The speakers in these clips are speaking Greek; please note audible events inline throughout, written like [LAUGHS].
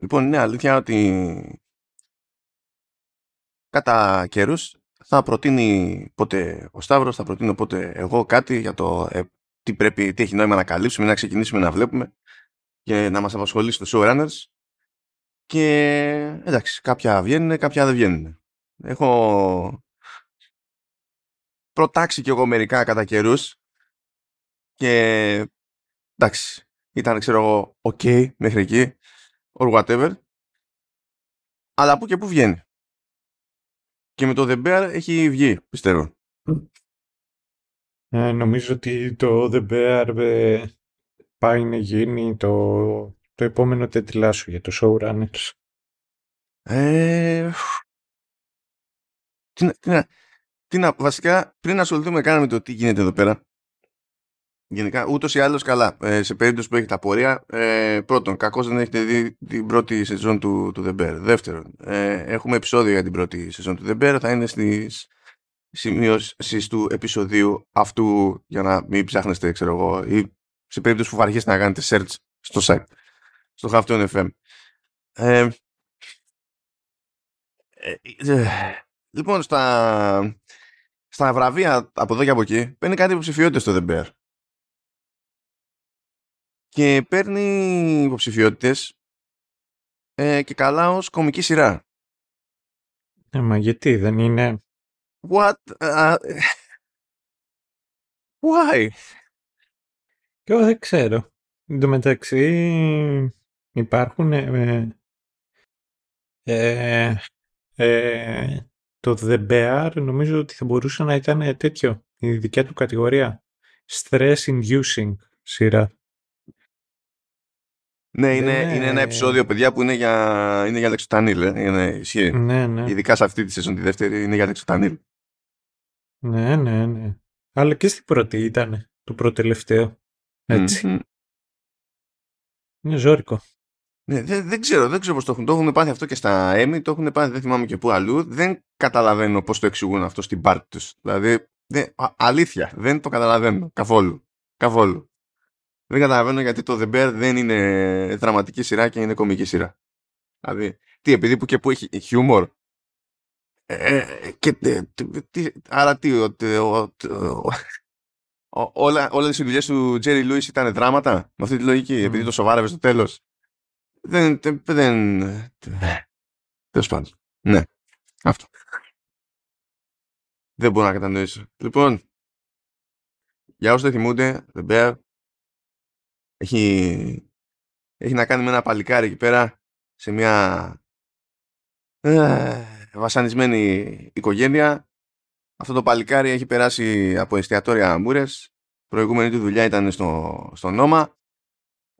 Λοιπόν, είναι αλήθεια ότι κατά καιρούς θα προτείνει πότε ο Σταύρος, θα προτείνω πότε εγώ κάτι για το ε, τι, πρέπει, τι έχει νόημα να καλύψουμε, να ξεκινήσουμε να βλέπουμε και να μας απασχολήσει το showrunners και εντάξει, κάποια βγαίνουν, κάποια δεν βγαίνουν. Έχω προτάξει κι εγώ μερικά κατά καιρούς και εντάξει, ήταν ξέρω εγώ ok μέχρι εκεί or whatever αλλά που και που βγαίνει. Και με το The Bear έχει βγει, πιστεύω. Ε, νομίζω ότι το The Bear ε, πάει να γίνει το, το επόμενο τετλά σου για το Showrunners. Ε, τι, τι, τι να, βασικά, πριν ασχοληθούμε καν με το τι γίνεται εδώ πέρα, Γενικά, ούτως ή άλλως καλά. Ε, σε περίπτωση που έχετε απορία, ε, πρώτον, κακώς δεν έχετε δει την πρώτη σεζόν του, του The Bear. Δεύτερον, ε, έχουμε επεισόδιο για την πρώτη σεζόν του The Bear. Θα είναι στις σημειώσεις του επεισοδίου αυτού για να μην ψάχνεστε, ξέρω εγώ, ή σε περίπτωση που βαριέστε να κάνετε search στο site, στο Halftone FM. Ε, ε, ε, λοιπόν, στα, στα βραβεία από εδώ και από εκεί παίρνει κάτι υποψηφιότητε στο The Bear και παίρνει υποψηφιότητες ε, και καλά ως κομική σειρά. Ε, μα γιατί δεν είναι... What? Uh, why? Και εγώ δεν ξέρω. Εν τω μεταξύ υπάρχουν ε, ε, ε, το The Bear νομίζω ότι θα μπορούσε να ήταν τέτοιο η δικιά του κατηγορία stress inducing σειρά ναι, είναι, είναι ένα επεισόδιο, παιδιά, που είναι για, είναι για Λεξοτανίλ. Ε. Είναι, ισχύει. Ναι, ναι. Ειδικά σε αυτή τη σεζόν, τη δεύτερη, είναι για Λεξοτανίλ. Ναι, ναι, ναι. Αλλά και στην πρώτη ήταν, το προτελευταίο. Έτσι. Mm-hmm. Είναι ζώρικο. Ναι, δεν, δεν ξέρω, δεν ξέρω πώς το έχουν. Το έχουν πάθει αυτό και στα Emmy, το έχουν πάθει, δεν θυμάμαι και πού αλλού. Δεν καταλαβαίνω πώς το εξηγούν αυτό στην πάρτι τους. Δηλαδή, δεν, α, αλήθεια, δεν το καταλαβαίνω καθόλου. Καθόλου. Δεν καταλαβαίνω γιατί το The Bear δεν είναι δραματική σειρά και είναι κομική σειρά. Δηλαδή, τι, επειδή που και που έχει χιούμορ. Ε, και, τι, άρα τι, ο, ο, όλα, όλες οι δουλειές του Τζέρι Λούις ήταν δράματα, με αυτή τη λογική, mm. επειδή το σοβάρευε στο τέλος. Δεν, δεν, τέλος πάντων. Ναι, αυτό. Δεν μπορώ να κατανοήσω. Λοιπόν, για όσους δεν θυμούνται, The Bear έχει, έχει να κάνει με ένα παλικάρι εκεί πέρα σε μια ε, βασανισμένη οικογένεια. Αυτό το παλικάρι έχει περάσει από εστιατόρια αμπούρες. Προηγούμενη του δουλειά ήταν στο, στο νόμα.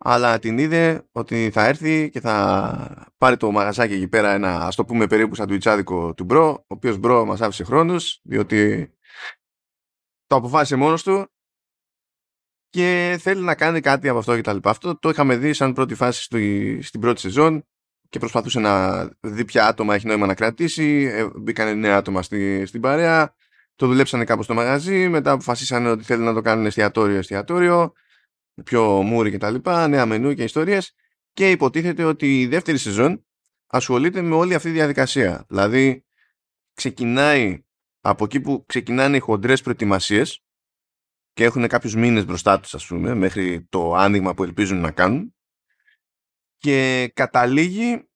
Αλλά την είδε ότι θα έρθει και θα πάρει το μαγαζάκι εκεί πέρα ένα ας το πούμε περίπου σαν του του Μπρο, ο οποίος Μπρο μας άφησε χρόνους, διότι το αποφάσισε μόνος του και θέλει να κάνει κάτι από αυτό και τα λοιπά. Αυτό το είχαμε δει σαν πρώτη φάση στην πρώτη σεζόν και προσπαθούσε να δει ποια άτομα έχει νόημα να κρατήσει. Ε, μπήκαν νέα άτομα στη, στην παρέα. Το δουλέψανε κάπως στο μαγαζί. Μετά αποφασίσανε ότι θέλουν να το κάνουν εστιατόριο-εστιατόριο. Πιο μούρι και τα λοιπά. Νέα μενού και ιστορίες. Και υποτίθεται ότι η δεύτερη σεζόν ασχολείται με όλη αυτή τη διαδικασία. Δηλαδή ξεκινάει από εκεί που ξεκινάνε οι χοντρές προετοιμασίες και έχουν κάποιους μήνες μπροστά τους ας πούμε μέχρι το άνοιγμα που ελπίζουν να κάνουν. Και καταλήγει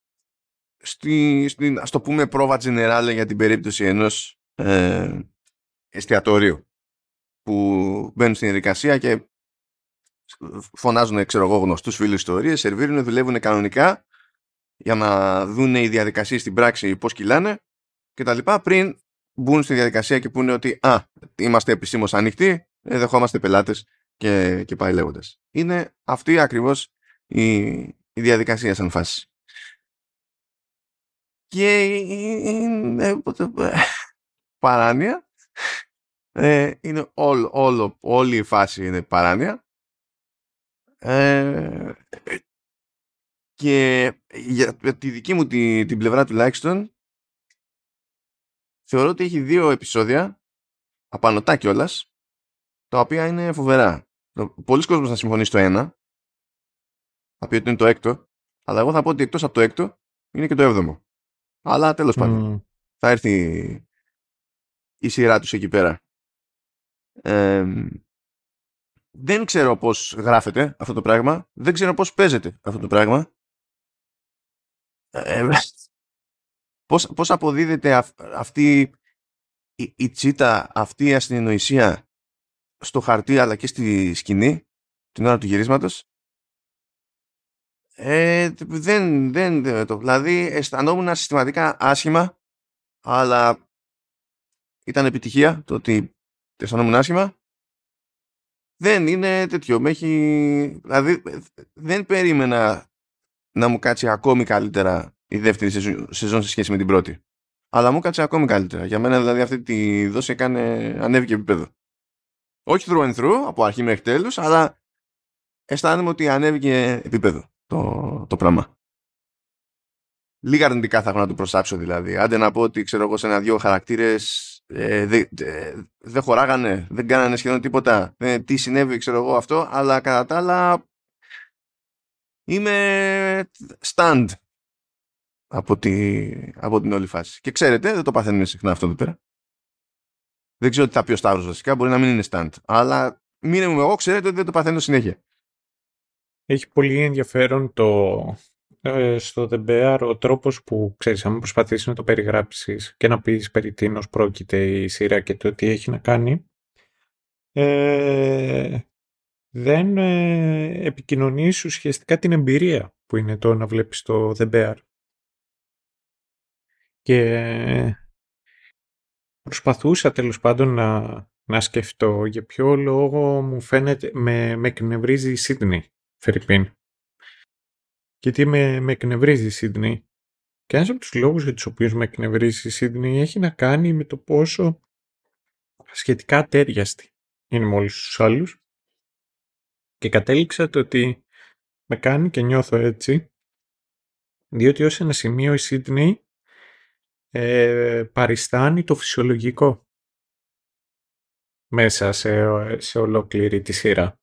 στη, στη ας το πούμε πρόβα generale για την περίπτωση ενός ε, εστιατορίου που μπαίνουν στην διαδικασία και φωνάζουν ξέρω εγώ γνωστούς φίλους ιστορίες, σερβίρουν, δουλεύουν κανονικά για να δουν οι διαδικασίες στην πράξη πώς κυλάνε και τα λοιπά πριν μπουν στη διαδικασία και πούνε ότι α, είμαστε επισήμως ανοιχτοί ε, δεχόμαστε πελάτες και, και πάει λέγοντας. Είναι αυτή ακριβώς η, η διαδικασία σαν φάση. Και είναι παράνοια. Ε, είναι όλο, όλο, όλη η φάση είναι παράνοια. Ε, και για τη δική μου τη, την πλευρά τουλάχιστον θεωρώ ότι έχει δύο επεισόδια απανοτά κιόλας τα οποία είναι φοβερά. Πολλοί κόσμος θα συμφωνεί στο ένα, θα πει ότι είναι το έκτο, Αλλά εγώ θα πω ότι εκτός από το έκτο είναι και το έβδομο. Αλλά τέλος πάντων. Μμ. Θα έρθει η σειρά τους εκεί πέρα. Ε, δεν ξέρω πώς γράφεται αυτό το πράγμα. Δεν ξέρω πώς παίζεται αυτό το πράγμα. Ε, [LAUGHS] πώς, πώς αποδίδεται αυ- αυτή η, η τσίτα, αυτή η ασυνεννοησία στο χαρτί αλλά και στη σκηνή την ώρα του γυρίσματος. Ε, δεν, δεν, δεν το, δηλαδή αισθανόμουν συστηματικά άσχημα αλλά ήταν επιτυχία το ότι αισθανόμουν άσχημα. Δεν είναι τέτοιο. Με έχει, δηλαδή δεν περίμενα να μου κάτσει ακόμη καλύτερα η δεύτερη σεζόν, σεζόν σε σχέση με την πρώτη. Αλλά μου κάτσε ακόμη καλύτερα. Για μένα δηλαδή αυτή τη δόση έκανε ανέβηκε επίπεδο όχι through and through από αρχή μέχρι τέλους αλλά αισθάνομαι ότι ανέβηκε επίπεδο το, το πράγμα. Λίγα αρνητικά θα έχω να του προσάψω δηλαδή. Άντε να πω ότι ξέρω εγώ σε ένα-δυο χαρακτήρες ε, δεν ε, δεν χωράγανε, δεν κάνανε σχεδόν τίποτα. Ε, τι συνέβη ξέρω εγώ αυτό, αλλά κατά τα άλλα είμαι stand από, τη, από την όλη φάση. Και ξέρετε, δεν το παθαίνουμε συχνά αυτό εδώ πέρα. Δεν ξέρω τι θα πει ο Σταύρος βασικά, μπορεί να μην είναι stand. Αλλά μείνε μου εγώ, ξέρετε ότι δεν το παθαίνω συνέχεια. Έχει πολύ ενδιαφέρον το, ε, στο The Bear ο τρόπος που, ξέρεις, αν προσπαθήσεις να το περιγράψεις και να πεις περί τίνος πρόκειται η σειρά και το τι έχει να κάνει, ε, δεν ε, επικοινωνείς ουσιαστικά την εμπειρία που είναι το να βλέπεις το The Bear. Και προσπαθούσα τέλος πάντων να, να σκεφτώ για ποιο λόγο μου φαίνεται, με, με εκνευρίζει η Σίδνη, Φερρυπίν. Γιατί με, με εκνευρίζει η Σίδνη. Και ένας από τους λόγους για τους οποίους με εκνευρίζει η Σίδνη έχει να κάνει με το πόσο σχετικά ατέριαστη είναι με όλους τους άλλους. Και κατέληξα το ότι με κάνει και νιώθω έτσι, διότι ως ένα σημείο η Σίδνη ε, παριστάνει το φυσιολογικό μέσα σε, σε ολόκληρη τη σειρά.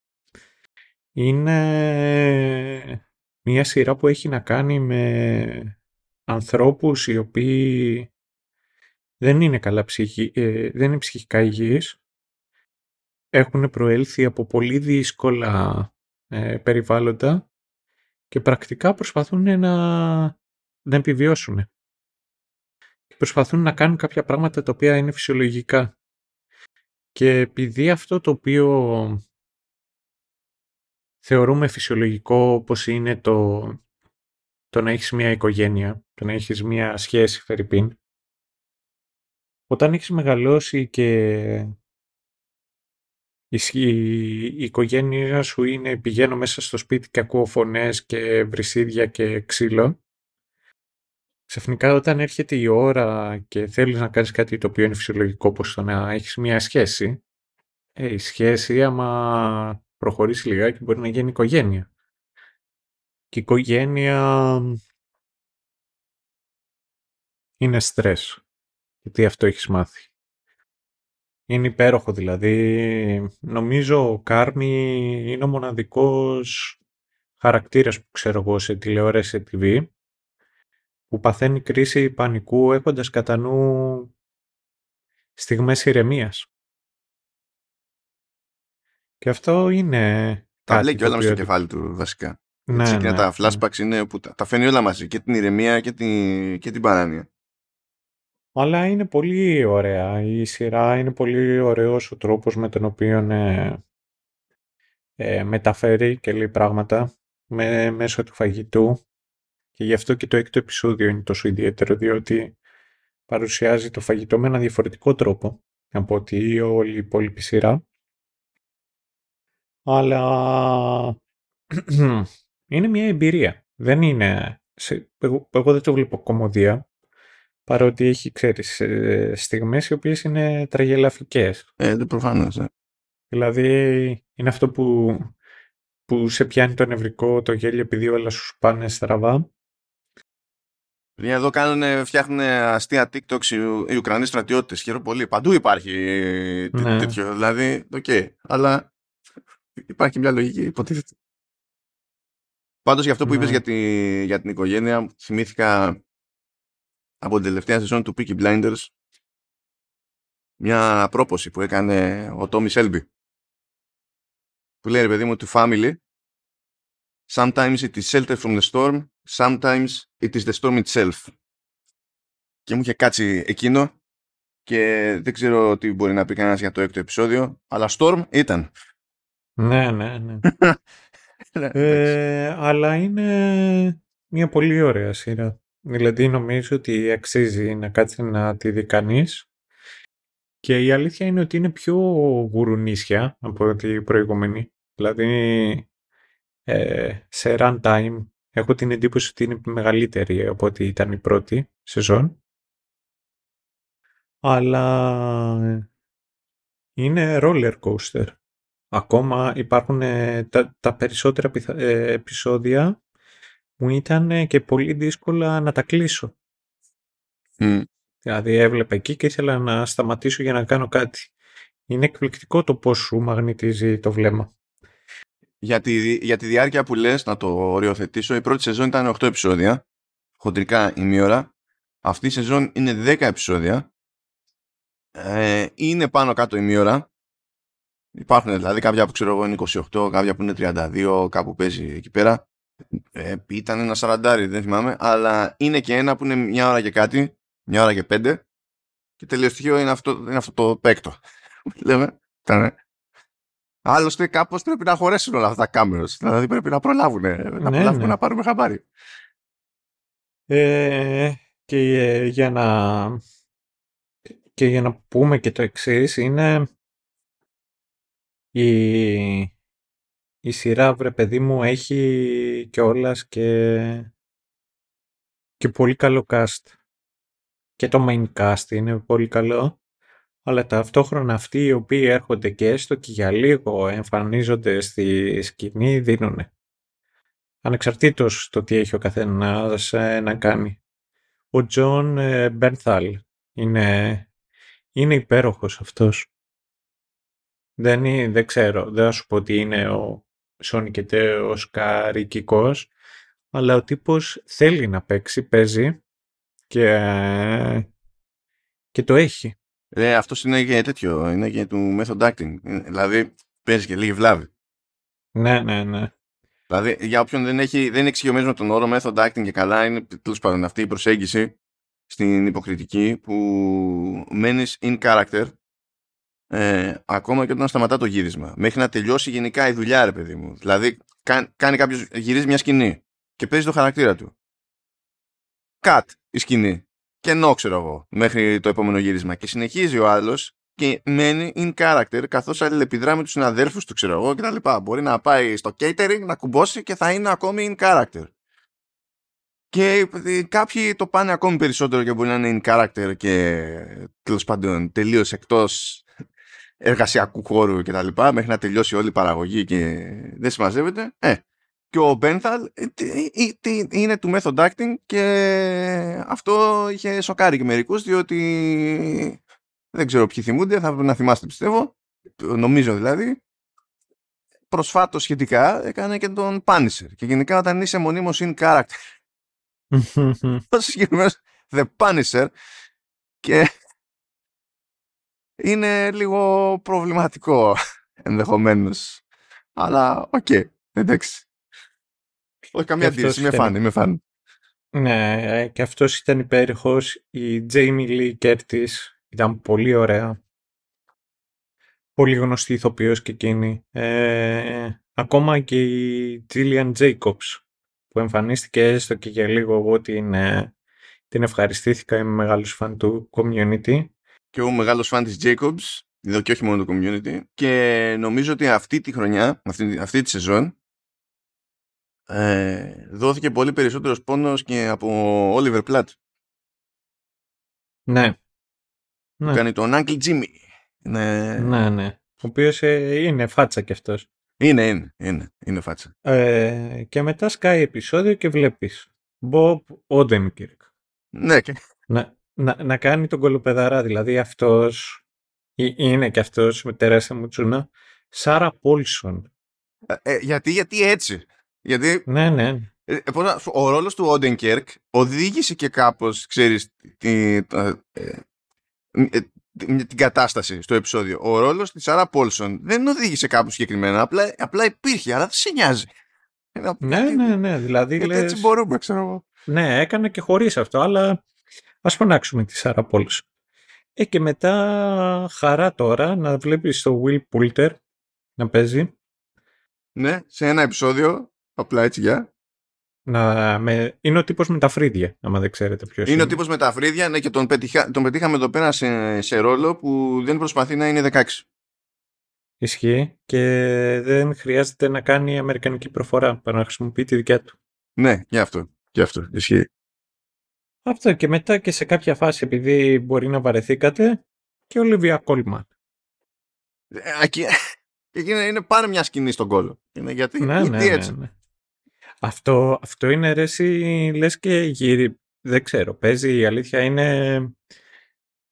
Είναι μια σειρά που έχει να κάνει με ανθρώπους οι οποίοι δεν είναι καλά ψυχι, ε, δεν είναι ψυχικά υγιείς, έχουν προέλθει από πολύ δύσκολα ε, περιβάλλοντα και πρακτικά προσπαθούν να, να επιβιώσουν. Και προσπαθούν να κάνουν κάποια πράγματα τα οποία είναι φυσιολογικά. Και επειδή αυτό το οποίο θεωρούμε φυσιολογικό όπως είναι το, το να έχεις μια οικογένεια, το να έχεις μια σχέση φερρυπίν, όταν έχεις μεγαλώσει και η, η οικογένεια σου είναι πηγαίνω μέσα στο σπίτι και ακούω φωνές και βρυσίδια και ξύλο, ξαφνικά όταν έρχεται η ώρα και θέλεις να κάνεις κάτι το οποίο είναι φυσιολογικό όπως το να έχεις μια σχέση, ε, η σχέση άμα προχωρήσει λιγάκι μπορεί να γίνει οικογένεια. Και η οικογένεια είναι στρες. Γιατί αυτό έχεις μάθει. Είναι υπέροχο δηλαδή. Νομίζω ο Κάρμι είναι ο μοναδικός χαρακτήρας που ξέρω εγώ σε τηλεόραση σε TV που παθαίνει κρίση πανικού έχοντας κατά νου στιγμές ηρεμίας. Και αυτό είναι Τα κάτι λέει και το όλα μες στο οποίο- κεφάλι του βασικά. Ναι, Έτσι, και ναι, τα ναι. flashbacks είναι που τα, τα φαίνει όλα μαζί. Και την ηρεμία και την, και την παράνοια. Αλλά είναι πολύ ωραία. Η σειρά είναι πολύ ωραίος ο τρόπος με τον οποίο ε, ε, μεταφέρει και λέει πράγματα με, μέσω του φαγητού. Και γι' αυτό και το έκτο επεισόδιο είναι τόσο ιδιαίτερο, διότι παρουσιάζει το φαγητό με ένα διαφορετικό τρόπο από ότι όλη η υπόλοιπη σειρά. Αλλά [CLEARS THROAT] είναι μια εμπειρία. Δεν είναι... σε- Εγώ, εγώ δεν το βλέπω κομμωδία, παρότι έχει, ξέρεις, ε, στιγμές οι οποίες είναι τραγελαφικές. Ε, δεν προφανώς. ε. Δηλαδή, είναι αυτό που, που σε πιάνει το νευρικό, το γέλιο, επειδή όλα σου πάνε στραβά. Παιδιά, εδώ κάνουν, φτιάχνουν αστεία TikToks οι, οι Ουκρανοί στρατιώτες. Χαίρομαι πολύ. Παντού υπάρχει τέ- Ναι. τέτοιο. Δηλαδή, οκ. Αλλά υπάρχει μια λογική, υποτίθεται. Πάντως για αυτό που Ναι. είπες για, τη, για την οικογένεια θυμήθηκα από την τελευταία σεζόν του Peaky Blinders μια πρόποση που έκανε ο Τόμι Σέλμπι που λέει ρε παιδί μου to family sometimes it is shelter from the storm sometimes it is the storm itself και μου είχε κάτσει εκείνο και δεν ξέρω τι μπορεί να πει κανένας για το έκτο επεισόδιο αλλά storm ήταν Ναι, ναι, ναι. [LAUGHS] Εντάξει. Ε, αλλά είναι μια πολύ ωραία σειρά. Δηλαδή νομίζω ότι αξίζει να κάτσει να τη δει κανείς. Και η αλήθεια είναι ότι είναι πιο γουρουνίσια από την προηγούμενη. Δηλαδή ε, σε runtime έχω την εντύπωση ότι είναι μεγαλύτερη από ό,τι ήταν η πρώτη σεζόν. Αλλά είναι roller coaster. Ακόμα υπάρχουν ε, τα, τα περισσότερα πιθα- ε, επεισόδια μου ήταν ε, και πολύ δύσκολα να τα κλείσω. Μμ. Δηλαδή έβλεπα εκεί και ήθελα να σταματήσω για να κάνω κάτι. Είναι εκπληκτικό το πώς σου μαγνητίζει το βλέμμα. Για, τη, για τη διάρκεια που λες να το οριοθετήσω η πρώτη σεζόν ήταν 8 επεισόδια. Χοντρικά ημίωρα αυτή η σεζόν είναι 10 επεισόδια. Ε, είναι πάνω κάτω ημίωρα υπάρχουν δηλαδή κάποια που ξέρω εγώ είναι 28 κάποια που είναι 32 κάπου παίζει εκεί πέρα. Ε, ήταν ένα σαραντάρι δεν θυμάμαι αλλά είναι και ένα που είναι μια ώρα και κάτι μια ώρα και πέντε. Και τελείως στοιχείο είναι αυτό, είναι αυτό το πέκτο λέμε. Ήταν Άλλωστε κάπως πρέπει να χωρέσουν όλα αυτά τα κάμερες. Δηλαδή πρέπει να προλάβουν. Να Ναι, προλάβουμε ναι. να πάρουμε χαμπάρι. Ε, και ε, για να και για να πούμε και το εξής είναι η, η σειρά βρε παιδί μου έχει κιόλας και και πολύ καλό cast και το main cast είναι πολύ καλό αλλά ταυτόχρονα αυτοί οι οποίοι έρχονται και έστω και για λίγο εμφανίζονται στη σκηνή δίνουν ανεξαρτήτως το τι έχει ο καθένας ε, να κάνει ο Τζον ε, Μπέρνθαλ είναι, είναι υπέροχος αυτός. Δεν, είναι, δεν ξέρω, δεν θα σου πω ότι είναι ο Σόνικετέ ο σκαρικικός, αλλά ο τύπος θέλει να παίξει, παίζει και, και το έχει. Ε, αυτός είναι και τέτοιο. Είναι και του method acting. Ε, Δηλαδή παίζεις και λίγη βλάβη. Ναι, ναι, ναι. Δηλαδή για όποιον δεν, έχει, δεν είναι εξοικειωμένος με τον όρο method acting και καλά, είναι τέλος πάντων αυτή η προσέγγιση στην υποκριτική που μένεις in character ε, ακόμα και όταν σταματά το γύρισμα. Μέχρι να τελειώσει γενικά η δουλειά, ρε παιδί μου. Δηλαδή, κάν, κάνει κάποιος, γυρίζει μια σκηνή και παίζει το χαρακτήρα του. Cut η σκηνή. Και ενώ ξέρω εγώ, μέχρι το επόμενο γύρισμα. Και συνεχίζει ο άλλος και μένει in character καθώς αλληλεπιδρά με τους συναδέλφους του ξέρω εγώ και τα λοιπά. Μπορεί να πάει στο catering, να κουμπώσει και θα είναι ακόμη in character. Και ε, κάποιοι το πάνε ακόμη περισσότερο και μπορεί να είναι in character και τέλος πάντων τελείως εκτός εργασιακού χώρου και τα λοιπά μέχρι να τελειώσει όλη η παραγωγή και δεν συμμαζεύεται. Ε, και ο Μπένθαλ ε, τι- ε, τι- είναι του method acting και αυτό είχε σοκάρει και μερικούς διότι δεν ξέρω ποιοι θυμούνται, θα πρέπει να θυμάστε πιστεύω, νομίζω δηλαδή, προσφάτως σχετικά έκανε και τον Punisher και γενικά όταν είσαι μονίμως in character. [LAUGHS] Ο συγκεκριμένος The Punisher. Και είναι λίγο προβληματικό ενδεχομένως. Αλλά οκ, εντάξει όχι καμία Και αυτός αντίρρηση, είμαι ήταν- φαν, είμαι φαν Ναι, ε, και αυτός ήταν υπέροχος. Η Jamie Lee Curtis ήταν πολύ ωραία. Πολύ γνωστή ηθοποιός και εκείνη. Ε, ακόμα και η Gillian Jacobs που εμφανίστηκε έστω και για λίγο εγώ την, ε, την ευχαριστήθηκα. Είμαι μεγάλος φαν του community. και εγώ μεγάλος φαν της Jacobs εδώ και όχι μόνο το community και νομίζω ότι αυτή τη χρονιά αυτή, αυτή τη σεζόν ε, δόθηκε πολύ περισσότερος πόνος και από Oliver Platt Ναι. που Ναι, κάνει τον Uncle Jimmy είναι, ναι, ναι. Ο οποίος ε, είναι φάτσα κι αυτός. είναι, είναι, είναι, είναι φάτσα Ε, και μετά σκάει επεισόδιο και βλέπεις Bob Odenkirk. ναι και να, να, να κάνει τον κολοπεδαρά. Δηλαδή αυτός ε, είναι και αυτός με τεράστια μουτσούνα. Σάρα Πόλσον. Ε, γιατί, γιατί έτσι; Γιατί Ναι, ναι. ε, πώς να- ο ρόλος του Όντενκερκ οδήγησε και κάπως, ξέρεις, τη, τα- ε, ε, την, την κατάσταση στο επεισόδιο. Ο ρόλος της Σάρα Πόλσον δεν οδήγησε κάπου συγκεκριμένα, απλά, απλά υπήρχε, αλλά δεν σε νοιάζει. Ε, Ναι, γιατί- ναι, ναι. Δηλαδή Γιατί λες, έτσι μπορούμε, ξέρω εγώ. ναι, έκανε και χωρίς αυτό, αλλά ας φωνάξουμε τη Σάρα Πόλς. Ε, και μετά χαρά τώρα να βλέπεις το Will Poulter να παίζει. Ναι, σε ένα επεισόδιο, απλά έτσι για. Να, με, είναι ο τύπος με τα φρύδια, άμα δεν ξέρετε ποιος Είναι ο τύπος με τα φρύδια, ναι, και τον, πετυχα, τον πετύχαμε εδώ πέρα σε, σε ρόλο που δεν προσπαθεί να είναι 16. Ισχύει και δεν χρειάζεται να κάνει αμερικανική προφορά, παρά να χρησιμοποιεί τη δικιά του. Ναι, γι' αυτό. Γι' αυτό. Ισχύει. Αυτό και μετά και σε κάποια φάση επειδή μπορεί να βαρεθήκατε και ο Λιβία Κόλμαν. Ε, Εκεί, [LAUGHS] εκεί είναι, είναι πάνω μια σκηνή στον κόλλο. Είναι γιατί, Ναι, γιατί ναι, ναι, έτσι. ναι. Αυτό, αυτό είναι ρε εσύ, λες και γύρι, δεν ξέρω, παίζει η αλήθεια είναι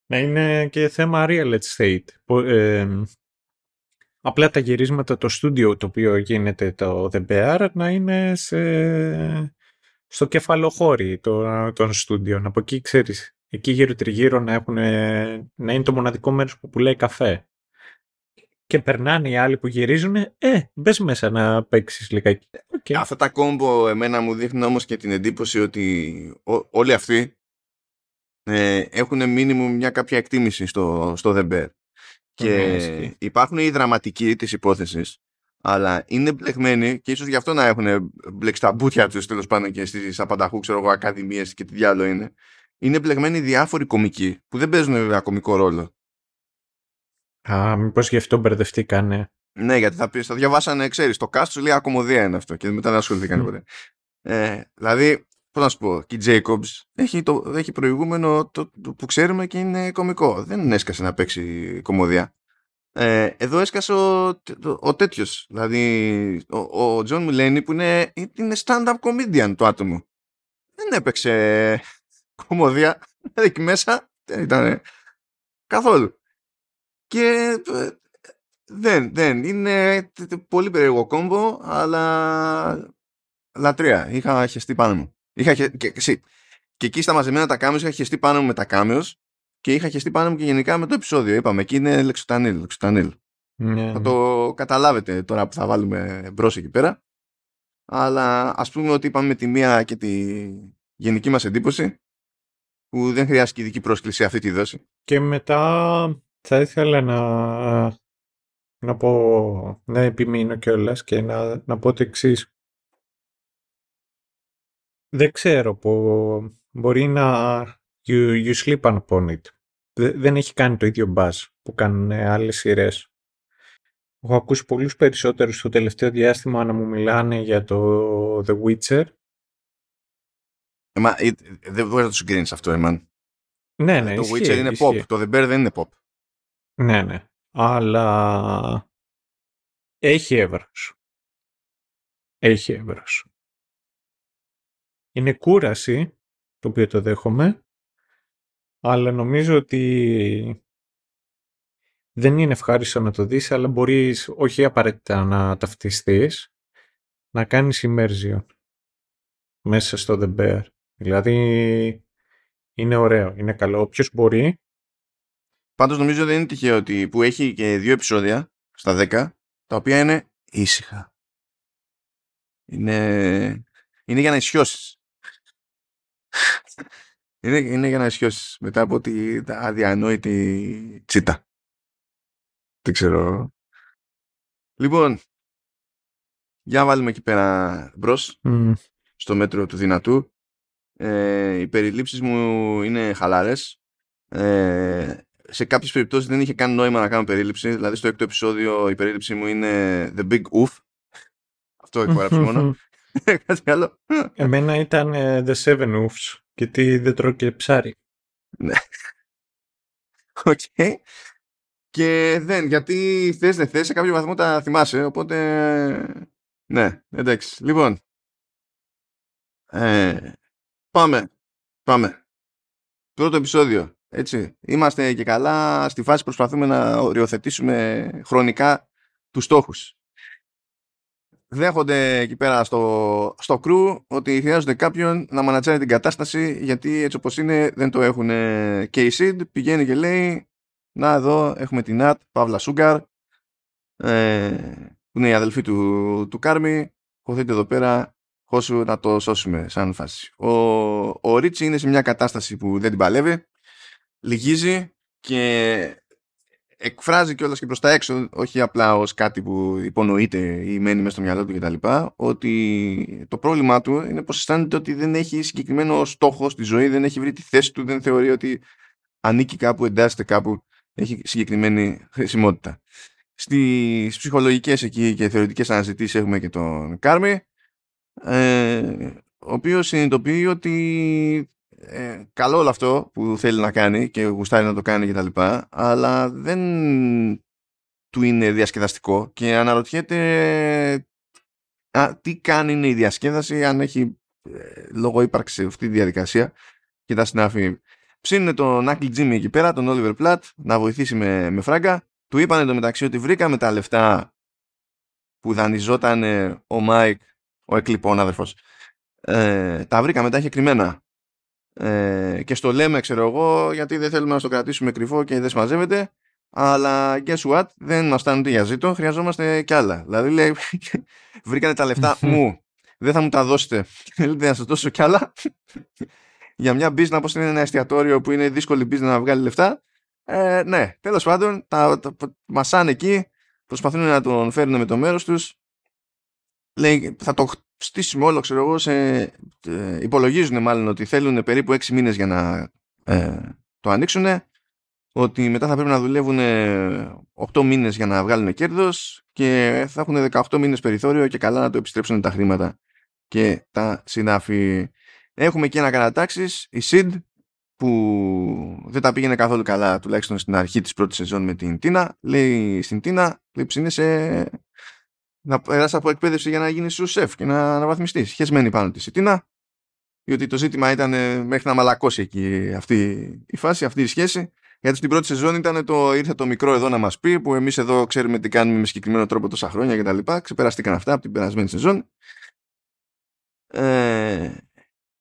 να είναι και θέμα real estate. Που, ε, απλά τα γυρίσματα, το στούντιο το οποίο γίνεται το The Bear να είναι σε, στο κεφαλοχώρι των, των στούντιων. Από εκεί ξέρεις, εκεί γύρω τριγύρω να, έχουν, να είναι το μοναδικό μέρος που πουλάει καφέ. Και περνάνε οι άλλοι που γυρίζουν, ε, μπες μέσα να παίξεις λιγάκι. Οκ. Αυτά τα κόμπο εμένα μου δείχνουν όμως και την εντύπωση ότι ό- όλοι αυτοί ε, έχουν μίνιμουμ μια κάποια εκτίμηση στο, στο The Bear. Και Ναι, ισχύει. υπάρχουν οι δραματικοί της υπόθεσης αλλά είναι μπλεγμένοι και ίσως γι' αυτό να έχουν μπλέξει τα μπούτια τους τέλος πάντων και στις απανταχού ξέρω εγώ ακαδημίες και τι διάολο είναι είναι μπλεγμένοι διάφοροι κομικοί που δεν παίζουν βέβαια κομικό ρόλο Α, μήπως γι' αυτό μπερδευτήκανε. Ναι, γιατί θα πει, θα διαβάσανε, ξέρεις, το cast σου λέει ακομωδία είναι αυτό και μετά δεν ασχοληθήκαν Μμ. ποτέ. Ε, δηλαδή, πώς να σου πω, και η Jacobs έχει, το, έχει προηγούμενο το, το που ξέρουμε και είναι κωμικό. Δεν έσκασε να παίξει κομμωδία. Ε, εδώ έσκασε ο, ο, ο τέτοιος. Δηλαδή, ο, ο John Mulaney που είναι, είναι stand-up comedian το άτομο. Δεν έπαιξε κομμωδία. Δηλαδή, εκεί μέσα δεν ήταν καθόλου. Και ε, δεν, δεν. Είναι τε- τε- πολύ περίεργο κόμπο, αλλά λατρεία. Είχα χεστεί πάνω μου. Είχα χε... και, εσύ, και εκεί στα μαζεμένα τα κάμιος είχα χεστεί πάνω μου με τα κάμιος και είχα χεστεί πάνω μου και γενικά με το επεισόδιο. Είπαμε, εκεί είναι λεξοτανίλ. λεξοτανίλ. Ναι, Θα το καταλάβετε τώρα που θα βάλουμε μπρος εκεί πέρα. Αλλά ας πούμε ότι είπαμε με τη μία και τη γενική μας εντύπωση που δεν χρειάζεται ειδική πρόσκληση αυτή τη δόση. Και μετά θα ήθελα να, να πω, να επιμείνω κιόλας και να, να πω το εξής. Δεν ξέρω που μπορεί να you, you sleep upon it. Δε- δεν έχει κάνει το ίδιο buzz που κάνουν άλλες σειρές. Έχω ακούσει πολλούς περισσότερους στο τελευταίο διάστημα να μου μιλάνε για το The Witcher. Ε, μα, ε, δεν μπορείς να το συγκρίνεις αυτό, εμάν. Ναι, ναι, το ισχύει, Witcher είναι ισχύει. pop. Το The Bear δεν είναι pop. Ναι, ναι. Αλλά έχει έβρος. Έχει έβρος. Είναι κούραση, το οποίο το δέχομαι, αλλά νομίζω ότι δεν είναι ευχάριστο να το δεις, αλλά μπορείς όχι απαραίτητα να ταυτιστείς, να κάνεις immersion μέσα στο The Bear. Δηλαδή, είναι ωραίο, είναι καλό. Όποιος μπορεί, Πάντως νομίζω δεν είναι τυχαίο ότι που έχει και δύο επεισόδια στα 10 τα οποία είναι ήσυχα. Είναι, είναι για να ισιώσεις. είναι, είναι για να ισιώσεις μετά από τη τα αδιανόητη τσίτα. Δεν ξέρω. Λοιπόν, για βάλουμε εκεί πέρα μπρος μ, στο μέτρο του δυνατού. Ε, οι περιλήψεις μου είναι χαλάρες. Ε, σε κάποιες περιπτώσεις δεν είχε καν νόημα να κάνω περίληψη. Δηλαδή στο έκτο επεισόδιο η περίληψη μου είναι The Big Oof. Αυτό εκπαράψει μόνο. [LAUGHS] [LAUGHS] Κάτι άλλο. Εμένα ήταν ε, The Seven Oofs, γιατί δεν τρώω και ψάρι. Οκ. Και δεν, γιατί θες δεν θες, σε κάποιο βαθμό τα θυμάσαι, οπότε... Ναι, εντάξει. Λοιπόν, ε, πάμε, πάμε. Πρώτο επεισόδιο, έτσι. Είμαστε και καλά. Στη φάση προσπαθούμε να οριοθετήσουμε χρονικά τους στόχους. δέχονται εκεί πέρα στο, στο crew ότι χρειάζονται κάποιον να μανατζάρει την κατάσταση γιατί έτσι όπως είναι δεν το έχουν και η Sid πηγαίνει και λέει να εδώ έχουμε την Νατ, Παύλα Σούγκαρ ε, που είναι η αδελφή του, του Κάρμι χωθείτε εδώ πέρα χώσου να το σώσουμε σαν φάση ο, ο Ρίτσι είναι σε μια κατάσταση που δεν την παλεύει λυγίζει και εκφράζει κιόλας και προς τα έξω, όχι απλά ως κάτι που υπονοείται ή μένει μέσα στο μυαλό του κτλ., ότι το πρόβλημά του είναι πως αισθάνεται ότι δεν έχει συγκεκριμένο στόχο στη ζωή, δεν έχει βρει τη θέση του, δεν θεωρεί ότι ανήκει κάπου, εντάσσεται κάπου, έχει συγκεκριμένη χρησιμότητα. Στις ψυχολογικές εκεί και θεωρητικές αναζητήσεις έχουμε και τον Κάρμι, ε, ο οποίος συνειδητοποιεί ότι ε, καλό όλο αυτό που θέλει να κάνει και γουστάρει να το κάνει και τα λοιπά, αλλά δεν του είναι διασκεδαστικό και αναρωτιέται α, τι κάνει είναι η διασκέδαση αν έχει ε, λόγω ύπαρξη αυτή τη διαδικασία και τα συναφή. Ψήνουν τον Uncle Jimmy εκεί πέρα, τον Όλιβερ Πλάτ, να βοηθήσει με, με φράγκα. Του είπανε το μεταξύ ότι βρήκαμε τα λεφτά που δανειζόταν ο Μάικ, ο εκλιπών αδερφός. Ε, τα βρήκαμε, τα είχε κρυμμένα ε, και στο λέμε ξέρω εγώ γιατί δεν θέλουμε να το κρατήσουμε κρυφό και δεν συμμαζεύεται. Αλλά guess what δεν μας φτάνουν για ζήτο χρειαζόμαστε κι άλλα. Δηλαδή λέει [LAUGHS] βρήκανε τα λεφτά [LAUGHS] μου. Δεν θα μου τα δώσετε. Θέλετε να σας δώσω κι άλλα; [LAUGHS] Για μια business όπως είναι ένα εστιατόριο που είναι δύσκολη business να βγάλει λεφτά ε, ναι. Τέλος πάντων τα, τα, τα μασάνε εκεί προσπαθούν να τον φέρουν με το μέρος τους. Λέει θα το στήσουμε όλο, ξέρω εγώ, σε, ε, υπολογίζουν μάλλον ότι θέλουν περίπου 6 μήνες για να ε, το ανοίξουν, ότι μετά θα πρέπει να δουλεύουν 8 μήνες για να βγάλουν κέρδος και θα έχουν 18 μήνες περιθώριο και καλά να το επιστρέψουν τα χρήματα και τα συνάφη. Έχουμε και ένα κατατάξεις, η SID, που δεν τα πήγαινε καθόλου καλά, τουλάχιστον στην αρχή της πρώτης σεζόν με την Τίνα. Λέει στην Τίνα, λέει είναι σε να περάσει από εκπαίδευση για να γίνεις σου σεφ και να αναβαθμιστείς. Χεσμένη πάνω της Σιτίνα, διότι το ζήτημα ήταν ε, μέχρι να μαλακώσει εκεί αυτή η φάση, αυτή η σχέση. Γιατί στην πρώτη σεζόν ήταν το ήρθε το μικρό εδώ να μας πει, που εμείς εδώ ξέρουμε τι κάνουμε με συγκεκριμένο τρόπο τόσα χρόνια κτλ. Ξεπεραστήκαν αυτά από την περασμένη σεζόν. Ε,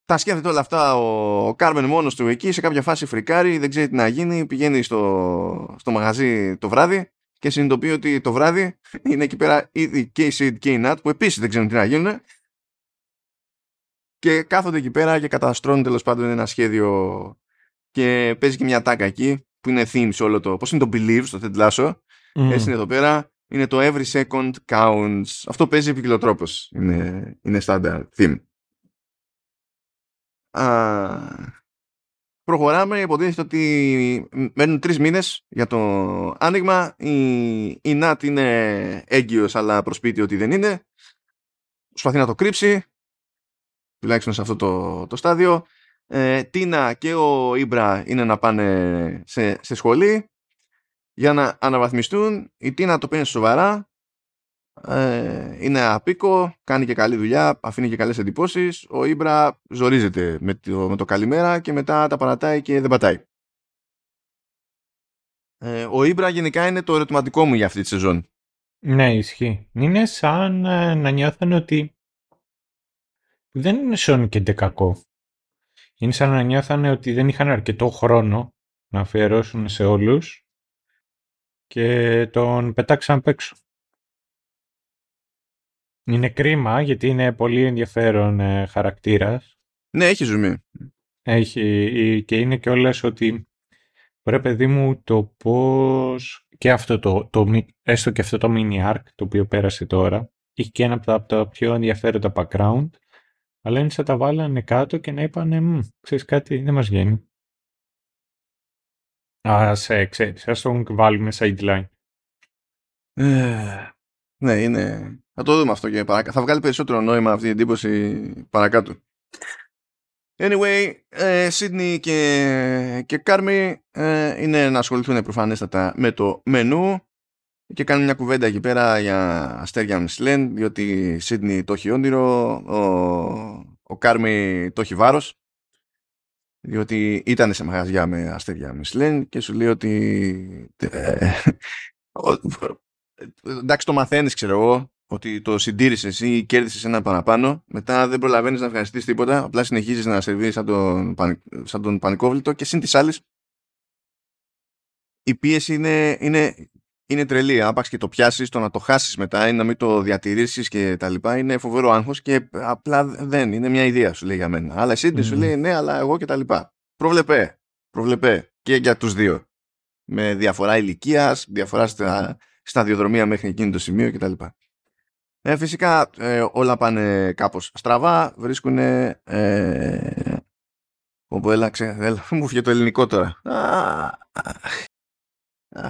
τα σκέφτεται όλα αυτά ο, ο Κάρμεν μόνος του εκεί σε κάποια φάση φρικάρει, δεν ξέρει τι να γίνει, πηγαίνει στο, στο μαγαζί το βράδυ και συνειδητοποιεί ότι το βράδυ είναι εκεί πέρα ήδη και η Sid και η Nat που επίσης δεν ξέρουν τι να γίνουν και κάθονται εκεί πέρα και καταστρώνουν τέλος πάντων ένα σχέδιο και παίζει και μια τάκα εκεί που είναι theme σε όλο το πώς είναι το believe στο Ted Lasso. Mm. έτσι είναι εδώ πέρα είναι το every second counts. Αυτό παίζει επικοινωτρόπος είναι, είναι standard theme προχωράμε. Υποτίθεται ότι μένουν τρεις μήνες για το άνοιγμα. Η, η Νάτ είναι έγκυος, αλλά προσπίτι ότι δεν είναι. Προσπαθεί να το κρύψει. Τουλάχιστον σε αυτό το, το στάδιο. Ε, Τίνα και ο Ήμπρα είναι να πάνε σε, σε σχολή για να αναβαθμιστούν. Η Τίνα το παίρνει σοβαρά ε, είναι απίκο, κάνει και καλή δουλειά, αφήνει και καλές εντυπώσεις. Ο Ήμπρα ζορίζεται με το, με το καλημέρα και μετά τα παρατάει και δεν πατάει. Ε, ο Ήμπρα γενικά είναι το ερωτηματικό μου για αυτή τη σεζόν. Ναι, ισχύει. Είναι σαν ε, να νιώθουν ότι δεν είναι σόν και κακό. Είναι σαν να νιώθανε ότι δεν είχαν αρκετό χρόνο να αφιερώσουν σε όλους και τον πετάξαν απ' έξω. Είναι κρίμα γιατί είναι πολύ ενδιαφέρον ε, χαρακτήρας. Ναι, έχει ζουμί. Έχει και είναι και όλες ότι πρέπει παιδί μου το πώς και αυτό το, το, έστω και αυτό το mini arc το οποίο πέρασε τώρα είχε και ένα από τα, πιο ενδιαφέροντα background αλλά είναι σαν τα βάλανε κάτω και να είπανε ξέρεις κάτι δεν μας βγαίνει. Ας, ε, ξέρεις, ας τον βάλουμε sideline. Ε, ναι, είναι... Θα το δούμε αυτό και παρακάτω. Θα βγάλει περισσότερο νόημα αυτή η εντύπωση παρακάτω. Anyway, ε, Sydney και, και Κάρμι ε, είναι να ασχοληθούν προφανέστατα με το μενού και κάνουν μια κουβέντα εκεί πέρα για αστέρια Μισλέν διότι η Sydney το έχει όνειρο, ο, ο Κάρμι το έχει βάρος διότι ήταν σε μαγαζιά με αστέρια Μισλέν και σου λέει ότι ε, εντάξει το μαθαίνεις ξέρω εγώ ότι το συντήρησες ή κέρδισες ένα παραπάνω, μετά δεν προλαβαίνεις να ευχαριστείς τίποτα, απλά συνεχίζεις να σερβίρεις σαν τον, σαν τον πανικόβλητο και συν της άλλης. Η πίεση είναι, είναι, είναι τρελή. Άπαξ και το πιάσεις, το να το χάσεις μετά ή να μην το διατηρήσεις και τα λοιπά είναι φοβερό άγχος και απλά δεν είναι μια ιδέα σου λέει για μένα. Αλλά εσύ mm. σου λέει ναι, αλλά εγώ και τα λοιπά. Προβλεπέ. Προβλεπέ και για τους δύο. Με διαφορά ηλικίας, διαφορά στα, σταδιοδρομία μέχρι εκείνο το σημείο κτλ. Ε, φυσικά ε, όλα πάνε κάπως στραβά, βρίσκουν ε, όπου έλα, έλα, μου φύγε το ελληνικό τώρα.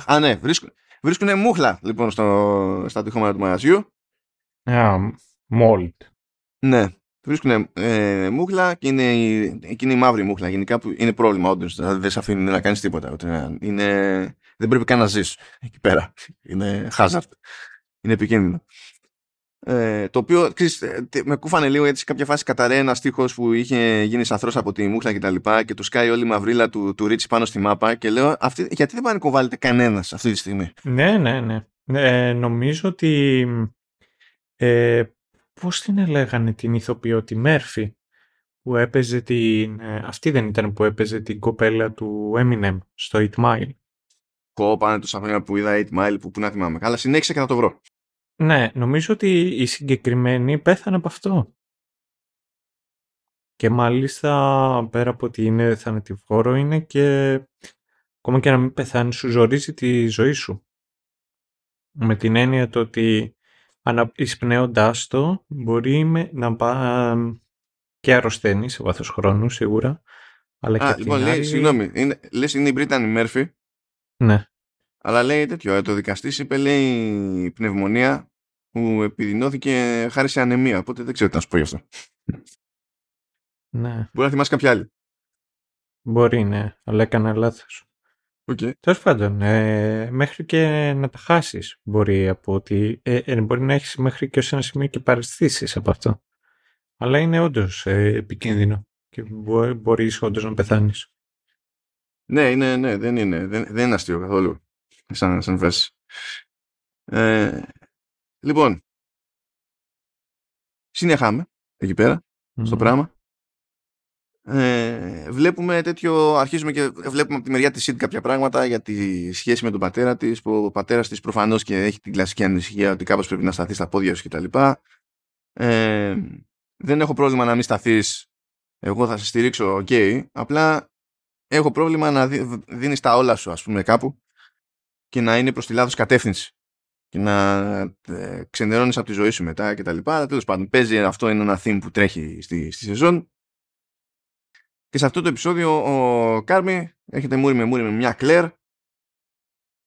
Α, ναι, βρίσκουν, βρίσκουνε μούχλα λοιπόν στο, στα τυχόμενα του μαγαζιού. Yeah, mold. Ναι, βρίσκουν ε, μούχλα και είναι η, εκείνη η μαύρη μούχλα γενικά που είναι πρόβλημα όντως, δηλαδή δεν σε αφήνουν να κάνεις τίποτα. Είναι, δεν πρέπει καν να ζεις εκεί πέρα. Είναι hazard. Είναι επικίνδυνο. Ε, το οποίο ξέρεις, ε, με κούφανε λίγο γιατί σε κάποια φάση καταραίει ένα στίχος που είχε γίνει σαθρός από τη μούχλα και τα λοιπά και του σκάει όλη η μαυρίλα του, του Ρίτσι πάνω στη μάπα και λέω αυτή, γιατί δεν πάνε κοβάλλετε κανένας αυτή τη στιγμή; Ναι, ναι, ναι. Ε, νομίζω ότι ε, πώς την έλεγανε την ηθοποιό, τη Μέρφη που έπαιζε την... Ε, αυτή δεν ήταν που έπαιζε την κοπέλα του Eminem στο 8 Mile. Κό πάνε τόσα χρόνια που είδα 8 Mile που, που να θυμάμαι. Αλλά συνέχισε και να το βρω. Ναι, νομίζω ότι η συγκεκριμένη πέθανε από αυτό. Και μάλιστα πέρα από ότι είναι θανατηφόρο είναι και ακόμα και να μην πεθάνεις σου ζορίζει τη ζωή σου. Με την έννοια το ότι εισπνέοντάς το μπορεί να πά και αρρωσταίνεις σε βάθος χρόνου σίγουρα. Αλλά Α, και λοιπόν, λέει, άλλη... συγγνώμη, είναι, λες είναι η Μπρίτανη Μέρφυ Ναι. Αλλά λέει τέτοιο, ε, το δικαστής είπε λέει πνευμονία που επιδεινώθηκε χάρη σε ανεμία. Οπότε δεν ξέρω τι να σου πω γι' αυτό. Ναι. Μπορεί να θυμάσαι κάποια άλλη. Μπορεί, ναι, αλλά έκανα λάθος. Okay. Τέλος πάντων, ε, μέχρι και να τα χάσεις μπορεί από ότι. Ε, ε, μπορεί να έχεις μέχρι και ως ένα σημείο και παραισθήσει από αυτό. Αλλά είναι όντως ε, επικίνδυνο και μπορεί μπορείς όντως να πεθάνεις. Ναι, είναι, ναι, δεν είναι, δεν, δεν είναι αστείο καθόλου σαν, σαν βάση. Ε, λοιπόν, συνεχάμε εκεί πέρα, στο πράγμα. Ε, βλέπουμε τέτοιο, αρχίζουμε και βλέπουμε από τη μεριά της Σιντ κάποια πράγματα για τη σχέση με τον πατέρα της, που ο πατέρας της προφανώς και έχει την κλασική ανησυχία ότι κάπως πρέπει να σταθεί στα πόδια σου κτλ. Ε, δεν έχω πρόβλημα να μην σταθείς, εγώ θα σε στηρίξω, ok, απλά έχω πρόβλημα να δίνεις τα όλα σου, ας πούμε, κάπου και να είναι προς τη λάθος κατεύθυνση και να ε, ξενερώνεις από τη ζωή σου μετά και τα λοιπά. Τέλος πάντων, παίζει αυτό είναι ένα theme που τρέχει στη, στη σεζόν. Και σε αυτό το επεισόδιο ο Κάρμι έχετε μούρι με μούρι με μια Κλέρ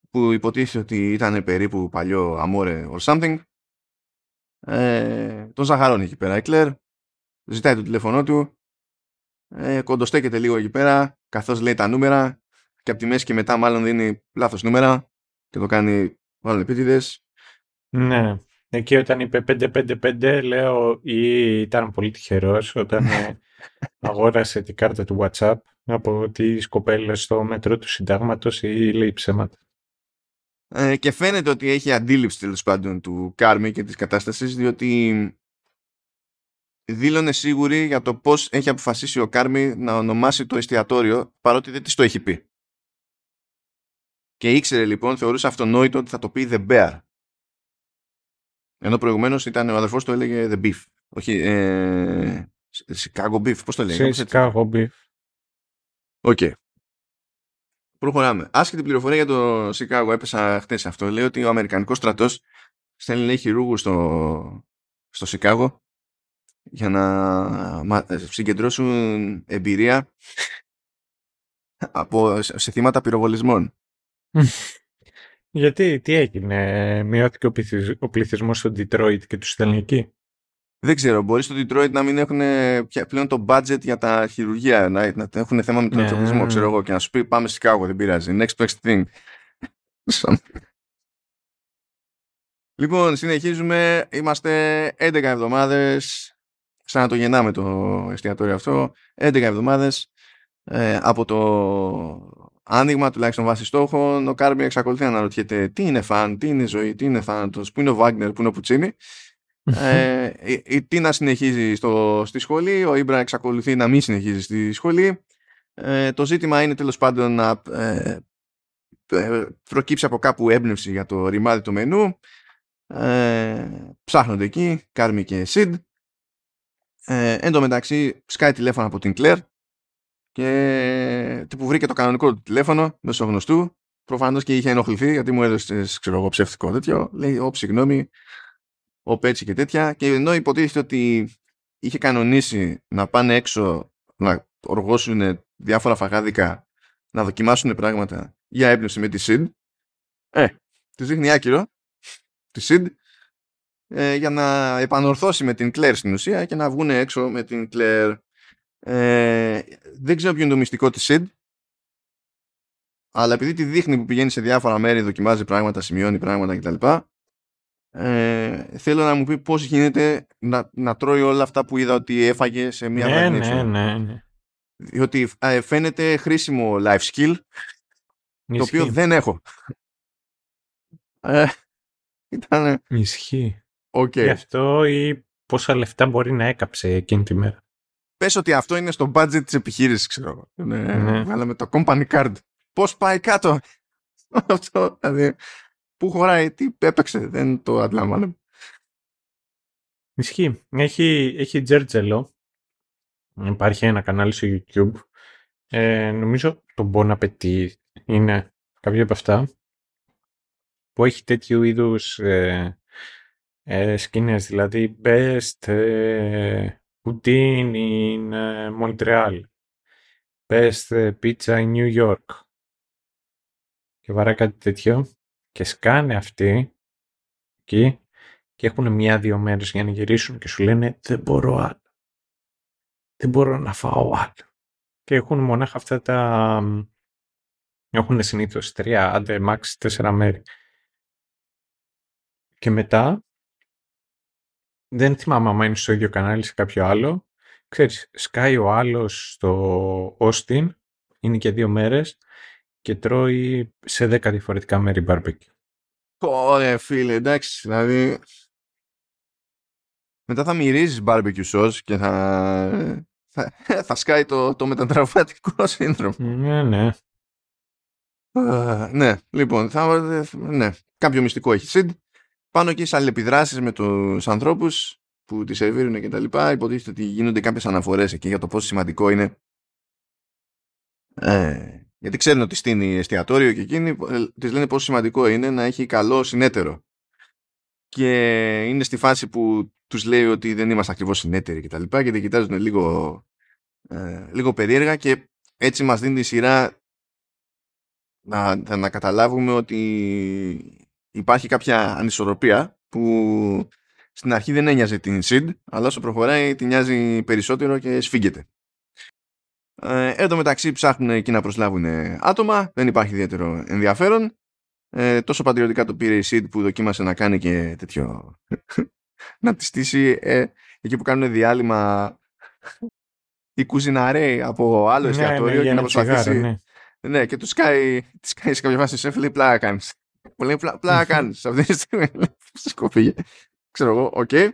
που υποτίθεται ότι ήταν περίπου παλιό αμόρε or something. Ε, τον ζαχαρώνει εκεί πέρα η Κλέρ. Ζητάει το τηλέφωνό του. Ε, κοντοστέκεται λίγο εκεί πέρα καθώς λέει τα νούμερα και από τη μέση και μετά μάλλον δίνει λάθος νούμερα και το κάνει μάλλον επίτηδες. Ναι. Εκεί όταν είπε 555 λέω ή ήταν πολύ τυχερός όταν ε, [LAUGHS] αγόρασε την κάρτα του WhatsApp από τις κοπέλες στο μέτρο του συντάγματος ή λέει ψέματα. Ε, και φαίνεται ότι έχει αντίληψη τέλος πάντων του Κάρμι και της κατάστασης διότι δήλωνε σίγουρη για το πώς έχει αποφασίσει ο Κάρμι να ονομάσει το εστιατόριο παρότι δεν της το έχει πει. Και ήξερε λοιπόν, θεωρούσε αυτονόητο ότι θα το πει The Bear. Ενώ προηγουμένως ήταν ο αδερφός του έλεγε The Beef. Όχι, ε, Chicago Beef, πώς το λέει. Chicago Beef. Ok. Okay. Προχωράμε. Άσχετη πληροφορία για το Chicago, έπεσα χτες αυτό. Λέει ότι ο Αμερικανικός στρατός στέλνει λέει χειρούργους στο, στο Chicago για να συγκεντρώσουν εμπειρία από, σε θύματα πυροβολισμών. Γιατί, τι έγινε, μειώθηκε ο πληθυσμός στο Detroit και του στέλνει εκεί; Δεν ξέρω, μπορεί στο Detroit να μην έχουν πλέον το budget για τα χειρουργία, να, να έχουν θέμα με τον εξοπλισμό, ξέρω εγώ, και να σου πει πάμε στη Chicago, δεν πειράζει. Next best thing. λοιπόν, συνεχίζουμε. Είμαστε 11 εβδομάδες, σαν να το γεννάμε το εστιατόριο αυτό, 11 εβδομάδες ε, από το άνοιγμα τουλάχιστον βάσει στόχων ο Κάρμι εξακολουθεί να αναρωτιέται τι είναι φαν, τι είναι ζωή, τι είναι θάνατος, πού είναι ο Βάγνερ, πού είναι ο Πουτσίνη ε, [LAUGHS] η, η Τίνα συνεχίζει στο, στη σχολή, ο Ήμπρα εξακολουθεί να μην συνεχίζει στη σχολή. Ε, το ζήτημα είναι τέλος πάντων να ε, ε, προκύψει από κάπου έμπνευση για το ρημάδι του μενού. Ε, ψάχνονται εκεί, Κάρμι και Σιντ. Ε, εν τω μεταξύ σκάει τηλέφωνο από την Κλέρ και που βρήκε το κανονικό του τηλέφωνο μέσω γνωστού. Προφανώς και είχε ενοχληθεί γιατί μου έδωσε ξέρω εγώ ψεύτικο τέτοιο. Λέει, Ω, συγγνώμη, ο Πέτσι και τέτοια. Και ενώ υποτίθεται ότι είχε κανονίσει να πάνε έξω να οργώσουν διάφορα φαγάδικα, να δοκιμάσουν πράγματα για έμπνευση με τη ΣΥΝ, ε, της δείχνει άκυρο τη ΣΥΝ ε, για να επανορθώσει με την Κλέρ στην ουσία και να βγουν έξω με την Κλέρ. Ε, δεν ξέρω ποιο είναι το μυστικό της ΣΥΝ, αλλά επειδή τη δείχνει που πηγαίνει σε διάφορα μέρη, δοκιμάζει πράγματα, σημειώνει πράγματα κτλ. Ε, θέλω να μου πει πώς γίνεται να, να τρώει όλα αυτά που είδα ότι έφαγε σε μια ναι, ναι, ναι, ναι. Διότι ε, φαίνεται χρήσιμο life skill το οποίο δεν έχω. Ε, ήταν... Ισχύει. Okay. Γι' αυτό ή πόσα λεφτά μπορεί να έκαψε εκείνη τη μέρα. Πες ότι αυτό είναι στο budget της επιχείρησης, ξέρω. Ναι, ναι. Βάλαμε το company card. Πώς πάει κάτω. [LAUGHS] αυτό, δηλαδή, πού χωράει, τι έπαιξε, δεν το αντιλαμβάνομαι. Ισχύει. Έχει, έχει Τζέρτζελο. Υπάρχει ένα κανάλι στο YouTube. Ε, νομίζω το Bon Appetit είναι κάποιο από αυτά που έχει τέτοιου είδους ε, ε, σκηνές, δηλαδή best ε, poutine in ε, Montreal, best ε, pizza in New York και βαρά κάτι τέτοιο και σκάνε αυτοί εκεί και έχουν μία-δύο μέρες για να γυρίσουν και σου λένε δεν μπορώ άλλο. Δεν μπορώ να φάω άλλο. Και έχουν μονάχα αυτά τα... Έχουν συνήθως τρία, άντε max τέσσερα μέρη. Και μετά, δεν θυμάμαι αν είναι στο ίδιο κανάλι σε κάποιο άλλο, ξέρεις, σκάει ο άλλος στο Austin, είναι και δύο μέρες, και τρώει σε δέκα διαφορετικά μέρη barbecue. Ωραία φίλε, εντάξει, δηλαδή μετά θα μυρίζεις barbecue sauce και θα, θα, θα σκάει το, το μετατραυματικό σύνδρομο. Ναι, ναι. Uh, ναι, λοιπόν, θα, ναι, κάποιο μυστικό έχει Σιντ. Πάνω εκεί σε αλληλεπιδράσεις με τους ανθρώπους που τη σερβίρουν και τα λοιπά, υποτίθεται ότι γίνονται κάποιες αναφορές εκεί για το πόσο σημαντικό είναι ε, γιατί ξέρουν ότι στείνει εστιατόριο και εκείνοι ε, τη λένε πόσο σημαντικό είναι να έχει καλό συνέτερο. Και είναι στη φάση που τους λέει ότι δεν είμαστε ακριβώς συνέτεροι και τα λοιπά και κοιτάζουν λίγο, ε, λίγο περίεργα και έτσι μας δίνει τη σειρά να, να καταλάβουμε ότι υπάρχει κάποια ανισορροπία που στην αρχή δεν ένοιαζε την Σιντ αλλά όσο προχωράει την νοιάζει περισσότερο και σφίγγεται. Ε, εν τω μεταξύ ψάχνουν εκεί να προσλάβουν άτομα, δεν υπάρχει ιδιαίτερο ενδιαφέρον. Ε, τόσο πατριωτικά το πήρε η Seed που δοκίμασε να κάνει και τέτοιο. [LAUGHS] να τη στήσει ε, εκεί που κάνουν διάλειμμα η κουζιναρέ από άλλο ναι, εστιατόριο ναι, και να προσπαθήσει. ναι. ναι, και του σκάει, σκάει σε κάποια φάση σε λέει πλάκα κάνει. Μου λέει πλάκα κάνεις. αυτή τη στιγμή. [LAUGHS] Σκοπήγε. Ξέρω εγώ, οκ. Okay.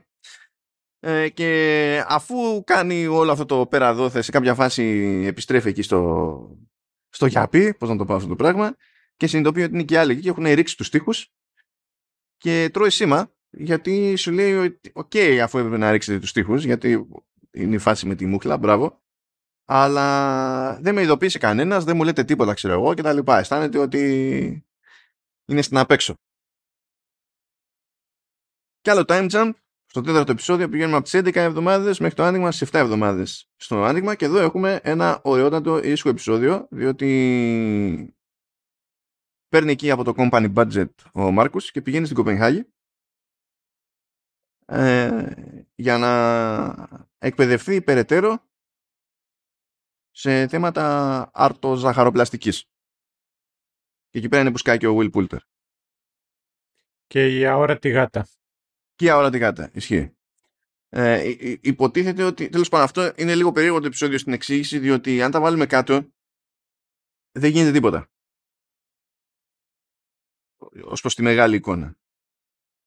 Ε, και αφού κάνει όλο αυτό το πέρα δόθε σε κάποια φάση επιστρέφει εκεί στο, στο γιαπί, πώς να το πάω αυτό το πράγμα και συνειδητοποιεί ότι είναι και άλλοι εκεί και έχουν ρίξει τους τοίχους και τρώει σήμα γιατί σου λέει ότι ok okay, αφού έπρεπε να ρίξετε τους τοίχους γιατί είναι η φάση με τη μούχλα, μπράβο αλλά δεν με ειδοποίησε κανένας, δεν μου λέτε τίποτα ξέρω εγώ και τα λοιπά. Αισθάνεται ότι είναι στην απέξω. Και άλλο time jump στο τέταρτο επεισόδιο πηγαίνουμε από τις 11 εβδομάδες μέχρι το άνοιγμα στις 7 εβδομάδες στο άνοιγμα και εδώ έχουμε ένα ωραιότατο ήσυχο επεισόδιο διότι παίρνει εκεί από το company budget ο Μάρκος και πηγαίνει στην Κοπενχάγη ε, για να εκπαιδευτεί περαιτέρω σε θέματα αρτοζαχαροπλαστικής. Και εκεί πέρα είναι που σκάει και ο Will Poulter. Και η αόρατη γάτα και όλα την κάτα. Ισχύει. Ε, υποτίθεται ότι τέλος πάντων αυτό είναι λίγο περίεργο το επεισόδιο στην εξήγηση, διότι αν τα βάλουμε κάτω, δεν γίνεται τίποτα. Ως προς τη μεγάλη εικόνα.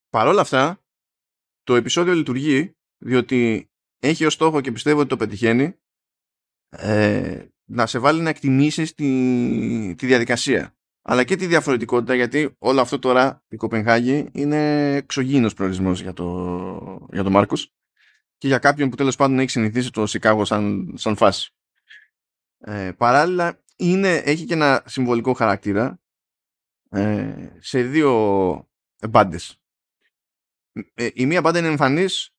Παρ' όλα αυτά, το επεισόδιο λειτουργεί διότι έχει ως στόχο και πιστεύω ότι το πετυχαίνει ε, να σε βάλει να εκτιμήσεις τη, τη διαδικασία αλλά και τη διαφορετικότητα γιατί όλο αυτό τώρα η Κοπενχάγη είναι εξωγήινος προορισμός για το, για το Μάρκος και για κάποιον που τέλος πάντων έχει συνηθίσει το Σικάγο σαν, σαν φάση. Ε, παράλληλα είναι, έχει και ένα συμβολικό χαρακτήρα ε, σε δύο μπάντες. Ε, η μία μπάντα είναι εμφανής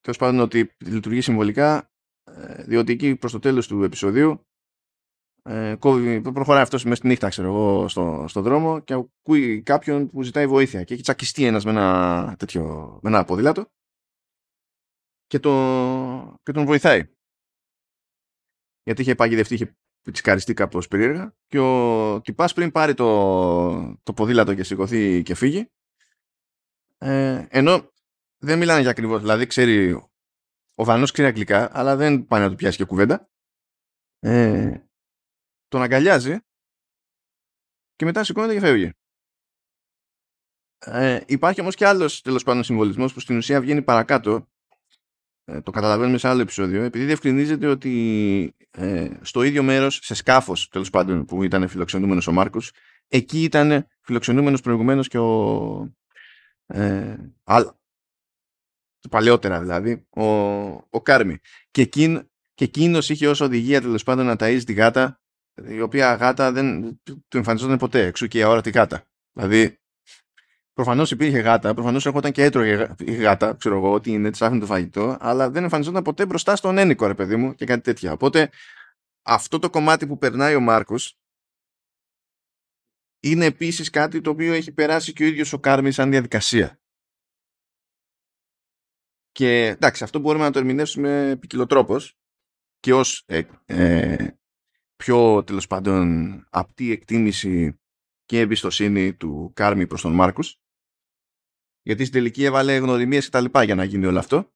τέλος πάντων ότι λειτουργεί συμβολικά ε, διότι εκεί προς το τέλος του επεισοδίου ε, προχωράει αυτός μέσα στη νύχτα ξέρω εγώ στο, στο δρόμο και ακούει κάποιον που ζητάει βοήθεια και έχει τσακιστεί ένας με ένα τέτοιο με ένα ποδήλατο και, το, και τον βοηθάει. Γιατί είχε παγιδευτεί είχε τσικαριστεί κάπως περίεργα και ο τυπάς πριν πάρει το, το ποδήλατο και σηκωθεί και φύγει ε, ενώ δεν μιλάνε για ακριβώς δηλαδή ξέρει ο Βανός ξέρει αγγλικά αλλά δεν πάνε να του πιάσει και κουβέντα ε, τον αγκαλιάζει και μετά σηκώνεται και φεύγει. Ε, υπάρχει όμως και άλλος τέλος πάντων συμβολισμός που στην ουσία βγαίνει παρακάτω ε, το καταλαβαίνουμε σε άλλο επεισόδιο επειδή διευκρινίζεται ότι ε, στο ίδιο μέρος σε σκάφος τέλος πάντων που ήταν φιλοξενούμενος ο Μάρκος εκεί ήταν φιλοξενούμενος προηγουμένως και ο ε, παλαιότερα δηλαδή ο, ο Κάρμι και, εκείν, και εκείνος είχε ως οδηγία τέλος πάντων να ταΐζει τη γάτα η οποία γάτα δεν του εμφανιζόταν ποτέ, εξού και η αόρατη γάτα. Δηλαδή, προφανώς υπήρχε γάτα, προφανώς έρχονταν και έτρωγε η γάτα, ξέρω εγώ, ότι είναι, της το φαγητό, αλλά δεν εμφανιζόταν ποτέ μπροστά στον ένικο, ρε παιδί μου, και κάτι τέτοια. Οπότε, αυτό το κομμάτι που περνάει ο Μάρκος είναι επίσης κάτι το οποίο έχει περάσει και ο ίδιος ο Κάρμι σαν διαδικασία. Και εντάξει, αυτό μπορούμε να το ερμηνεύσουμε ποικιλοτρόπως και ως ε, ε, πιο τέλος πάντων απτή εκτίμηση και εμπιστοσύνη του Κάρμι προς τον Μάρκους. Γιατί στην τελική έβαλε γνωριμίες και τα λοιπά για να γίνει όλο αυτό.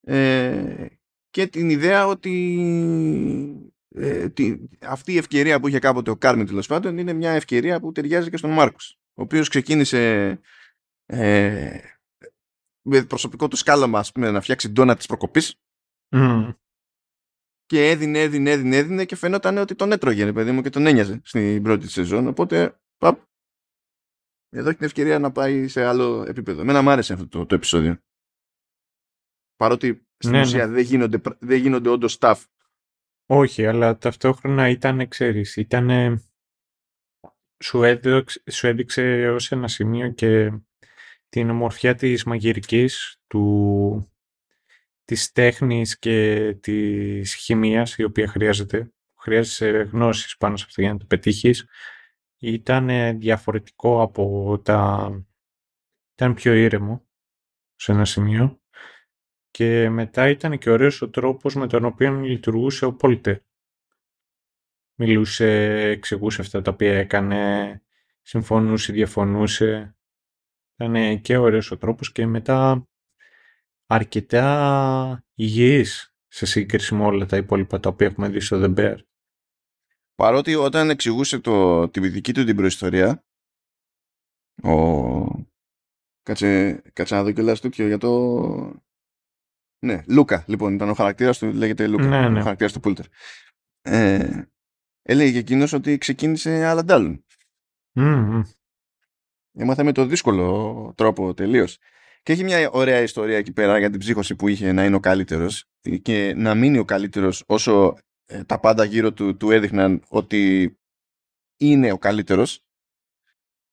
Ε, και την ιδέα ότι ε, αυτή η ευκαιρία που είχε κάποτε ο Κάρμι τέλος πάντων είναι μια ευκαιρία που ταιριάζει και στον Μάρκους ο οποίος ξεκίνησε ε, με προσωπικό του σκάλαμα να φτιάξει ντόνα της προκοπής και έδινε, έδινε, έδινε, έδινε και φαινόταν ότι τον έτρωγε, παιδί μου, και τον ένοιαζε στην πρώτη σεζόν. Οπότε, παπ, εδώ έχει την ευκαιρία να πάει σε άλλο επίπεδο. Εμένα μου άρεσε αυτό το, το επεισόδιο. Παρότι στην ναι, ουσία ναι. δεν γίνονται, δεν γίνονται όντως staff. Όχι, αλλά ταυτόχρονα ήταν, ξέρεις, ήταν. Σου έδειξε, σου έδειξε ως ένα σημείο και την ομορφιά της μαγειρικής, του, της τέχνης και της χημίας η οποία χρειάζεται, χρειάζεσαι γνώσεις πάνω σε αυτό για να το πετύχεις, ήταν διαφορετικό από τα... ήταν πιο ήρεμο σε ένα σημείο και μετά ήταν και ωραίος ο τρόπος με τον οποίο λειτουργούσε ο Πόλτε. Μιλούσε, εξηγούσε αυτά τα οποία έκανε, συμφωνούσε, διαφωνούσε. Ήταν και ωραίος ο τρόπος και μετά αρκετά υγιής σε σύγκριση με όλα τα υπόλοιπα τα οποία έχουμε δει στο The Bear. Παρότι όταν εξηγούσε το, τη δική του την προϊστορία ο... Κάτσε, κάτσε να δω κιόλας τέτοιο για το... Ναι, Λούκα, λοιπόν, ήταν ο χαρακτήρας του, λέγεται Λούκα, ναι, ναι. ο χαρακτήρας του Πούλτερ. Ε, έλεγε και εκείνος ότι ξεκίνησε αλλαντάλλον. Mm, Έμαθε με το δύσκολο τρόπο τελείως. Και έχει μια ωραία ιστορία εκεί πέρα για την ψύχωση που είχε να είναι ο καλύτερος και να μείνει ο καλύτερος όσο ε, τα πάντα γύρω του, του έδειχναν ότι είναι ο καλύτερος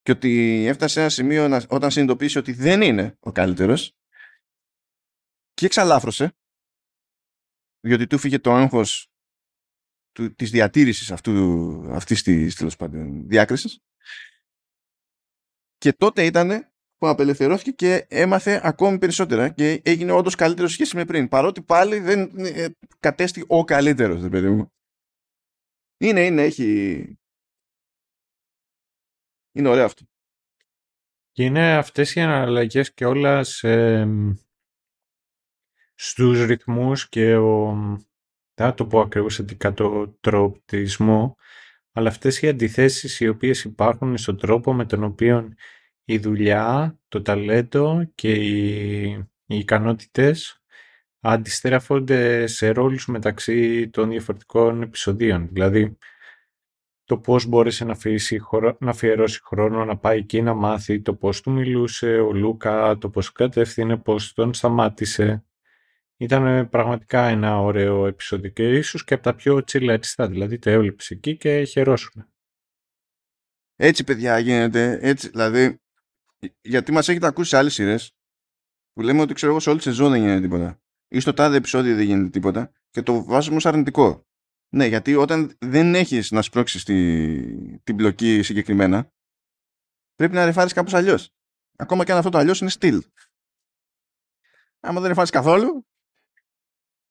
και ότι έφτασε σε ένα σημείο να, όταν συνειδητοποίησε ότι δεν είναι ο καλύτερος και εξαλάφρωσε διότι του φύγε το άγχος του, της διατήρησης αυτού, αυτής της τέλος πάντων διάκρισης. Και τότε ήταν που απελευθερώθηκε και έμαθε ακόμη περισσότερα και έγινε όντως καλύτερος σχέση με πριν. Παρότι πάλι δεν ε, κατέστη ο καλύτερος, δεν παιδί μου. Είναι, είναι, έχει. Είναι ωραίο αυτό. Και είναι αυτές οι αναλλαγές και όλα σε, στους ρυθμούς και ο, δεν θα το πω ακριβώς αντικατοτροπτισμό, αλλά αυτές οι αντιθέσεις οι οποίες υπάρχουν στον τρόπο με τον οποίο η δουλειά, το ταλέντο και οι, οι ικανότητες αντιστρέφονται σε ρόλους μεταξύ των διαφορετικών επεισοδίων. Δηλαδή, το πώς μπόρεσε να, αφήσει, να αφιερώσει χρόνο να πάει εκεί να μάθει, το πώς του μιλούσε ο Λούκα, το πώς κατεύθυνε, πώς τον σταμάτησε. Ήταν πραγματικά ένα ωραίο επεισόδιο και ίσως και από τα πιο τσιλαριστά, δηλαδή το έβλεψε εκεί και χαιρόσουν. Έτσι παιδιά γίνεται, έτσι, δηλαδή, γιατί μας έχετε ακούσει σε άλλες σειρές που λέμε ότι ξέρω εγώ σε όλη τη σεζόν δεν γίνεται τίποτα ή στο τάδε επεισόδιο δεν γίνεται τίποτα και το βάζουμε ως αρνητικό. Ναι, γιατί όταν δεν έχεις να σπρώξεις τη, την μπλοκή συγκεκριμένα πρέπει να ρεφάρεις κάπως αλλιώς. Ακόμα και αν αυτό το αλλιώς είναι στυλ. Άμα δεν ρεφάρεις καθόλου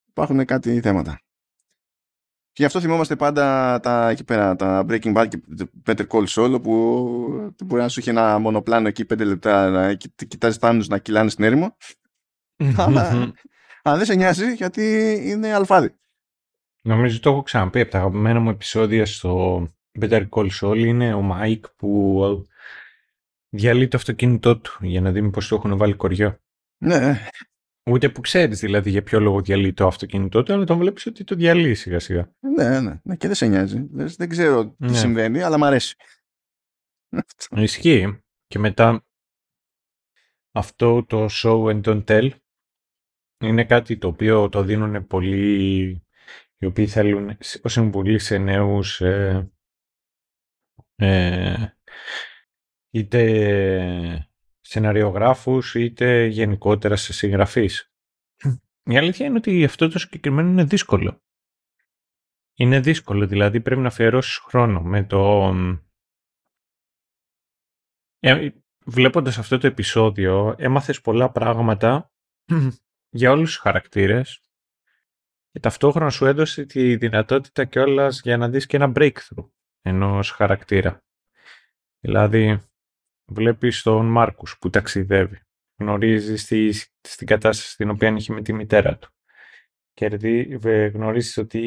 υπάρχουν κάτι θέματα. Και γι' αυτό θυμόμαστε πάντα τα, εκεί πέρα, τα Breaking Bad και Better Call Saul που μπορεί να σου έχει ένα μονοπλάνο εκεί πέντε λεπτά να κοιτάζεις θάνους να κυλάνε στην έρημο. [LAUGHS] Αλλά αν δεν σε νοιάζει γιατί είναι αλφάδι. Νομίζω το έχω ξαναπεί από τα αγαπημένα μου επεισόδια στο Better Call Saul είναι ο Μάικ που διαλύει το αυτοκίνητό του για να δει μήπως το έχουν βάλει κοριό. Ναι. Ούτε που ξέρεις δηλαδή για ποιο λόγο διαλύει το αυτοκίνητό του, αλλά τον βλέπεις ότι το διαλύει σιγά σιγά. Ναι, ναι, ναι. Και δεν σε νοιάζει. Δεν ξέρω τι ναι. συμβαίνει, αλλά μ' αρέσει. Ισχύει. Και μετά αυτό το show and don't tell είναι κάτι το οποίο το δίνουν πολλοί οι οποίοι θέλουν ως συμβουλής σε νέους ε, ε, είτε σεναριογράφους είτε γενικότερα σε συγγραφείς. Η αλήθεια είναι ότι αυτό το συγκεκριμένο είναι δύσκολο. Είναι δύσκολο, δηλαδή πρέπει να αφιερώσεις χρόνο με το... Ε, βλέποντας αυτό το επεισόδιο έμαθες πολλά πράγματα [CLEARS THROAT] για όλους τους χαρακτήρες και ταυτόχρονα σου έδωσε τη δυνατότητα κιόλας για να δεις και ένα breakthrough ενός χαρακτήρα. Δηλαδή, βλέπεις τον Μάρκους που ταξιδεύει. Γνωρίζεις τη, στην κατάσταση στην οποία είχε με τη μητέρα του. Και γνωρίζεις το τι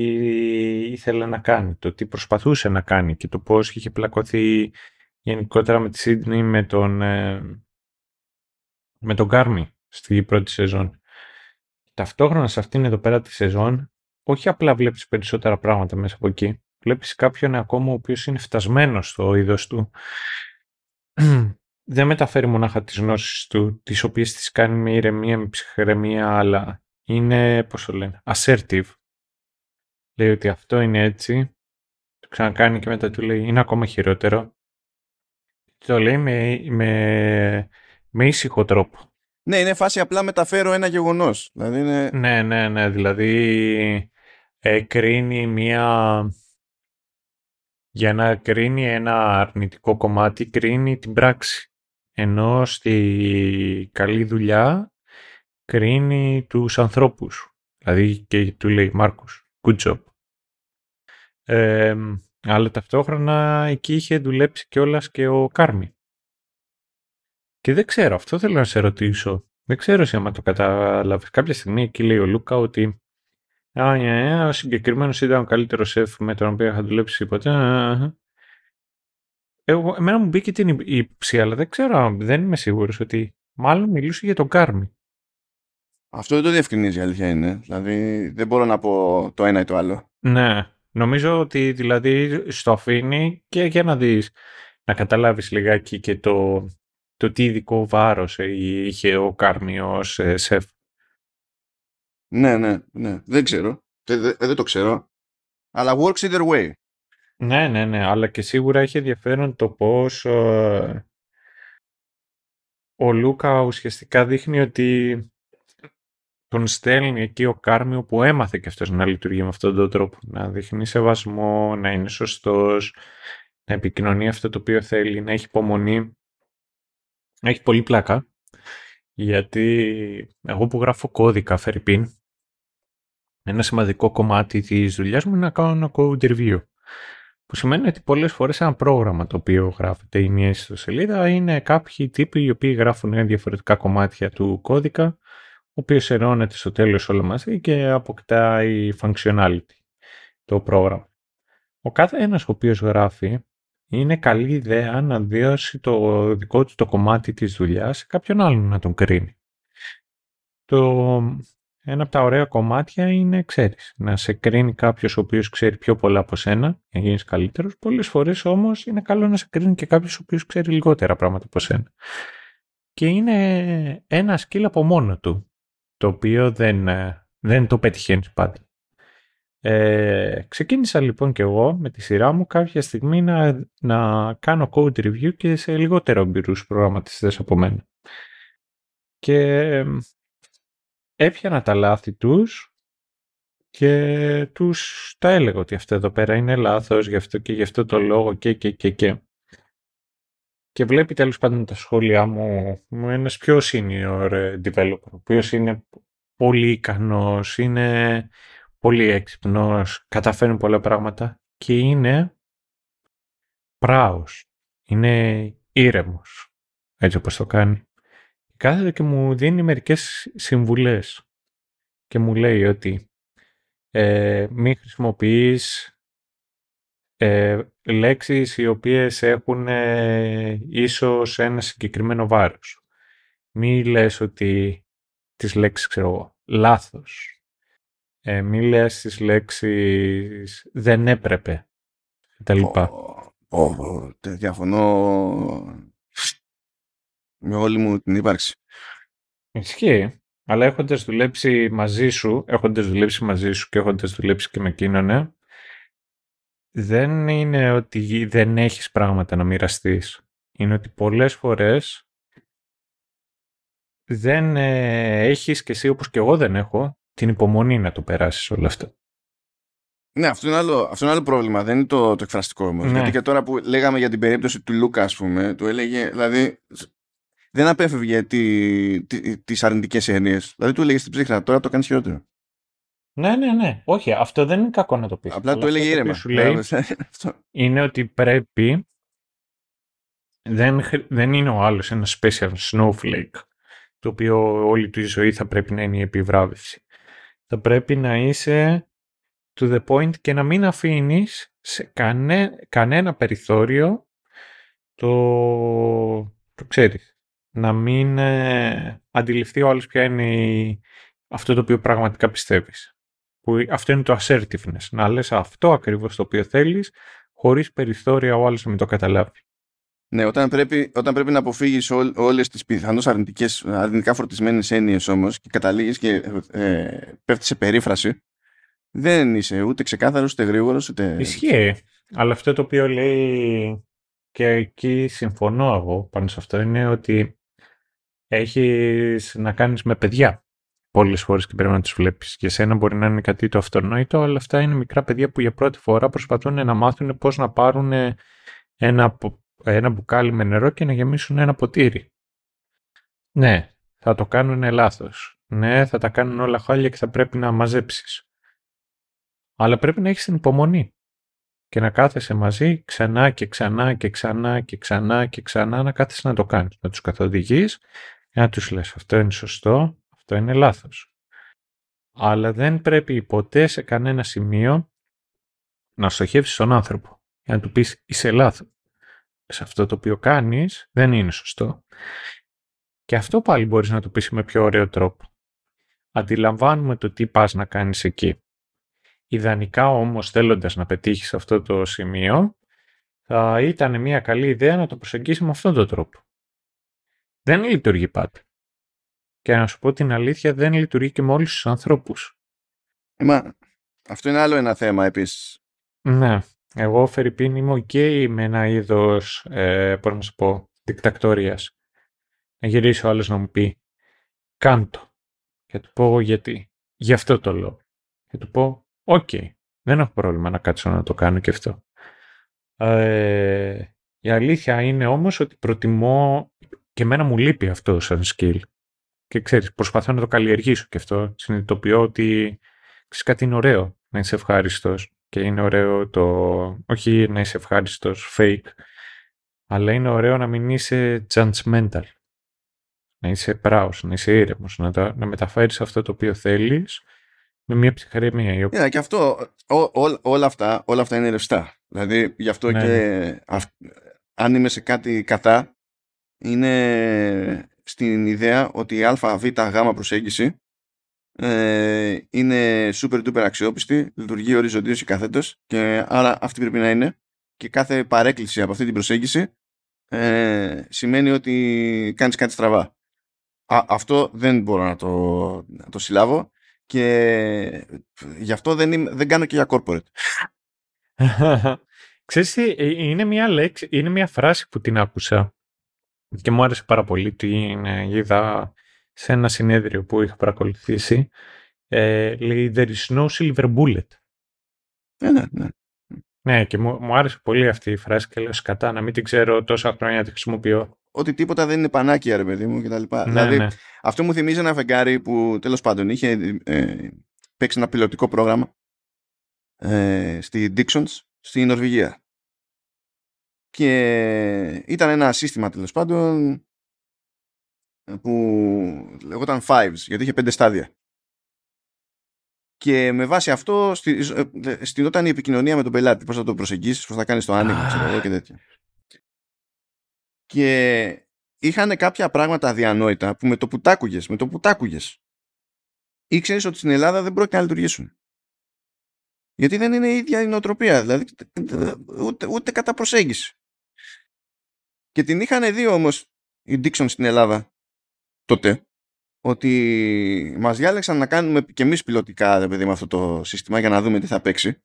ήθελε να κάνει, το τι προσπαθούσε να κάνει και το πώς είχε πλακωθεί γενικότερα με τη Σίδνη με τον, ε, με τον Κάρμι στη πρώτη σεζόν. Ταυτόχρονα σε αυτήν εδώ πέρα τη σεζόν, όχι απλά βλέπεις περισσότερα πράγματα μέσα από εκεί. Βλέπεις κάποιον ακόμα ο οποίος είναι φτασμένος στο είδος του. [CLEARS THROAT] Δεν μεταφέρει μονάχα τις γνώσεις του, τις οποίες τις κάνει με ηρεμία, με ψυχραιμία, αλλά είναι, πώς το λένε, assertive. Λέει ότι αυτό είναι έτσι, το ξανακάνει και μετά του λέει είναι ακόμα χειρότερο. Το λέει με, με, με ήσυχο τρόπο. Ναι, είναι φάση απλά μεταφέρω ένα γεγονός. Δηλαδή είναι... Ναι, ναι, ναι. Δηλαδή ε, κρίνει μία... Για να κρίνει ένα αρνητικό κομμάτι, κρίνει την πράξη. Ενώ στη καλή δουλειά κρίνει τους ανθρώπους. Δηλαδή και του λέει Μάρκος, good job. Ε, αλλά ταυτόχρονα εκεί είχε δουλέψει κιόλας και ο Κάρμι. Και δεν ξέρω, αυτό θέλω να σε ρωτήσω. Δεν ξέρω εσύ άμα το κατάλαβες. Κάποια στιγμή εκεί λέει ο Λούκα ότι Α, ναι, ο συγκεκριμένος ήταν ο καλύτερος σεφ με τον οποίο είχα δουλέψει ποτέ. Εγώ, εμένα μου μπήκε την ύψη, αλλά δεν ξέρω, δεν είμαι σίγουρος ότι μάλλον μιλούσε για τον Κάρμι. Αυτό δεν το διευκρινίζει, η αλήθεια είναι. Δηλαδή, δεν μπορώ να πω το ένα ή το άλλο. Ναι. Νομίζω ότι δηλαδή στο αφήνει και για να δεις, να καταλάβεις λιγάκι και το το τι ειδικό βάρος ε, είχε ο Κάρμι ως ε, σεφ. Ναι, ναι, ναι. Δεν ξέρω. Δεν, δεν το ξέρω. Αλλά works either way. Ναι, ναι, ναι. Αλλά και σίγουρα έχει ενδιαφέρον το πώς ε, ο Λούκα ουσιαστικά δείχνει ότι τον στέλνει εκεί ο Κάρμιο που έμαθε και αυτός να λειτουργεί με αυτόν τον τρόπο. Να δείχνει σεβασμό, να είναι σωστός, να επικοινωνεί αυτό το οποίο θέλει, να έχει υπομονή. Έχει πολύ πλάκα. Γιατί εγώ που γράφω κώδικα Φερρυπίν, ένα σημαντικό κομμάτι της δουλειάς μου είναι να κάνω ένα code review. Που σημαίνει ότι πολλές φορές ένα πρόγραμμα το οποίο γράφεται η μία ιστοσελίδα είναι κάποιοι τύποι οι οποίοι γράφουν διαφορετικά κομμάτια του κώδικα οποίος ενώνεται στο τέλος όλο μαζί και αποκτάει functionality το πρόγραμμα. Ο κάθε ένας ο οποίος γράφει είναι καλή ιδέα να δώσει το δικό του το κομμάτι της δουλειάς σε κάποιον άλλον να τον κρίνει. Το, ένα από τα ωραία κομμάτια είναι, ξέρεις, να σε κρίνει κάποιος ο οποίος ξέρει πιο πολλά από σένα, να γίνεις καλύτερος. Πολλές φορές όμως είναι καλό να σε κρίνει και κάποιος ο οποίος ξέρει λιγότερα πράγματα από σένα. Και είναι ένα σκύλ από μόνο του, το οποίο δεν, ε, δεν το πετυχαίνεις πάντα. Ε, ξεκίνησα λοιπόν και εγώ με τη σειρά μου κάποια στιγμή να, να κάνω code review και σε λιγότερο εμπειρούς προγραμματιστές από μένα. Και έπιανα τα λάθη τους και τους τα έλεγα ότι αυτό εδώ πέρα είναι λάθος γι' αυτό και γι' αυτό το λόγο και και και και. Και βλέπει τέλος πάντων τα σχόλιά μου ένας πιο senior developer, ο οποίος είναι πολύ ικανός, είναι πολύ έξυπνος, καταφέρνει πολλά πράγματα και είναι πράος, είναι ήρεμος, έτσι όπως το κάνει. Κάθεται και μου δίνει μερικές συμβουλές και μου λέει ότι ε, μην χρησιμοποιείς ε, λέξεις οι οποίες έχουν ε, ίσως ένα συγκεκριμένο βάρος. Μη λες ότι τις λέξεις, ξέρω εγώ, λάθος ε, μη λες τις λέξεις δεν έπρεπε τα λοιπά. Oh, διαφωνώ με όλη μου την ύπαρξη. Ισχύει. Αλλά έχοντας δουλέψει μαζί σου, έχοντας δουλέψει μαζί σου και έχοντας δουλέψει και με εκείνον, δεν είναι ότι δεν έχεις πράγματα να μοιραστείς. Είναι ότι πολλές φορές δεν ε, έχεις και εσύ όπως και εγώ δεν έχω την υπομονή να το περάσεις όλο αυτό. Ναι, αυτό είναι άλλο, αυτό είναι άλλο πρόβλημα. Δεν είναι το, το εκφραστικό όμως. Ναι. Γιατί και τώρα που λέγαμε για την περίπτωση του Λούκα, ας πούμε, του έλεγε. Δηλαδή, δεν απέφευγε τι, τι, τις αρνητικές έννοιες. Δηλαδή, του έλεγε στην ψύχρα, τώρα το κάνεις χειρότερο. Ναι, ναι, ναι. Όχι, αυτό δεν είναι κακό να το πεις. Απλά του έλεγε ήρεμα. Σου λέει [LAUGHS] είναι ότι πρέπει. Δεν, δεν είναι ο άλλος ένας special snowflake, το οποίο όλη του η ζωή θα πρέπει να είναι η επιβράβευση θα πρέπει να είσαι to the point και να μην αφήνεις σε κανέ, κανένα περιθώριο το, το ξέρεις. Να μην ε, αντιληφθεί ο άλλος ποια είναι αυτό το οποίο πραγματικά πιστεύεις. Που, αυτό είναι το assertiveness. Να λες αυτό ακριβώς το οποίο θέλεις χωρίς περιθώρια ο άλλος να μην το καταλάβει. Ναι, όταν πρέπει, όταν πρέπει να αποφύγεις ό, όλες τις πιθανώς αρνητικά φορτισμένες έννοιες όμως και καταλήγεις και ε, πέφτεις σε περίφραση, δεν είσαι ούτε ξεκάθαρος, ούτε γρήγορος, ούτε. Ισχύει. Αλλά αυτό το οποίο λέει και εκεί συμφωνώ εγώ πάνω σε αυτό είναι ότι έχεις να κάνεις με παιδιά πολλές φορές και πρέπει να του βλέπεις. Για σένα μπορεί να είναι κάτι το αυτονόητο, αλλά αυτά είναι μικρά παιδιά που για πρώτη φορά προσπαθούν να μάθουν πώς να πάρουν ένα ένα μπουκάλι με νερό και να γεμίσουν ένα ποτήρι. Ναι, θα το κάνουν λάθος. Ναι, θα τα κάνουν όλα χάλια και θα πρέπει να μαζέψεις. Αλλά πρέπει να έχεις την υπομονή και να κάθεσαι μαζί ξανά και ξανά και ξανά και ξανά και ξανά να κάθεσαι να το κάνεις. Να τους καθοδηγείς και να τους λες αυτό είναι σωστό, αυτό είναι λάθος. Αλλά δεν πρέπει ποτέ σε κανένα σημείο να στοχεύσεις τον άνθρωπο για να του πεις είσαι λάθος σε αυτό το οποίο κάνεις δεν είναι σωστό. Και αυτό πάλι μπορείς να το πεις με πιο ωραίο τρόπο. Αντιλαμβάνουμε το τι πας να κάνεις εκεί. Ιδανικά όμως θέλοντας να πετύχεις αυτό το σημείο θα ήταν μια καλή ιδέα να το προσεγγίσεις με αυτόν τον τρόπο. Δεν λειτουργεί πάντα. Και να σου πω την αλήθεια δεν λειτουργεί και με όλους τους ανθρώπους. Μα αυτό είναι άλλο ένα θέμα επίσης. Ναι. Εγώ, φερειπείν, είμαι ok με ένα είδος, ε, πώς να σου πω, δικτατορίας. Να γυρίσει ο άλλος να μου πει, κάντο. Και του πω γιατί. Γι' αυτό το λόγο. Και του πω, οκ, δεν έχω πρόβλημα να κάτσω να το κάνω και αυτό. Ε, η αλήθεια είναι όμως ότι προτιμώ και εμένα μου λείπει αυτό σαν skill. Και ξέρεις, προσπαθώ να το καλλιεργήσω και αυτό. Συνειδητοποιώ ότι ξέρεις κάτι είναι ωραίο να είσαι ευχάριστος και είναι ωραίο το, όχι να είσαι ευχάριστος, fake, αλλά είναι ωραίο να μην είσαι judgmental. να είσαι πράος, να είσαι ήρεμος, να, τα, να μεταφέρεις αυτό το οποίο θέλεις με μια ψυχραιμία. Yeah, και αυτό, όλα, αυτά, όλα αυτά είναι ρευστά. Δηλαδή, γι' αυτό ναι, και ναι. αν είμαι σε κάτι κατά, είναι στην ιδέα ότι η αβ γ προσέγγιση ε, είναι super duper αξιόπιστη, λειτουργεί οριζοντίως ή καθέτος και άρα αυτή πρέπει να είναι και κάθε παρέκκληση από αυτή την προσέγγιση ε, σημαίνει ότι κάνεις κάτι στραβά. αυτό δεν μπορώ να το, να το συλλάβω και γι' αυτό δεν, δεν κάνω και για corporate. [LAUGHS] Ξέρεις, ε, είναι μια, λέξη, είναι μια φράση που την άκουσα και μου άρεσε πάρα πολύ. Την είδα σε ένα συνέδριο που είχα παρακολουθήσει. Ε, λέει «There is no silver bullet». Ναι, ναι, ναι. Ναι, και μου, μου άρεσε πολύ αυτή η φράση και λέω σκατά να μην την ξέρω τόσα χρόνια να τη χρησιμοποιώ. Ότι τίποτα δεν είναι πανάκια, ρε παιδί μου, κτλ. Ναι, δηλαδή, ναι. αυτό μου θυμίζει ένα φεγγάρι που τέλος πάντων είχε ε, παίξει ένα πιλωτικό πρόγραμμα ε, στη Dixons στη Νορβηγία. Και ήταν ένα σύστημα τέλος πάντων που λεγόταν Fives, γιατί είχε πέντε στάδια. Και με βάση αυτό στηνόταν η επικοινωνία με τον πελάτη. Πώς θα το προσεγγίσεις, πώς θα κάνεις το άνοιγμα, ξέρω εγώ και τέτοια. Και είχαν κάποια πράγματα αδιανόητα που με το που τάκουγες, με το που τάκουγες, ήξερες ότι στην Ελλάδα δεν πρόκειται να λειτουργήσουν. Γιατί δεν είναι η ίδια η νοοτροπία, δηλαδή ούτε, ούτε κατά προσέγγιση. Και την είχαν δει όμως οι Dixon στην Ελλάδα τότε ότι μας διάλεξαν να κάνουμε και εμείς πιλωτικά ρε παιδί, με αυτό το σύστημα για να δούμε τι θα παίξει.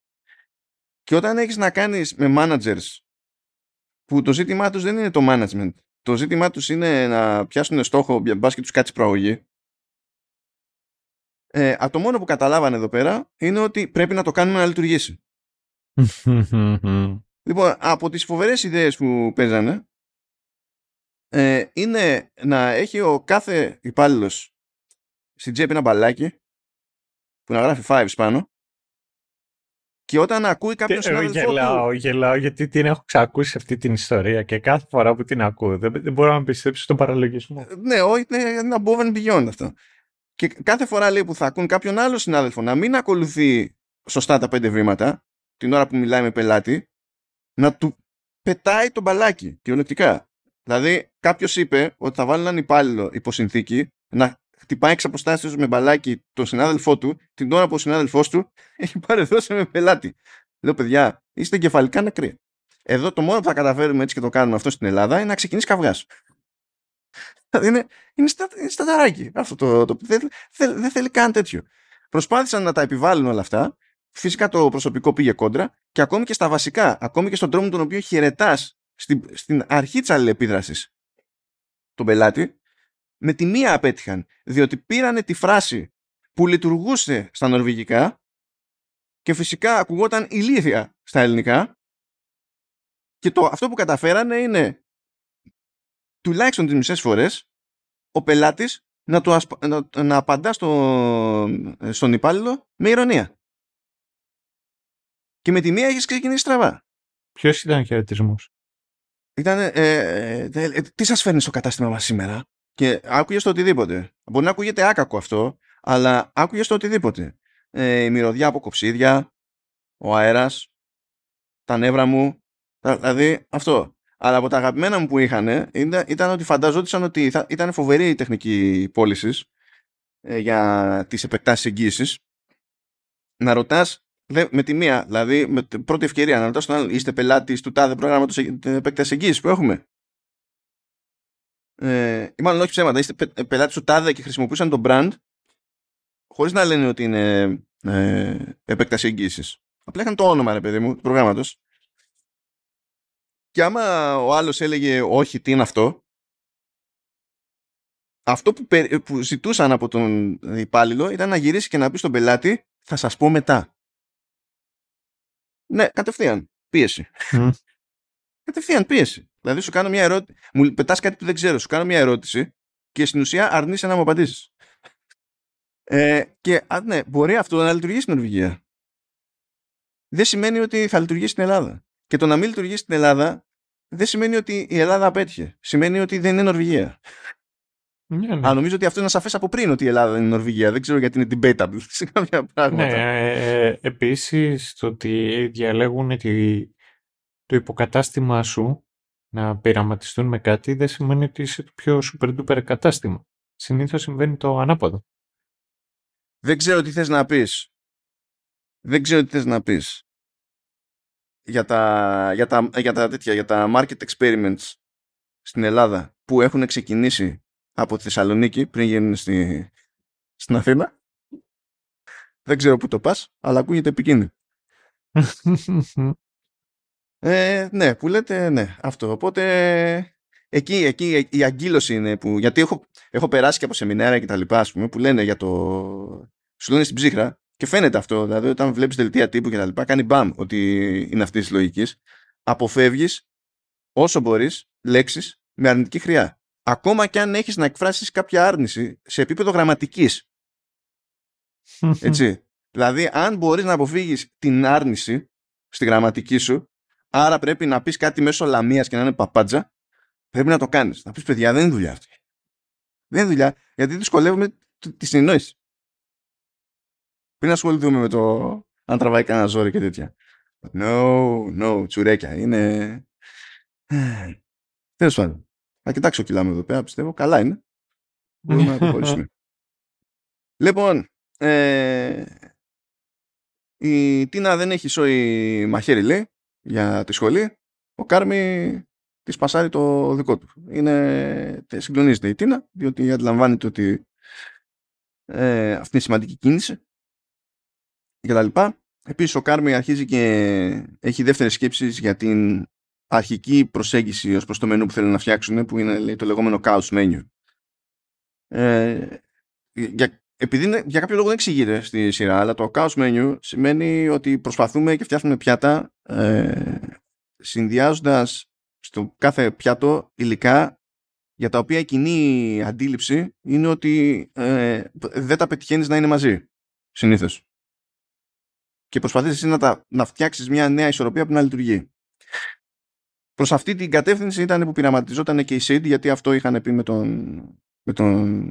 Και όταν έχεις να κάνεις με managers που το ζήτημά τους δεν είναι το management το ζήτημά τους είναι να πιάσουν στόχο μπας και τους κάτσει προαγωγή ε, το μόνο που καταλάβανε εδώ πέρα είναι ότι πρέπει να το κάνουμε να λειτουργήσει. [LAUGHS] Λοιπόν από τις φοβερές ιδέες που παίζανε ε, είναι να έχει ο κάθε υπάλληλος στην τσέπη ένα μπαλάκι που να γράφει fives πάνω και όταν ακούει κάποιος συνάδελφο γελάω, του... Γελάω γιατί την έχω ξακούσει αυτή την ιστορία και κάθε φορά που την ακούω δεν, δεν μπορώ να πιστέψω στον παραλογισμό. Ε, ναι, όχι, είναι ένα above and beyond αυτό. Και κάθε φορά λέει που θα ακούν κάποιον άλλο συνάδελφο να μην ακολουθεί σωστά τα πέντε βήματα την ώρα που μιλάει με πελάτη να του πετάει το μπαλάκι κυριολεκτικά. Δηλαδή, κάποιος είπε ότι θα βάλει έναν υπάλληλο υποσυνθήκη να χτυπάει εξ αποστάσεω με μπαλάκι τον συνάδελφό του την ώρα που ο συνάδελφός του έχει παρεδώσει με πελάτη. Λέω, παιδιά, είστε εγκεφαλικά νεκροί. Εδώ το μόνο που θα καταφέρουμε έτσι και το κάνουμε αυτό στην Ελλάδα είναι να ξεκινήσει καυγάς. Δηλαδή είναι, είναι, στα, είναι σταταράκι. Αυτό το, το, δεν, δεν θέλει καν τέτοιο. Προσπάθησαν να τα επιβάλλουν όλα αυτά. Φυσικά το προσωπικό πήγε κόντρα και ακόμη και στα βασικά, ακόμη και στον τρόπο τον οποίο χαιρετάς στην, στην αρχή της αλληλεπίδρασης τον πελάτη, με τη μία απέτυχαν, διότι πήρανε τη φράση που λειτουργούσε στα νορβηγικά και φυσικά ακουγόταν ηλίθια στα ελληνικά και το, αυτό που καταφέρανε είναι τουλάχιστον τις μισές φορές ο πελάτης να, το να, να απαντά στο, στον υπάλληλο με ηρωνία. Και με τη μία έχεις ξεκινήσει στραβά. Ποιος ήταν ο χαιρετισμός; Ήταν, ε, ε, ε, τι σας φέρνει στο κατάστημα μας σήμερα; Και άκουγες το οτιδήποτε. Μπορεί να ακούγεται άκακο αυτό, αλλά άκουγες το οτιδήποτε. Ε, η μυρωδιά από κοψίδια, ο αέρας, τα νεύρα μου, δηλαδή αυτό. Αλλά από τα αγαπημένα μου που είχαν ήταν, ήταν ότι φανταζόντουσαν ότι θα, ήταν φοβερή η τεχνική πώληση ε, για τις επεκτάσεις εγγύησης. Να ρωτάς με τη μία, δηλαδή με την πρώτη ευκαιρία να ρωτάς τον άλλο, είστε πελάτης του τάδε πρόγραμματος επέκταση εγγύησης που έχουμε; Ε, ή μάλλον όχι ψέματα, είστε πε, πελάτης του τάδε και χρησιμοποιούσαν το brand χωρίς να λένε ότι είναι ε, επέκταση εγγύησης. Απλά είχαν το όνομα, ρε παιδί μου, του προγράμματος. Και άμα ο άλλος έλεγε όχι, τι είναι αυτό, αυτό που, που ζητούσαν από τον υπάλληλο ήταν να γυρίσει και να πει στον πελάτη θα σας πω μετά. Ναι, κατευθείαν. Πίεση. Mm. κατευθείαν πίεση. Δηλαδή σου κάνω μια ερώτηση. Μου πετάς κάτι που δεν ξέρω. Σου κάνω μια ερώτηση και στην ουσία αρνείσαι να μου απαντήσεις. Ε, και α, ναι, μπορεί αυτό να λειτουργήσει στην Νορβηγία. Δεν σημαίνει ότι θα λειτουργήσει στην Ελλάδα. Και το να μην λειτουργήσει στην Ελλάδα δεν σημαίνει ότι η Ελλάδα απέτυχε. Σημαίνει ότι δεν είναι Νορβηγία. Ναι, ναι. Αλλά νομίζω ότι αυτό είναι σαφές από πριν ότι η Ελλάδα είναι η Νορβηγία. Δεν ξέρω γιατί είναι debatable [LAUGHS] σε κάποια πράγματα. Ναι, ε, επίσης το ότι διαλέγουν τη, το υποκατάστημά σου να πειραματιστούν με κάτι δεν σημαίνει ότι είσαι το πιο super duper κατάστημα. Συνήθως συμβαίνει το ανάποδο. Δεν ξέρω τι θες να πεις. Δεν ξέρω τι θες να πεις. Για τα, για τα, για τα, τέτοια, για τα market experiments στην Ελλάδα που έχουν ξεκινήσει από τη Θεσσαλονίκη πριν γίνουν στη, στην Αθήνα. Δεν ξέρω πού το πας, αλλά ακούγεται επικίνδυνο. Ε, ναι, που λέτε, ναι, αυτό. Οπότε, εκεί, εκεί η αγκύλωση είναι που, γιατί έχω, έχω περάσει και από σεμινάρια και τα λοιπά, ας πούμε, που λένε για το, σου λένε στην ψύχρα και φαίνεται αυτό, δηλαδή όταν βλέπεις δελτία τύπου και τα λοιπά, κάνει μπαμ ότι είναι αυτής της λογικής. Αποφεύγεις όσο μπορείς λέξεις με αρνητική χρειά. Ακόμα και αν έχεις να εκφράσεις κάποια άρνηση σε επίπεδο γραμματικής. [LAUGHS] Έτσι. δηλαδή, αν μπορείς να αποφύγεις την άρνηση στη γραμματική σου, άρα πρέπει να πεις κάτι μέσω λαμίας και να είναι παπάντζα, πρέπει να το κάνεις. Να πεις, παιδιά, δεν είναι δουλειά αυτή. Δεν είναι δουλειά, γιατί δυσκολεύουμε τη συνεννόηση. Πριν ασχοληθούμε με το αν τραβάει κανένα ζόρι και τέτοια. No, no, τσουρέκια. Είναι... Τέλος πάντων. Θα κοιτάξω κιλά εδώ πέρα, πιστεύω. Καλά είναι. Μπορούμε να [LAUGHS] προχωρήσουμε. λοιπόν, ε, η Τίνα δεν έχει σόι μαχαίρι, λέει, για τη σχολή. Ο Κάρμι της πασάρει το δικό του. Είναι, συγκλονίζεται η Τίνα, διότι αντιλαμβάνεται ότι ε, αυτή είναι σημαντική κίνηση και τα λοιπά. Επίσης ο Κάρμι αρχίζει και έχει δεύτερες σκέψεις για την αρχική προσέγγιση ως προς το μενού που θέλουν να φτιάξουν που είναι λέει, το λεγόμενο chaos menu. Ε, για, επειδή είναι, για κάποιο λόγο δεν εξηγείται στη σειρά αλλά το chaos menu σημαίνει ότι προσπαθούμε και φτιάχνουμε πιάτα ε, συνδυάζοντας στο κάθε πιάτο υλικά για τα οποία η κοινή αντίληψη είναι ότι ε, δεν τα πετυχαίνεις να είναι μαζί συνήθως και προσπαθείς εσύ να, τα, να φτιάξεις μια νέα ισορροπία που να λειτουργεί. Προς αυτή την κατεύθυνση ήταν που πειραματιζόταν και η Sid γιατί αυτό είχαν πει με τον, με τον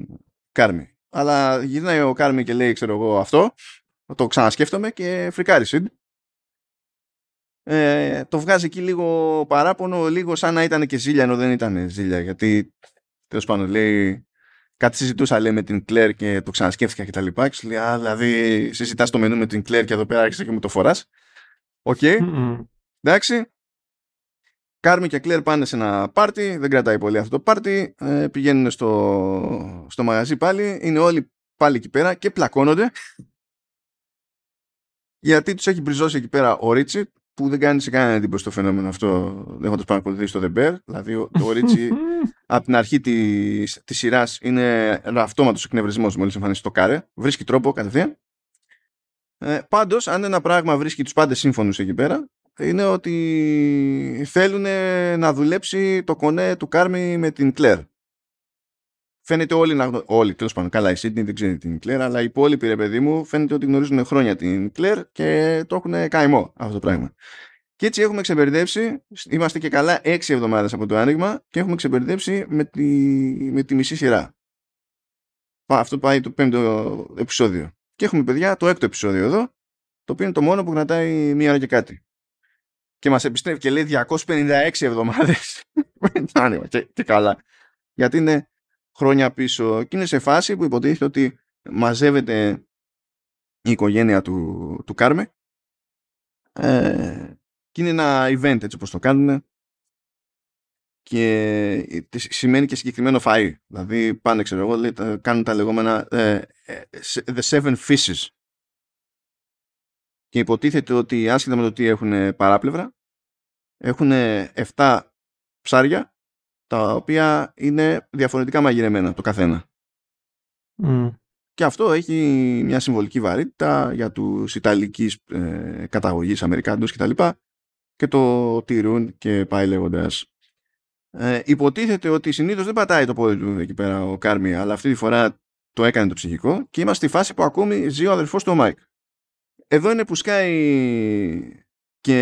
Κάρμι. Αλλά γυρνάει ο Κάρμι και λέει ξέρω εγώ αυτό, το ξανασκέφτομαι και φρικάρει Sid. Ε, το βγάζει εκεί λίγο παράπονο, λίγο σαν να ήταν και ζήλια ενώ δεν ήταν ζήλια γιατί τέλος πάντων λέει κάτι συζητούσα λέει με την Κλέρ και το ξανασκέφτηκα και τα λοιπά και σου λέει α, δηλαδή συζητάς το μενού με την Κλέρ και εδώ πέρα άρχισε και μου το φοράς OK okay. εντάξει Κάρμι και Κλέρ πάνε σε ένα πάρτι δεν κρατάει πολύ αυτό το πάρτι ε, πηγαίνουν στο, στο μαγαζί πάλι είναι όλοι πάλι εκεί πέρα και πλακώνονται γιατί τους έχει μπριζώσει εκεί πέρα ο Ρίτσι που δεν κάνει σε κανένα εντύπωση το φαινόμενο αυτό έχοντας παρακολουθήσει το The Bear δηλαδή το Ρίτσι [LAUGHS] από την αρχή της, της σειράς είναι αυτόματος εκνευρισμός μόλις εμφανίσει το κάρε. Βρίσκει τρόπο κατευθείαν. Ε, πάντως, αν ένα πράγμα βρίσκει τους πάντες σύμφωνους εκεί πέρα, είναι ότι θέλουν να δουλέψει το κονέ του Κάρμι με την Κλέρ. Φαίνεται όλοι να γνωρίζουν. Όλοι, τέλος πάντων. Καλά, η Σίτνη δεν ξέρει την Κλέρ, αλλά οι υπόλοιποι, ρε παιδί μου, φαίνεται ότι γνωρίζουν χρόνια την Κλέρ και το έχουν καημό αυτό το πράγμα. Και έτσι έχουμε ξεμπερδέψει, είμαστε και καλά έξι εβδομάδες από το άνοιγμα και έχουμε ξεμπερδέψει με τη, με τη μισή σειρά. Αυτό πάει το πέμπτο επεισόδιο. Και έχουμε παιδιά το έκτο επεισόδιο εδώ, το οποίο είναι το μόνο που κρατάει μία ώρα και κάτι. Και μας επιστρέφει και λέει 256 εβδομάδες. [LAUGHS] άνοιγμα και, και καλά. Γιατί είναι χρόνια πίσω και είναι σε φάση που υποτίθεται ότι μαζεύεται η οικογένεια του, του Κάρμε ε, και είναι ένα event έτσι όπως το κάνουν και σημαίνει και συγκεκριμένο φαΐ. Δηλαδή πάνε ξέρω εγώ κάνουν τα λεγόμενα ε, ε, The Seven Fishes και υποτίθεται ότι άσχετα με το τι έχουν παράπλευρα έχουν 7 ψάρια τα οποία είναι διαφορετικά μαγειρεμένα το καθένα. Και αυτό έχει μια συμβολική βαρύτητα για τους Ιταλικής ε, καταγωγής Αμερικάντους κτλ και το τηρούν και πάει λέγοντας. Ε, υποτίθεται ότι συνήθως δεν πατάει το πόδι του εκεί πέρα ο Κάρμι, αλλά αυτή τη φορά το έκανε το ψυχικό και είμαστε στη φάση που ακόμη ζει ο αδερφός του ο Μάικ. Εδώ είναι που σκάει και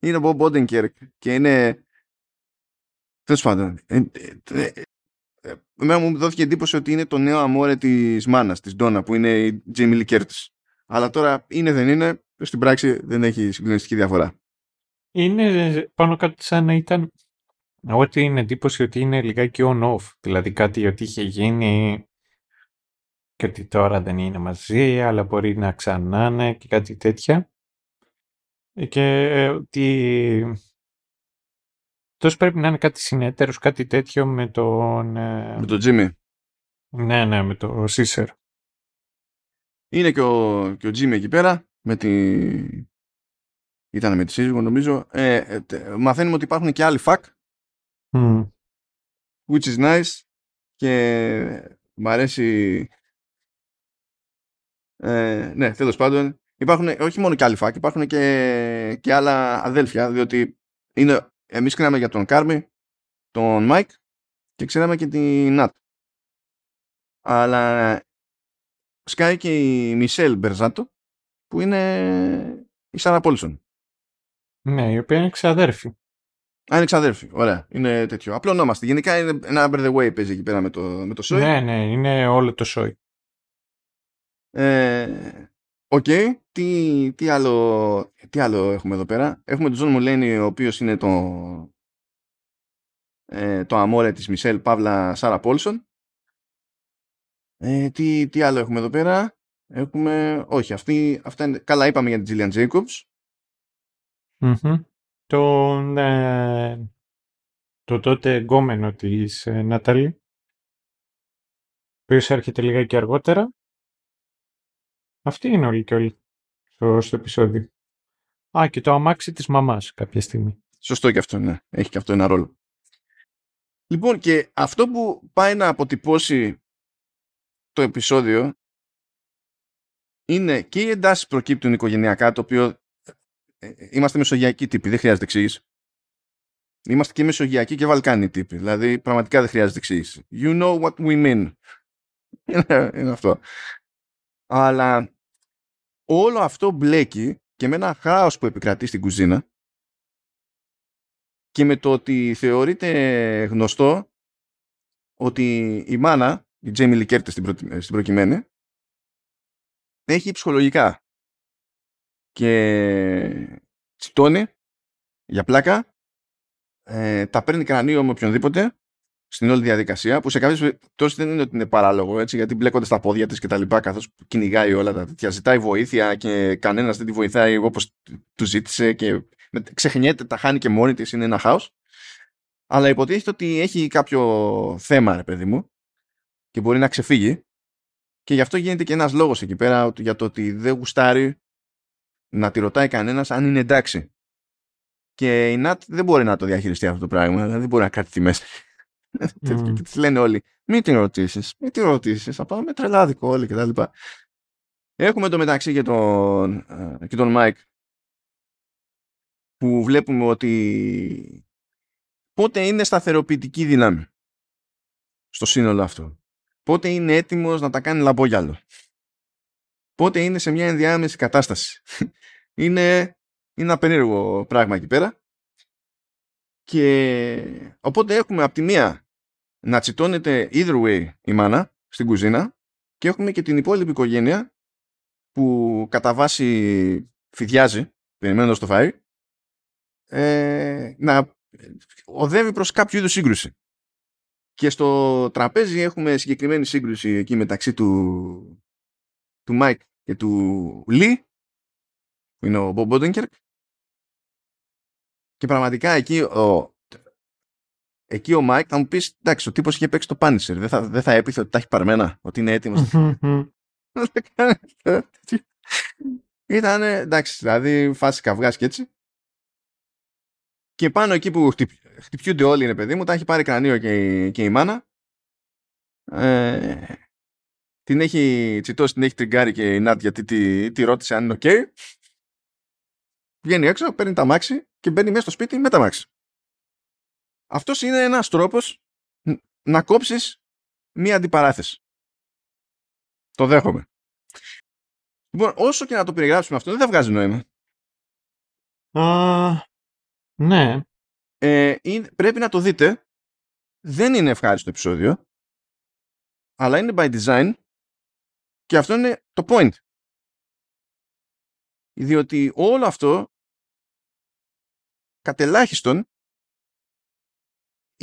είναι ο Μπομπ Όντενκερκ και είναι τέλος πάντων ε, ε, ε, εμένα μου δόθηκε εντύπωση ότι είναι το νέο αμόρε της μάνας, της Ντόνα, που είναι η Jamie Lee Curtis. Αλλά τώρα είναι δεν είναι, στην πράξη δεν έχει συγκλονιστική διαφορά. Είναι πάνω κάτω σαν να ήταν εγώ την εντύπωση ότι είναι λιγάκι on-off. Δηλαδή κάτι ότι είχε γίνει και ότι τώρα δεν είναι μαζί, αλλά μπορεί να ξανάνε και κάτι τέτοια. Και ότι τόσο πρέπει να είναι κάτι συνέτερος, κάτι τέτοιο με τον... ε, Με τον Jimmy. Ναι, ναι, με το Σίσερ. Είναι και ο, και ο Jimmy εκεί πέρα, με τη... Ήταν με τη σύζυγο νομίζω. Ε, ε, τε- μαθαίνουμε ότι υπάρχουν και άλλοι fuck, Μμ. which is nice. Και μ' αρέσει... Ε, ναι, τέλος πάντων. Υπάρχουν όχι μόνο και άλλοι Φακ, υπάρχουν και, και άλλα αδέλφια, διότι είναι, εμείς ξέραμε για τον Κάρμι, τον Μάικ και ξέραμε και την Νατ. Αλλά σκάει και η Μισελ Μπερζάτο που είναι η Σάρα Πόλσον. Ναι, η οποία είναι ξαδέρφη. Α, είναι ξαδέρφη. Ωραία. Είναι τέτοιο. Απλό ονόμαστε. Γενικά είναι ένα Under the Way παίζει εκεί πέρα με το, με το σόι. Ναι, ναι, είναι όλο το σόι. Ε, Οκ. Τι, τι, άλλο, τι άλλο έχουμε εδώ πέρα; Έχουμε τον Τζον Μουλένι, ο οποίος είναι το, ε, το αμόρε της Μισελ παύλα Σάρα Πόλσον. Ε, τι, τι άλλο έχουμε εδώ πέρα; Έχουμε... Όχι, αυτή, αυτά είναι... Καλά είπαμε για την Τζίλιαν Jacobs. Μμμ. Τον, ε, το τότε εγκόμενο της ε, Ναταλή, ο οποίος έρχεται λιγάκι αργότερα. Αυτοί είναι όλοι και όλοι στο, στο επεισόδιο. Α, και το αμάξι της μαμάς κάποια στιγμή. Σωστό και αυτό, ναι. Έχει και αυτό ένα ρόλο. Λοιπόν, και αυτό που πάει να αποτυπώσει το επεισόδιο είναι και οι εντάσεις που προκύπτουν οικογενειακά, το οποίο ε, ε, είμαστε μεσογειακοί τύποι, δεν χρειάζεται εξήγηση. Είμαστε και μεσογειακοί και βαλκάνοι τύποι, δηλαδή πραγματικά δεν χρειάζεται εξήγηση. You know what we mean. είναι, [LAUGHS] είναι αυτό. Αλλά όλο αυτό μπλέκει και με ένα χάος που επικρατεί στην κουζίνα και με το ότι θεωρείται γνωστό ότι η μάνα, η Τζέιμι Λικέρτε στην, προ... στην προκειμένη, έχει ψυχολογικά και τσιτώνει για πλάκα, ε, τα παίρνει κρανίο με οποιονδήποτε στην όλη διαδικασία, που σε κάποιες περιπτώσεις δεν είναι ότι είναι παράλογο, έτσι, γιατί μπλέκονται στα πόδια της και τα λοιπά, καθώς κυνηγάει όλα τα τέτοια, ζητάει βοήθεια και κανένας δεν τη βοηθάει όπως του ζήτησε και ξεχνιέται, τα χάνει και μόνη της, είναι ένα χάος. Αλλά υποτίθεται ότι έχει κάποιο θέμα, ρε παιδί μου, και μπορεί να ξεφύγει. Και γι' αυτό γίνεται και ένας λόγος εκεί πέρα για το ότι δεν γουστάρει να τη ρωτάει κανένας αν είναι εντάξει. Και η Νατ δεν μπορεί να το διαχειριστεί αυτό το πράγμα, δηλαδή δεν μπορεί να κρατηθεί μέσα. Μμ. και τη λένε όλοι, μην την ρωτήσεις, μην την ρωτήσεις, θα πάμε με τρελάδικο όλοι κτλ. Έχουμε το μεταξύ και τον, και τον Μάικ που βλέπουμε ότι πότε είναι σταθεροποιητική δύναμη στο σύνολο αυτό. Πότε είναι έτοιμος να τα κάνει λαμπόγιαλο. Πότε είναι σε μια ενδιάμεση κατάσταση. [LAUGHS] είναι, είναι ένα περίεργο πράγμα εκεί πέρα. Και οπότε έχουμε από τη μία να τσιτώνεται either way η μάνα στην κουζίνα και έχουμε και την υπόλοιπη οικογένεια που κατά βάση φυδιάζει περιμένοντας το φαΐ ε, να οδεύει προς κάποιο είδους σύγκρουση. Και στο τραπέζι έχουμε συγκεκριμένη σύγκρουση εκεί μεταξύ του του Μάικ και του Λί που είναι ο Μπομπ Όντενκερκ και πραγματικά εκεί ο, εκεί ο Μάικ θα μου πεις εντάξει ο τύπος είχε παίξει το Punisher δεν θα, δεν θα έπειθε ότι τα έχει παρμένα ότι είναι έτοιμος [LAUGHS] ήταν εντάξει δηλαδή φάση καυγάς και έτσι και πάνω εκεί που χτυπιούνται όλοι είναι παιδί μου τα έχει πάρει κρανίο και, και η μάνα ε, την έχει τσιτώσει, την έχει τριγκάρει και η Νάτ γιατί τη, τη ρώτησε αν είναι ok. Βγαίνει έξω, παίρνει τα μάξι και μπαίνει μέσα στο σπίτι με τα μάξι. Αυτός είναι ένας τρόπος να κόψεις μία αντιπαράθεση. Το δέχομαι. Λοιπόν, όσο και να το περιγράψουμε αυτό, δεν θα βγάζει νόημα. Uh, ναι. Ε, είναι, πρέπει να το δείτε. Δεν είναι ευχάριστο επεισόδιο. αλλά είναι by design και αυτό είναι το point. Διότι όλο αυτό κατελάχιστον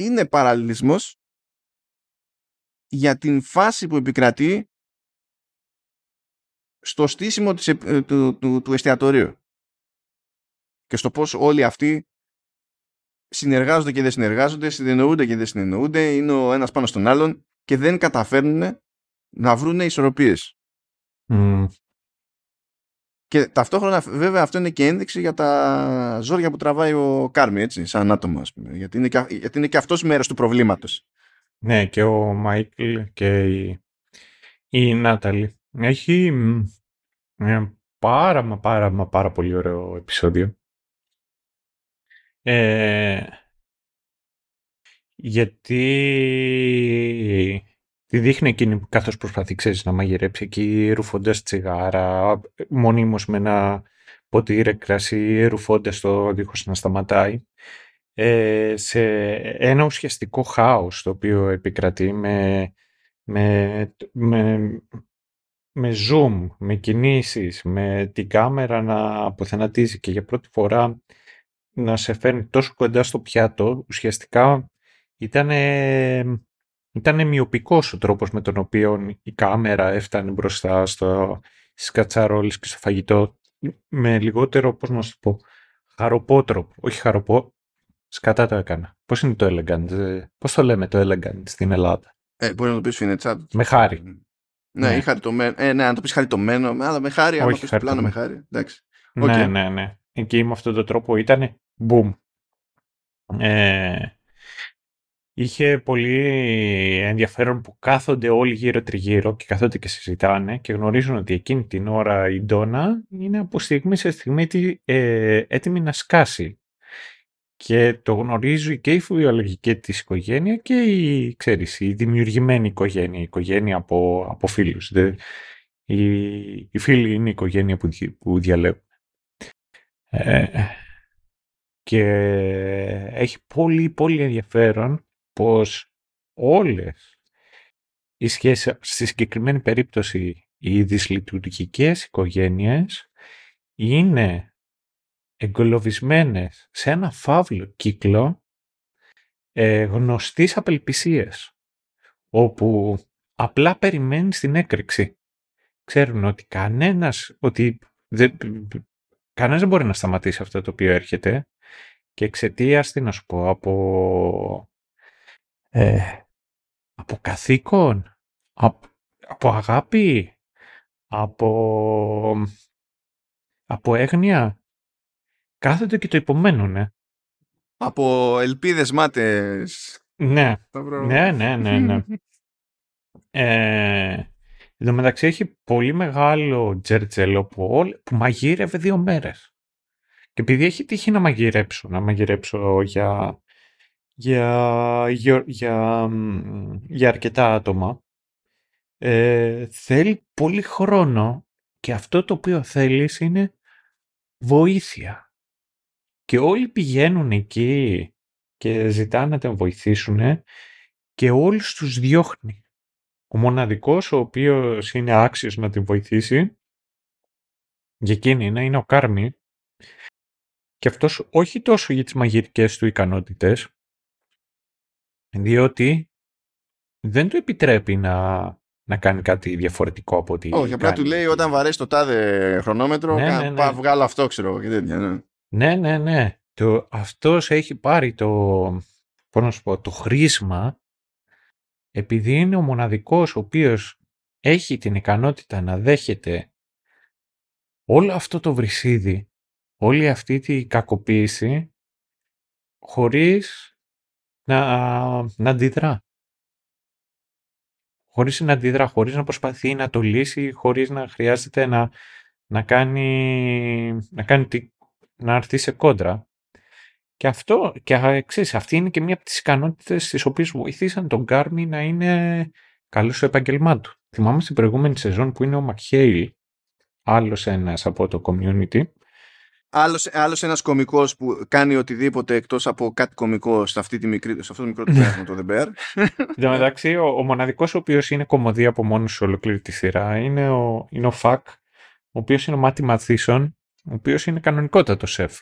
είναι παραλληλισμός για την φάση που επικρατεί στο στήσιμο της, ε, του, του, του εστιατορίου και στο πώς όλοι αυτοί συνεργάζονται και δεν συνεργάζονται, συνεννοούνται και δεν συνεννοούνται, είναι ο ένας πάνω στον άλλον και δεν καταφέρνουν να βρουν ισορροπίες. Και ταυτόχρονα βέβαια αυτό είναι και ένδειξη για τα ζόρια που τραβάει ο Κάρμι, έτσι, σαν άτομο, ας πούμε. Γιατί είναι και, γιατί είναι και αυτός μέρος του προβλήματος. Ναι, και ο Μάικλ και η, η Νάταλη. Έχει μια πάρα μα πάρα μα πάρα πολύ ωραίο επεισόδιο. Ε, γιατί τη δείχνει εκείνη που καθώς προσπαθεί ξέρεις, να μαγειρέψει εκεί ρουφώντας τσιγάρα, μονίμως με ένα ποτήρι κρασί, ρουφώντας το δίχως να σταματάει. Ε, σε ένα ουσιαστικό χάος το οποίο επικρατεί με, με, με, με zoom, με κινήσεις, με την κάμερα να αποθενατίζει και για πρώτη φορά να σε φέρνει τόσο κοντά στο πιάτο, ουσιαστικά ήταν, ήταν μειοπικός ο τρόπος με τον οποίο η κάμερα έφτανε μπροστά στο, στις κατσαρόλες και στο φαγητό με λιγότερο, πώς να σου πω, χαροπό τρόπο. Όχι χαροπό, σκατά το έκανα. Πώς είναι το elegant, ε, πώς το λέμε το elegant στην Ελλάδα; Ε, μπορεί να το πεις φινετσά. Με χάρη. Ναι, ναι. ή χαριτωμένο. Ε, ναι, αν το πεις χαριτωμένο, αλλά με χάρη, αν το πεις πλάνο με χάρη. Εντάξει. Ναι, ναι, ναι. Εκεί με αυτόν τον τρόπο ήταν boom. Ε, είχε πολύ ενδιαφέρον που κάθονται όλοι γύρω τριγύρω και καθόνται και συζητάνε και γνωρίζουν ότι εκείνη την ώρα η Ντόνα είναι από στιγμή σε στιγμή ε, έτοιμη να σκάσει. Και το γνωρίζει και η βιολογική της οικογένεια και η, ξέρεις, η δημιουργημένη οικογένεια, η οικογένεια από, από φίλους. η, η φίλη είναι η οικογένεια που, που διαλέγουν. Ε, και έχει πολύ πολύ ενδιαφέρον πως όλες οι σχέσεις, στη συγκεκριμένη περίπτωση οι δυσλειτουργικές οικογένειες είναι εγκολοβισμένες σε ένα φαύλο κύκλο ε, γνωστής απελπισίας όπου απλά περιμένεις την έκρηξη. Ξέρουν ότι κανένας, ότι δεν, κανένας δεν μπορεί να σταματήσει αυτό το οποίο έρχεται και εξαιτίας τι να σου πω, από, ε, από καθήκον, από, από αγάπη, από, από έγνοια, κάθεται και το υπομένουνε. Από ελπίδες μάτες. Ναι, ναι, ναι, ναι, ναι. ε, Εν τω μεταξύ έχει πολύ μεγάλο τζέρτζελο που, που μαγείρευε δύο μέρες. Και επειδή έχει τύχει να μαγειρέψω, να μαγειρέψω για, για, για, για, αρκετά άτομα, ε, θέλει πολύ χρόνο και αυτό το οποίο θέλεις είναι βοήθεια. Και όλοι πηγαίνουν εκεί και ζητάνε να τον βοηθήσουν και όλους τους διώχνει. Ο μοναδικός ο οποίος είναι άξιος να την βοηθήσει για εκείνη είναι, είναι ο Κάρμι και αυτός όχι τόσο για τις μαγειρικές του ικανότητες διότι δεν του επιτρέπει να, να κάνει κάτι διαφορετικό από ό,τι Όχι, απλά του λέει όταν βαρέσει το τάδε χρονόμετρο ναι, ναι, ναι. βγάλω αυτό ξέρω και τέτοια. Ναι, ναι, ναι. ναι. Το, αυτός έχει πάρει το, πώς να σου πω, το χρήσμα επειδή είναι ο μοναδικός ο οποίος έχει την ικανότητα να δέχεται όλο αυτό το βρυσίδι, όλη αυτή τη κακοποίηση, χωρίς να, να αντιδρά. Χωρίς να αντιδρά, χωρίς να προσπαθεί να το λύσει, χωρίς να χρειάζεται να, να κάνει, να, κάνει, να έρθει σε κόντρα. Και αυτό, και εξής, αυτή είναι και μία από τις ικανότητες τις οποίες βοηθήσαν τον Γκάρμι να είναι καλός στο επαγγελμά του. Θυμάμαι στην προηγούμενη σεζόν που είναι ο Μακχέιλ, άλλος ένας από το community, άλλος, άλλος ένας κωμικός που κάνει οτιδήποτε εκτός από κάτι κωμικό σε, αυτή τη μικρή, σε αυτό το μικρό του πέρασμα το The Bear. Εν τω μεταξύ, ο, ο μοναδικός ο οποίος είναι κομμωδία από μόνος σε ολόκληρη τη σειρά είναι ο, είναι ο Φακ, ο οποίος είναι ο Μάτι Μαθήσον, ο οποίος είναι κανονικότατος σεφ.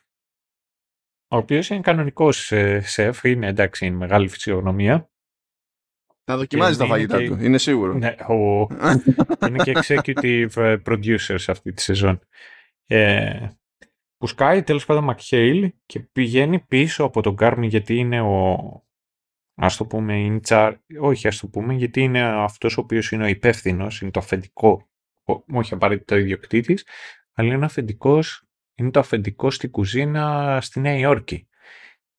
Ο οποίος είναι κανονικός ε, σεφ, είναι εντάξει, είναι μεγάλη φυσιογνωμία. Θα δοκιμάζεις τα είναι φαγητά και- του, είναι σίγουρο. Ναι, ο, [LAUGHS] είναι και executive ε, producer σε αυτή τη σεζόν. Ε, που σκάει τέλος πάντων Μακχέιλ και πηγαίνει πίσω από τον Κάρμι γιατί είναι ο ας το πούμε in charge, όχι ας το πούμε γιατί είναι αυτός ο οποίος είναι ο υπεύθυνος, είναι το αφεντικό ο- όχι απαραίτητα ο ιδιοκτήτης αλλά είναι, ο αφεντικός, είναι το αφεντικό στη κουζίνα στη Νέα Υόρκη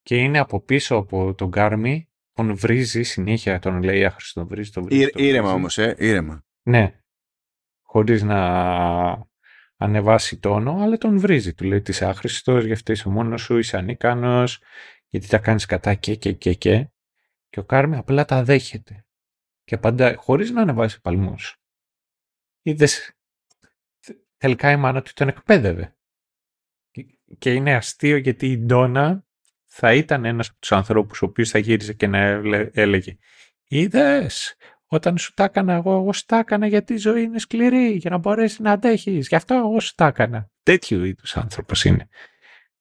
και είναι από πίσω από τον Κάρμι τον βρίζει συνέχεια, τον λέει άχρηστο, τον βρίζει, τον βρίζει, Ήρ- τον Ήρεμα βρίζει». όμως, ε, ήρεμα. Ναι. Χωρίς να ανεβάσει τόνο, αλλά τον βρίζει. Του λέει ότι είσαι άχρηστος, γι' αυτό είσαι μόνος σου, είσαι ανίκανος, γιατί τα κάνεις κατά και και και και. Και ο Κάρμι απλά τα δέχεται. Και απαντάει, χωρίς να ανεβάσει παλμούς. Είδες, τελικά η μάνα του τον εκπαίδευε. Και- Και είναι αστείο γιατί η Ντόνα θα ήταν ένας από τους ανθρώπους ο οποίος θα γύριζε και να έλε- έλεγε «Είδες, όταν σου τα έκανα εγώ, εγώ σου τα έκανα γιατί η ζωή είναι σκληρή για να μπορέσεις να αντέχεις. Γι' αυτό εγώ σου τα έκανα». Τέτοιου είδους άνθρωπος είναι.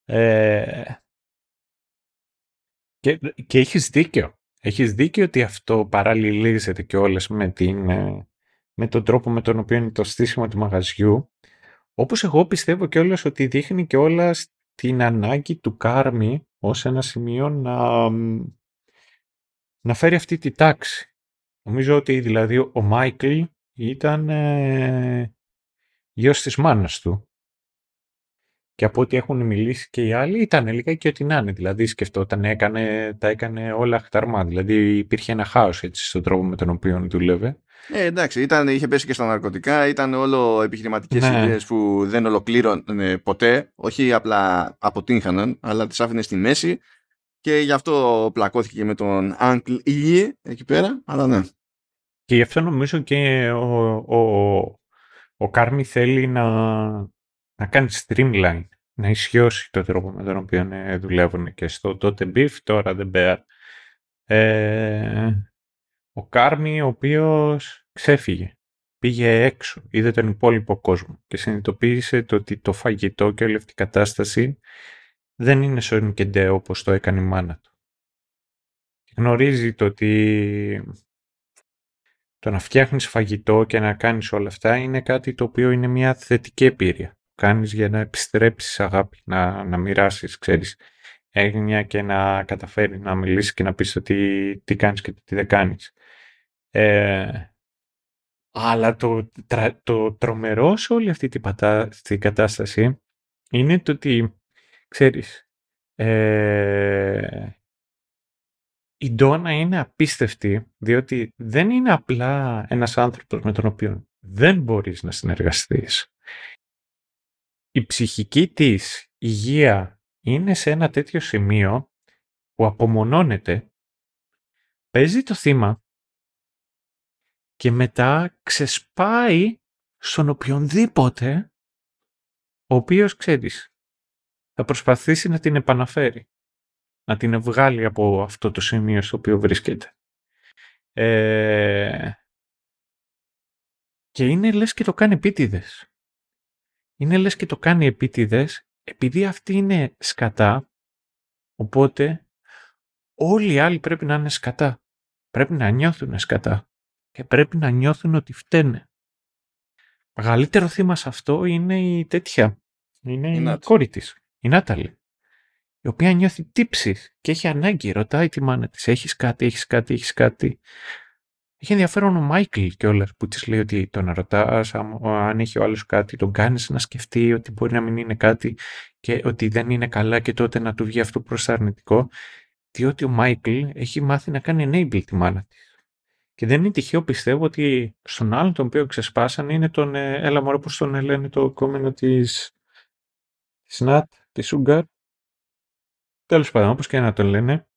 Ε, και, και έχεις δίκιο. Έχεις δίκιο ότι αυτό παραλληλίζεται και όλες με, την, ε, με τον τρόπο με τον οποίο είναι το στήσιμο του μαγαζιού. Όπως εγώ πιστεύω κιόλας ότι δείχνει κιόλας την ανάγκη του Κάρμι ως ένα σημείο να, μ, να φέρει αυτή τη τάξη. Νομίζω ότι δηλαδή ο Μάικλ ήταν ε, γιος της μάνας του. Και από ό,τι έχουν μιλήσει και οι άλλοι ήταν λίγα και ό,τι να είναι. Δηλαδή σκεφτόταν, έκανε, τα έκανε όλα χταρμά. Δηλαδή υπήρχε ένα χάος έτσι στον τρόπο με τον οποίο δούλευε. Ε, εντάξει, ήταν, είχε πέσει και στα ναρκωτικά, ήταν όλο επιχειρηματικές Ναι. ιδέες που δεν ολοκλήρωνε ποτέ, όχι απλά αποτύχαναν, αλλά τις άφηνε στη μέση και γι' αυτό πλακώθηκε και με τον Uncle E εκεί πέρα, αλλά ναι. Και γι' αυτό νομίζω και ο, ο, ο Κάρμι θέλει να, να κάνει streamline, να ισιώσει το τρόπο με τον οποίο ε, δουλεύουν και στο τότε Beef, τώρα The Bear. Ε, ο Κάρμι ο οποίος ξέφυγε, πήγε έξω, είδε τον υπόλοιπο κόσμο και συνειδητοποίησε το ότι το φαγητό και όλη αυτή η κατάσταση δεν είναι Sonic and Deo όπως το έκανε η μάνα του. Γνωρίζει το ότι το να φτιάχνεις φαγητό και να κάνεις όλα αυτά είναι κάτι το οποίο είναι μια θετική εμπειρία. Κάνεις για να επιστρέψεις αγάπη, να, να μοιράσεις, ξέρεις, έγνοια και να καταφέρεις να μιλήσεις και να πεις το τι, τι κάνεις και το τι δεν κάνεις. Ε, αλλά το, τρα- το τρομερό σε όλη αυτή την, πατά, την κατάσταση είναι το ότι, ξέρεις, ε, η Ντόνα είναι απίστευτη, διότι δεν είναι απλά ένας άνθρωπος με τον οποίο δεν μπορείς να συνεργαστείς. Η ψυχική της υγεία είναι σε ένα τέτοιο σημείο που απομονώνεται, παίζει το θύμα και μετά ξεσπάει στον οποιονδήποτε ο οποίος, ξέρεις, θα προσπαθήσει να την επαναφέρει να την βγάλει από αυτό το σημείο στο οποίο βρίσκεται. Ε, και είναι λες και το κάνει επίτηδες. Είναι λες και το κάνει επίτηδες επειδή αυτή είναι σκατά, οπότε όλοι οι άλλοι πρέπει να είναι σκατά. Πρέπει να νιώθουν σκατά και πρέπει να νιώθουν ότι φταίνε. Μεγαλύτερο θύμα σε αυτό είναι η τέτοια. Είναι Η η, Νάτ. κόρη της, η Νάταλη η οποία νιώθει τύψεις και έχει ανάγκη, ρωτάει τη μάνα της, έχεις κάτι, έχεις κάτι, έχεις κάτι; Έχει ενδιαφέρον ο Μάικλ κιόλας που της λέει ότι τον ρωτάς, αν αν έχει ο άλλος κάτι, τον κάνεις να σκεφτεί ότι μπορεί να μην είναι κάτι και ότι δεν είναι καλά και τότε να του βγει αυτό προς το αρνητικό, διότι ο Μάικλ έχει μάθει να κάνει enable τη μάνα της. Και δεν είναι τυχαίο πιστεύω ότι στον άλλον τον οποίο ξεσπάσανε είναι τον, ε, έλα μωρέ πώς τον λένε το κόμενο της, της Νατ, της Σούγκαρ, Τέλος πάντων, όπως και να τον λένε.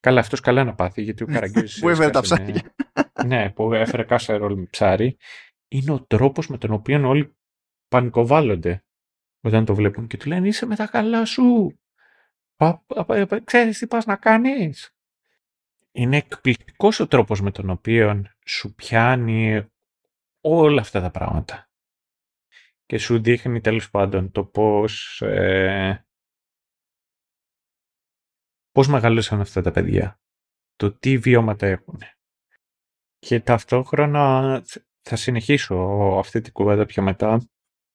Καλά, αυτός καλά να πάθει, γιατί ο Καραγκιόζης. Που έφερε τα ψάρια. Ναι, που έφερε κάσα ρόλο με ψάρι. Είναι ο τρόπος με τον οποίο όλοι πανικοβάλλονται. όταν το βλέπουν και του λένε είσαι με τα καλά σου. Πα, πα, ξέρεις τι πας να κάνεις. Είναι εκπληκτικός ο τρόπος με τον οποίο σου πιάνει όλα αυτά τα πράγματα. Και σου δείχνει τέλος πάντων το πώς, ε, πώς μεγαλώσαν αυτά τα παιδιά. Το τι βιώματα έχουν. Και ταυτόχρονα θα συνεχίσω αυτή την κουβέντα πιο μετά,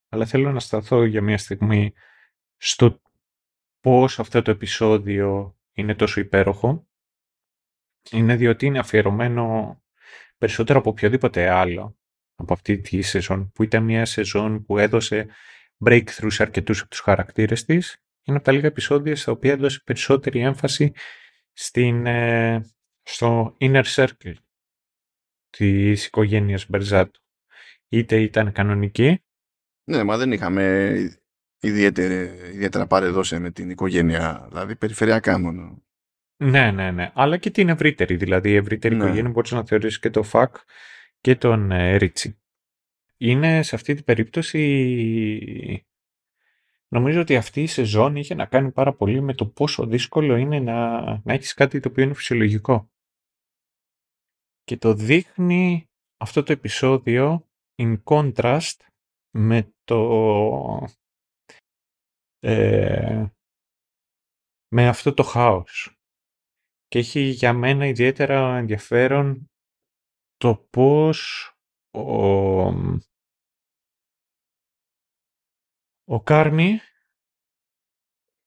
αλλά θέλω να σταθώ για μια στιγμή στο πώς αυτό το επεισόδιο είναι τόσο υπέροχο. Είναι διότι είναι αφιερωμένο περισσότερο από οποιοδήποτε άλλο από αυτή τη σεζόν, που ήταν μια σεζόν που έδωσε breakthrough σε αρκετούς από τους χαρακτήρες της. Είναι από τα λίγα επεισόδια στα οποία έδωσε περισσότερη έμφαση στην, ε, στο inner circle της οικογένειας Μπερζάτου. Είτε ήταν κανονική. Ναι, μα δεν είχαμε ιδιαίτερα, ιδιαίτερα παρεδώσει με την οικογένεια, δηλαδή περιφερειακά μόνο. Ναι, ναι, ναι. Αλλά και την ευρύτερη. Δηλαδή, η ευρύτερη ναι. οικογένεια μπορείς να θεωρήσεις και το ΦΑΚ και τον ε, Ρίτσι. Είναι σε αυτή την περίπτωση. Νομίζω ότι αυτή η σεζόν είχε να κάνει πάρα πολύ με το πόσο δύσκολο είναι να, να έχεις κάτι το οποίο είναι φυσιολογικό. Και το δείχνει αυτό το επεισόδιο in contrast με το ε, με αυτό το χάος. Και έχει για μένα ιδιαίτερα ενδιαφέρον το πώς ο, ο Κάρμι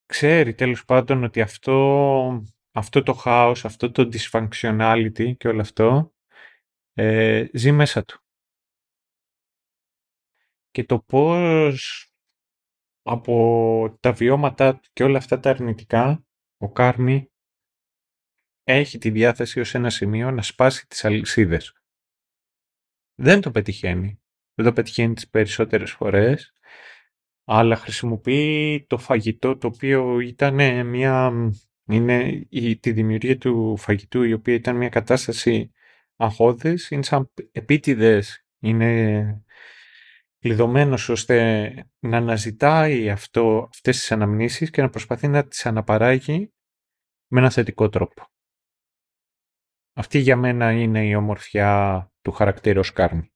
ξέρει τέλος πάντων ότι αυτό, αυτό το χάος, αυτό το dysfunctionality και όλο αυτό ε, ζει μέσα του. Και το πώς από τα βιώματα και όλα αυτά τα αρνητικά, ο Κάρμι έχει τη διάθεση ως ένα σημείο να σπάσει τις αλυσίδες. Δεν το πετυχαίνει. Δεν το πετυχαίνει τις περισσότερες φορές, αλλά χρησιμοποιεί το φαγητό το οποίο ήταν μια... Είναι η, τη δημιουργία του φαγητού η οποία ήταν μια κατάσταση αγχώδης, είναι σαν επίτηδες, είναι κλειδωμένος ώστε να αναζητάει αυτό, αυτές τις αναμνήσεις και να προσπαθεί να τις αναπαράγει με ένα θετικό τρόπο. Αυτή για μένα είναι η ομορφιά του χαρακτήρα Σκάρμι.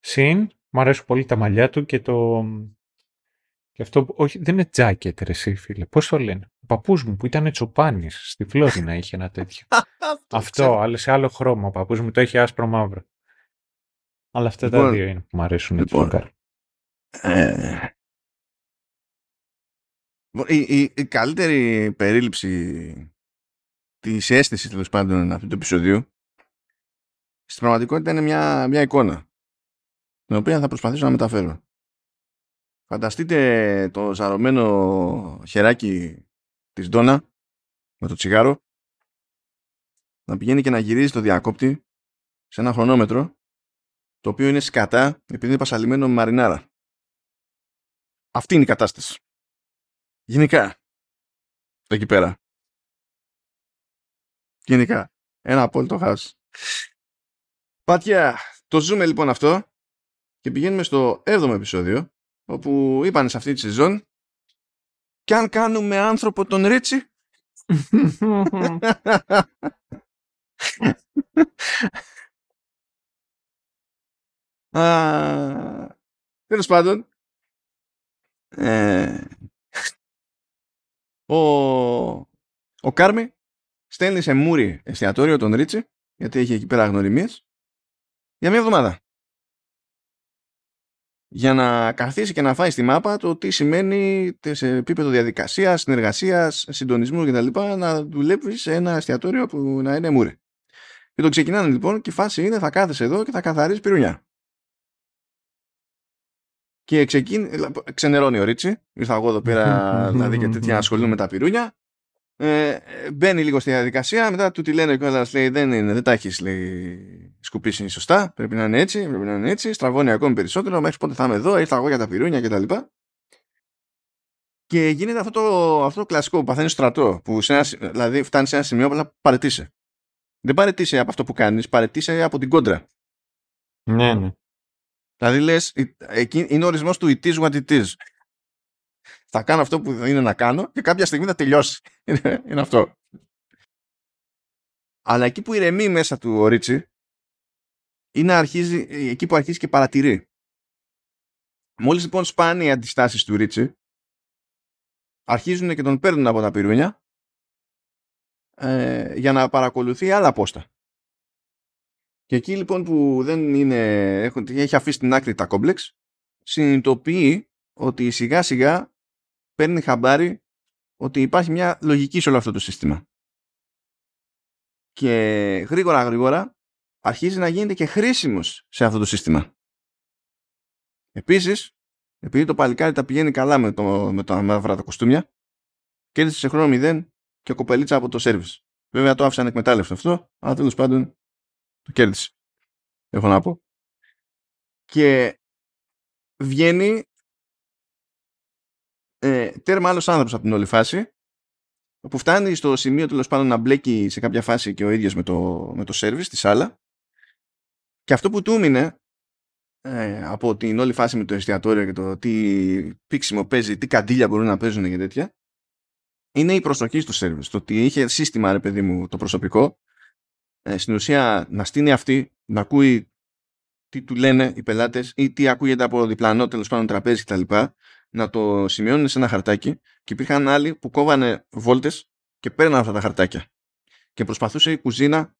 Συν, μου αρέσουν πολύ τα μαλλιά του και το... Και αυτό, όχι, δεν είναι τζάκετ ρε εσύ φίλε, πώς το λένε. Ο παππούς μου που ήταν τσοπάνης στη Φλόρινα είχε ένα τέτοιο. [LAUGHS] αυτό, αλλά σε άλλο χρώμα. Ο παππούς μου το έχει άσπρο μαύρο. Αλλά αυτά τα λοιπόν, δύο είναι που μου αρέσουν λοιπόν, ε, η, η, η, καλύτερη περίληψη της αίσθησης τέλος πάντων αυτού του επεισοδίου στην πραγματικότητα είναι μια, μια εικόνα την οποία θα προσπαθήσω να μεταφέρω. Φανταστείτε το ζαρωμένο χεράκι της Ντόνα με το τσιγάρο να πηγαίνει και να γυρίζει το διακόπτη σε ένα χρονόμετρο το οποίο είναι σκατά επειδή είναι πασαλιμένο με μαρινάρα. Αυτή είναι η κατάσταση. Γενικά. Εκεί πέρα. Γενικά. Ένα απόλυτο χάος. Πάτια, το ζούμε λοιπόν αυτό και πηγαίνουμε στο 7ο επεισόδιο όπου είπαν σε αυτή τη σεζόν και αν κάνουμε άνθρωπο τον Ρίτσι Τέλος πάντων, ε, ο, ο Κάρμι στέλνει σε μούρι εστιατόριο τον Ρίτσι, γιατί έχει εκεί πέρα γνωριμίες, για μια εβδομάδα. Για να καθίσει και να φάει στη μάπα το τι σημαίνει σε επίπεδο διαδικασίας, συνεργασίας, συντονισμούς κτλ. να δουλεύει σε ένα εστιατόριο που να είναι μούρι. Και το ξεκινάνε λοιπόν και η φάση είναι θα κάθεσαι εδώ και θα καθαρίζεις πυρουνιά. Και ξεκίνη, ξενερώνει ο Ρίτσι. Ήρθα εγώ εδώ πέρα [LAUGHS] δηλαδή και τέτοια ασχολούμαι με τα πυρούνια. Ε, μπαίνει λίγο στη διαδικασία. Μετά του τη λένε κιόλας, λέει δεν, είναι, δεν τα έχεις σκουπίσει σωστά. Πρέπει να είναι έτσι, πρέπει να είναι έτσι. Στραβώνει ακόμη περισσότερο. Μέχρι πότε θα είμαι εδώ, ήρθα εγώ για τα πυρούνια κτλ. Και, και γίνεται αυτό το, αυτό το κλασικό που παθαίνεις στρατό. Που σε ένα, δηλαδή φτάνεις σε ένα σημείο που θα παρετήσει. Δεν παρετήσει από αυτό που κάνεις, παρετήσει από την κόντρα. Ναι, ναι. Δηλαδή λες, είναι ο ορισμός του it is what it is. Θα κάνω αυτό που είναι να κάνω και κάποια στιγμή θα τελειώσει. [LAUGHS] είναι αυτό. Αλλά εκεί που ηρεμεί μέσα του ο Ρίτσι, είναι αρχίζει, εκεί που αρχίζει και παρατηρεί. Μόλις λοιπόν σπάνε οι αντιστάσεις του Ρίτσι, αρχίζουν και τον παίρνουν από τα πυρούνια ε, για να παρακολουθεί άλλα πόστα. Και εκεί λοιπόν που δεν είναι, έχει αφήσει την άκρη τα κόμπλεξ, συνειδητοποιεί ότι σιγά σιγά παίρνει χαμπάρι ότι υπάρχει μια λογική σε όλο αυτό το σύστημα. Και γρήγορα γρήγορα αρχίζει να γίνεται και χρήσιμος σε αυτό το σύστημα. Επίσης, επειδή το παλικάρι τα πηγαίνει καλά με, το, με τα μαύρα τα κοστούμια, κέρδισε σε χρόνο μηδέν και κοπελίτσα από το σερβις. Βέβαια το άφησαν εκμετάλλευτο αυτό, αλλά τέλος πάντων το κέρδισε. Έχω να πω. Και βγαίνει ε, τέρμα άλλος άνθρωπος από την όλη φάση που φτάνει στο σημείο τέλος πάντων να μπλέκει σε κάποια φάση και ο ίδιος με το, με το service τη σάλα και αυτό που του έμεινε ε, από την όλη φάση με το εστιατόριο και το τι πίξιμο παίζει, τι καντήλια μπορούν να παίζουν και τέτοια είναι η προσοχή στο service. Το ότι είχε σύστημα, ρε παιδί μου, το προσωπικό ε, στην ουσία να στείνει αυτή, να ακούει τι του λένε οι πελάτες ή τι ακούγεται από διπλανό τέλος πάντων τραπέζι κτλ. Να το σημειώνουν σε ένα χαρτάκι και υπήρχαν άλλοι που κόβανε βόλτες και παίρναν αυτά τα χαρτάκια. Και προσπαθούσε η κουζίνα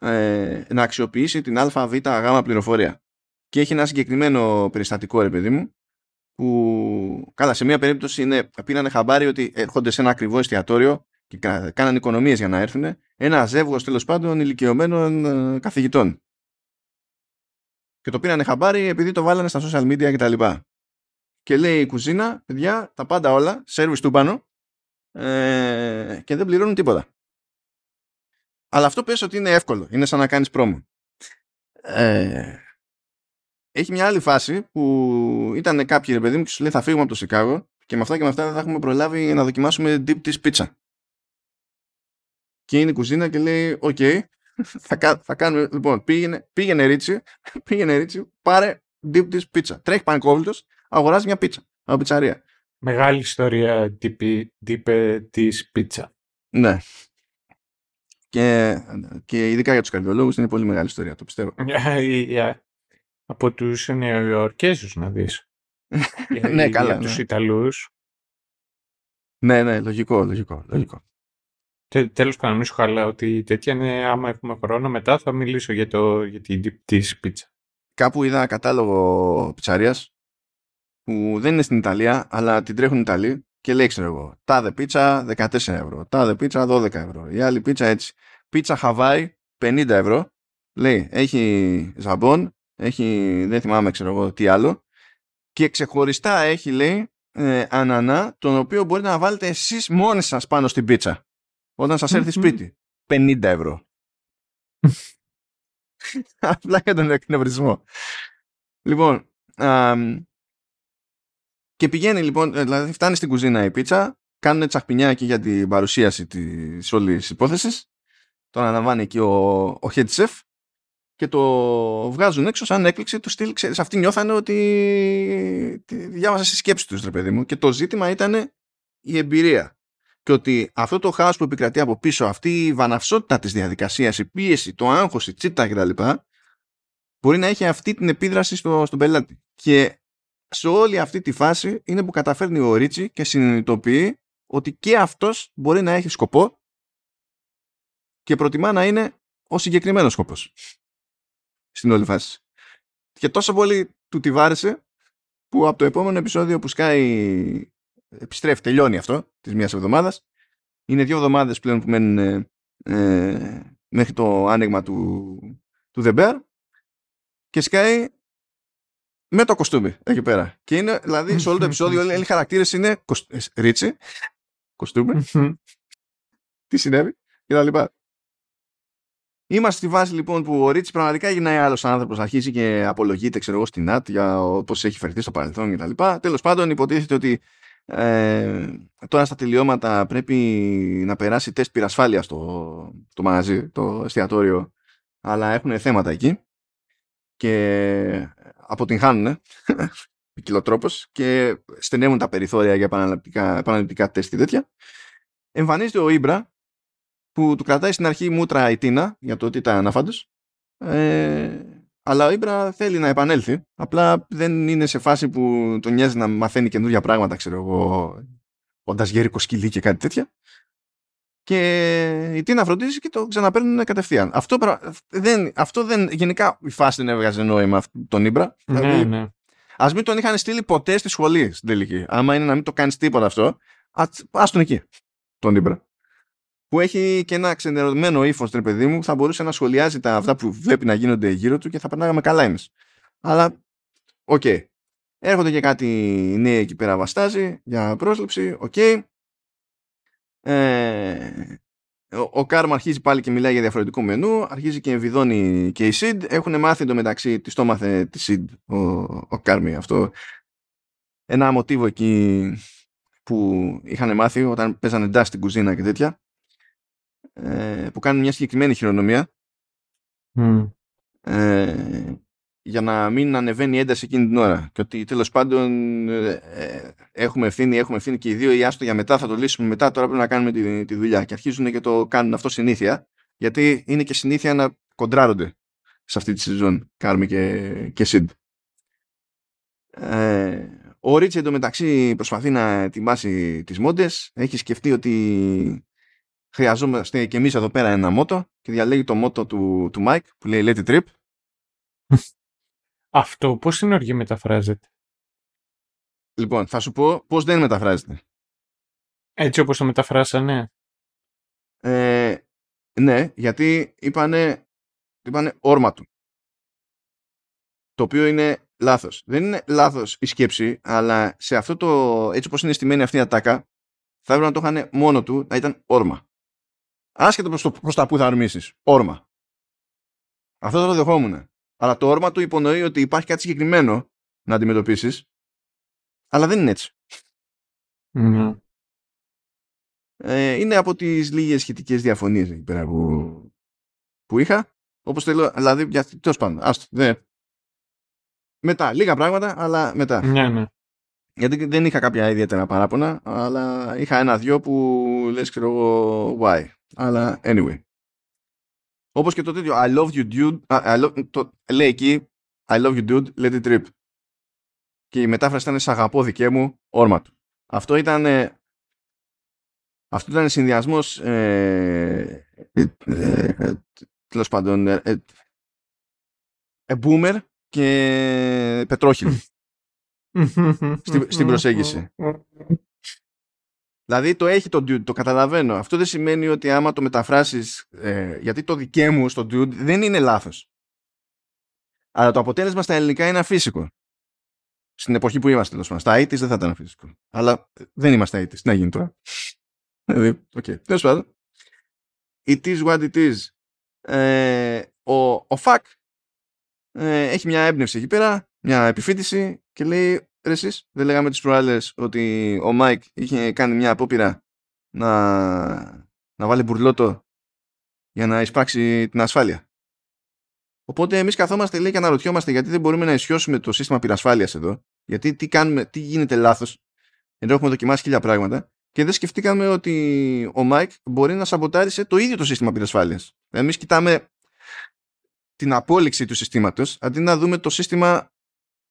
ε, να αξιοποιήσει την ΑΒ γάμα πληροφορία. Και έχει ένα συγκεκριμένο περιστατικό, ρε παιδί μου, που καλά σε μία περίπτωση είναι, πήρανε χαμπάρι ότι έρχονται σε ένα ακριβό εστιατόριο και κάναν οικονομίες για να έρθουν ένα ζεύγος τέλος πάντων ηλικιωμένων ε, καθηγητών. Και το πήρανε χαμπάρι επειδή το βάλανε στα social media κτλ. Και, και λέει η κουζίνα, παιδιά, τα πάντα όλα, service του πάνω ε, και δεν πληρώνουν τίποτα. Αλλά αυτό πες ότι είναι εύκολο. Είναι σαν να κάνεις πρόμο. Ε, έχει μια άλλη φάση που ήταν κάποιοι ρε παιδί μου και σου λέει θα φύγουμε από το Σικάγο και με αυτά και με αυτά δεν θα έχουμε προλάβει να δοκιμάσουμε deep dish πίτσα. Και είναι η κουζίνα και λέει OK, okay, θα, θα κάνουμε, λοιπόν, πήγαινε, πήγαινε Ρίτσι, [LAUGHS] πήγαινε Ρίτσι, πάρε deep dish πίτσα. Τρέχει πανικόβλητος, αγοράζει μια πίτσα από πιτσαρία. Μεγάλη ιστορία deep, deep dish πίτσα. Ναι. Και, και ειδικά για τους καρδιολόγους είναι πολύ μεγάλη ιστορία, το πιστεύω. [LAUGHS] Yeah, από τους Νεοϊορκέζους να δεις. ναι, [LAUGHS] καλά. Για ναι. τους Ιταλούς. Ναι, ναι, λογικό, λογικό, λογικό. Τε, τέλος πάντων, μη σου χαλάω ότι τέτοια είναι, άμα έχουμε χρόνο, μετά θα μιλήσω για, το, για την της πίτσα. Κάπου είδα κατάλογο πιτσαρίας που δεν είναι στην Ιταλία, αλλά την τρέχουν οι Ιταλοί και λέει, ξέρω εγώ, τάδε πίτσα 14 ευρώ, τάδε πίτσα 12 ευρώ, η άλλη πίτσα έτσι. Πίτσα Χαβάη 50 ευρώ, λέει, έχει ζαμπόν, έχει, δεν θυμάμαι ξέρω εγώ τι άλλο. Και ξεχωριστά έχει λέει ε, ανανά τον οποίο μπορείτε να βάλετε εσείς μόνοι σας πάνω στην πίτσα όταν σας έρθει σπίτι. 50 ευρώ. [LAUGHS] Απλά για τον εκνευρισμό. Λοιπόν και πηγαίνει λοιπόν ε, δηλαδή φτάνει στην κουζίνα η πίτσα κάνουν τσαχπινιά εκεί για την παρουσίαση της όλης υπόθεσης τον αναλαμβάνει εκεί ο, ο head chef και το βγάζουν έξω σαν έκπληξη του στυλ. Σε αυτοί νιώθανε ότι διάβασα στη σκέψη τους, ρε παιδί μου. Και το ζήτημα ήταν η εμπειρία. Και ότι αυτό το χάος που επικρατεί από πίσω, αυτή η βαναυσότητα της διαδικασίας, η πίεση, το άγχος, η τσίτα κτλ. μπορεί να έχει αυτή την επίδραση στο, στον πελάτη. Και σε όλη αυτή τη φάση είναι που καταφέρνει ο Ρίτσι και συνειδητοποιεί ότι και αυτός μπορεί να έχει σκοπό και προτιμά να είναι ο συγκεκριμένος σκοπός στην όλη φάση. Και τόσο πολύ του τη βάρεσε που από το επόμενο επεισόδιο που σκάει επιστρέφει, τελειώνει αυτό της μίας εβδομάδας. Είναι δύο εβδομάδες πλέον που μένουν ε, ε, μέχρι το άνοιγμα του, του The Bear και σκάει με το κοστούμι εκεί πέρα. Και είναι, δηλαδή, σε όλο το [LAUGHS] επεισόδιο όλοι οι χαρακτήρες είναι ε, ρίτσι, κοστούμι, [LAUGHS] τι συνέβη και τα λοιπά. Είμαστε στη βάση λοιπόν που ο Ρίτς πραγματικά έγινε άλλος άνθρωπος, αρχίζει και απολογείται ξέρω εγώ στην ΝΑΤ για πώ έχει φερθεί στο παρελθόν κτλ. Τέλος πάντων, υποτίθεται ότι ε, τώρα στα τελειώματα πρέπει να περάσει τεστ πυρασφάλειας στο, το μαγαζί, το εστιατόριο, αλλά έχουν θέματα εκεί και αποτυγχάνουν [LAUGHS] ποικιλοτρόπος και στενεύουν τα περιθώρια για επαναληπτικά, επαναληπτικά τεστ και τέτοια. Εμφανίζεται ο Ήμπρα που του κρατάει στην αρχή μούτρα η Τίνα για το ότι ήταν αφάντος ε, αλλά ο Ήμπρα θέλει να επανέλθει. Απλά δεν είναι σε φάση που τον νοιάζει να μαθαίνει καινούργια πράγματα ξέρω εγώ όντα γέρικο σκυλί και κάτι τέτοια και η Τίνα φροντίζει και το ξαναπαίρνουν κατευθείαν. Αυτό, δεν, αυτό δεν, γενικά η φάση δεν έβγαζε νόημα τον Ίμπρα. Ναι, δηλαδή, ναι. Ας μην τον είχαν στείλει ποτέ στη σχολή στην τελική. Άμα είναι να μην το κάνεις τίποτα αυτό, ασ' τον εκεί. Τον Ίμπρα. Που έχει και ένα ξενερωμένο ύφος, ρε παιδί μου, θα μπορούσε να σχολιάζει τα αυτά που βλέπει να γίνονται γύρω του και θα περνάγαμε καλά εμείς. Αλλά, OK. Okay. Έρχονται και κάτι νέοι εκεί πέρα βαστάζει για πρόσληψη, OK. Okay. Ε, ο, ο Κάρμ αρχίζει πάλι και μιλάει για διαφορετικό μενού, αρχίζει και εμβιδώνει και η Σιντ. Έχουν μάθει εντωμεταξύ, τη το μάθε τη Σιντ ο, ο Κάρμι αυτό. Ένα μοτίβο εκεί που είχαν μάθει όταν παίζανε ντά στην κουζίνα και τέτοια. Ε, που κάνουν μια συγκεκριμένη χειρονομία. Mm. Ε, για να μην ανεβαίνει η ένταση εκείνη την ώρα. Και ότι τέλος πάντων ε, ε, έχουμε ευθύνη, έχουμε ευθύνη και οι δύο, ή άστο για μετά, θα το λύσουμε μετά, τώρα πρέπει να κάνουμε τη, τη δουλειά. Και αρχίζουν και το κάνουν αυτό συνήθεια, γιατί είναι και συνήθεια να κοντράρονται σε αυτή τη σεζόν, Κάρμι και, και Σιντ. Ε, ο Ρίτς εντωμεταξύ προσπαθεί να ετοιμάσει τις μόντες, έχει σκεφτεί ότι χρειαζόμαστε και εμείς εδώ πέρα ένα μότο και διαλέγει το μότο του, του Mike που λέει Let it trip αυτό πώς στην οργή μεταφράζεται. Λοιπόν, θα σου πω πώς δεν μεταφράζεται. Έτσι όπως το μεταφράσανε; Ε, ναι, γιατί είπανε, είπανε όρμα του. Το οποίο είναι λάθος. Δεν είναι λάθος η σκέψη, αλλά σε αυτό το, έτσι όπως είναι στημένη αυτή η ατάκα, θα έπρεπε να το είχαν μόνο του, να ήταν όρμα. Άσχετο προς, το, προς τα που θα ορμήσεις. Όρμα. Αυτό θα το δεχόμουν. Αλλά το όρμα του υπονοεί ότι υπάρχει κάτι συγκεκριμένο να αντιμετωπίσεις, αλλά δεν είναι έτσι. Ε, είναι από τις λίγες σχετικές διαφωνίες εκεί πέρα που, που είχα. Όπως θέλω, δηλαδή, για, τέλος πάντων, άστο, δε. Μετά, λίγα πράγματα, αλλά μετά. Ναι, ναι. Γιατί δεν είχα κάποια ιδιαίτερα παράπονα, αλλά είχα ένα-δυο που λες, ξέρω εγώ, why. Αλλά, anyway. Όπως και το τέτοιο I love you dude. I love, το, λέει εκεί I love you dude let it rip. Και η μετάφραση ήταν σε αγαπώ δικέ μου όρμα του αυτό ήταν αυτό ήταν συνδυασμός ε, ε, ε, τέλος πάντων ε, ε, ε, boomer και πετρόχυλο [LAUGHS] στην, στην προσέγγιση [LAUGHS] Δηλαδή το έχει το dude, το καταλαβαίνω. Αυτό δεν σημαίνει ότι άμα το μεταφράσεις, ε, γιατί το δικέ μου στο dude δεν είναι λάθος. Αλλά το αποτέλεσμα στα ελληνικά είναι αφύσικο. Στην εποχή που είμαστε, τέλος Στα 80 δεν θα ήταν αφύσικο. Αλλά δεν είμαστε 80 Τι να γίνει τώρα. Δηλαδή, OK. Okay. Τέλος πάντων. It is what it is. Ε, ο, ο Φακ ε, έχει μια έμπνευση εκεί πέρα, μια επιφοίτηση και λέει Ρε εσείς, δεν λέγαμε τις προάλλες ότι ο Μάικ είχε κάνει μια απόπειρα να, να βάλει μπουρλότο για να εισπράξει την ασφάλεια. Οπότε εμείς καθόμαστε λέει και αναρωτιόμαστε γιατί δεν μπορούμε να ισιώσουμε το σύστημα πυρασφάλειας εδώ. Γιατί τι, κάνουμε, τι γίνεται λάθος ενώ έχουμε δοκιμάσει χίλια πράγματα και δεν σκεφτήκαμε ότι ο Μάικ μπορεί να σαμποτάρισε το ίδιο το σύστημα πυρασφάλειας. Εμείς κοιτάμε την απόληξη του συστήματος αντί να δούμε το σύστημα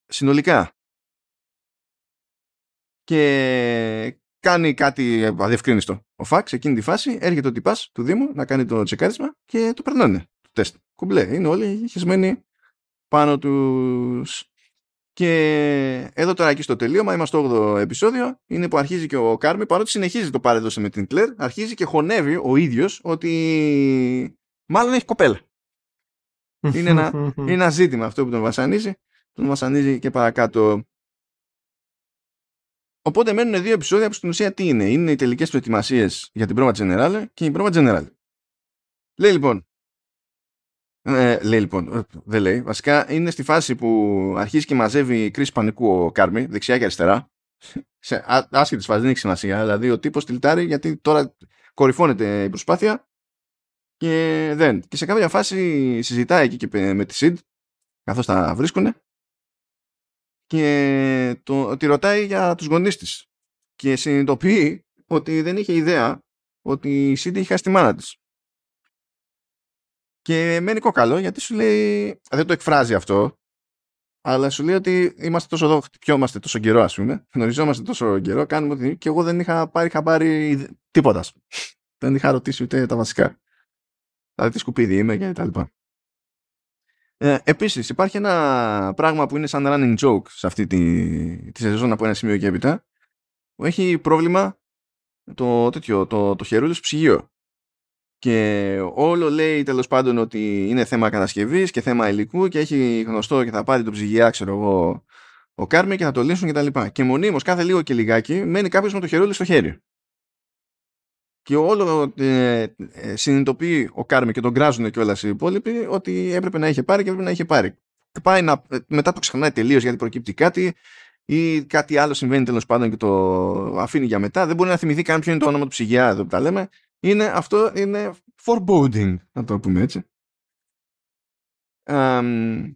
συνολικά και κάνει κάτι αδιευκρίνιστο. Ο Φακ σ' εκείνη τη φάση έρχεται ο τυπάς του Δήμου να κάνει το τσεκάρισμα και το περνάνε το τεστ. Κομπλέ. Είναι όλοι χεσμένοι πάνω τους. Και εδώ τώρα εκεί στο τελείωμα, είμαστε στο 8ο επεισόδιο, είναι που αρχίζει και ο Κάρμι, παρότι συνεχίζει το παρέδωσε με την Κλέρ, αρχίζει και χωνεύει ο ίδιος ότι μάλλον έχει κοπέλα. είναι, ένα, [LAUGHS] είναι ένα ζήτημα αυτό που τον βασανίζει. Τον βασανίζει και παρακάτω. Οπότε μένουν δύο επεισόδια που στην ουσία τι είναι; Είναι οι τελικές προετοιμασίες για την πρόβα General και η πρόβα General. Λέει λοιπόν. Ε, λέει λοιπόν, ε, δεν λέει. Βασικά είναι στη φάση που αρχίζει και μαζεύει κρίση πανικού ο Κάρμι, δεξιά και αριστερά. Σε άσχετη φάση, δεν έχει σημασία. Δηλαδή ο τύπος τυλτάρει γιατί τώρα κορυφώνεται η προσπάθεια και δεν. Και σε κάποια φάση συζητάει εκεί και με τη Σιντ, καθώς τα βρίσκουν και το, τη ρωτάει για τους γονείς της και συνειδητοποιεί ότι δεν είχε ιδέα ότι η Σίντι είχε χάσει τη μάνα της. Και μένει κόκαλο γιατί σου λέει, δεν το εκφράζει αυτό, αλλά σου λέει ότι είμαστε τόσο εδώ, χτυπιόμαστε τόσο καιρό, ας πούμε. [LAUGHS] Γνωριζόμαστε τόσο καιρό, κάνουμε ότι. και εγώ δεν είχα πάρει χαμπάρι τίποτα. [LAUGHS] δεν είχα ρωτήσει ούτε τα βασικά. Δηλαδή τι σκουπίδι είμαι και τα λοιπά. Ε, επίσης υπάρχει ένα πράγμα που είναι σαν running joke σε αυτή τη, τη σεζόν από ένα σημείο και έπειτα που έχει πρόβλημα το, τέτοιο, το, το χερούλι στο ψυγείο. Και όλο λέει τέλος πάντων ότι είναι θέμα κατασκευής και θέμα υλικού και έχει γνωστό και θα πάρει το ψυγεία, ξέρω εγώ, ο Κάρμι και θα το λύσουν κτλ. Και, και μονίμως κάθε λίγο και λιγάκι μένει κάποιος με το χερούλι στο χέρι. Και όλο ε, ε, συνειδητοποιεί ο Κάρμι και τον κράζουν κιόλας οι υπόλοιποι ότι έπρεπε να είχε πάρει και έπρεπε να είχε πάρει. Και πάει να, ε, μετά το ξεχνάει τελείως γιατί προκύπτει κάτι ή κάτι άλλο συμβαίνει τέλος πάντων και το αφήνει για μετά. Δεν μπορεί να θυμηθεί καν ποιο είναι το όνομα του ψυγεία εδώ που τα λέμε είναι, αυτό είναι foreboding, να το πούμε έτσι. Um,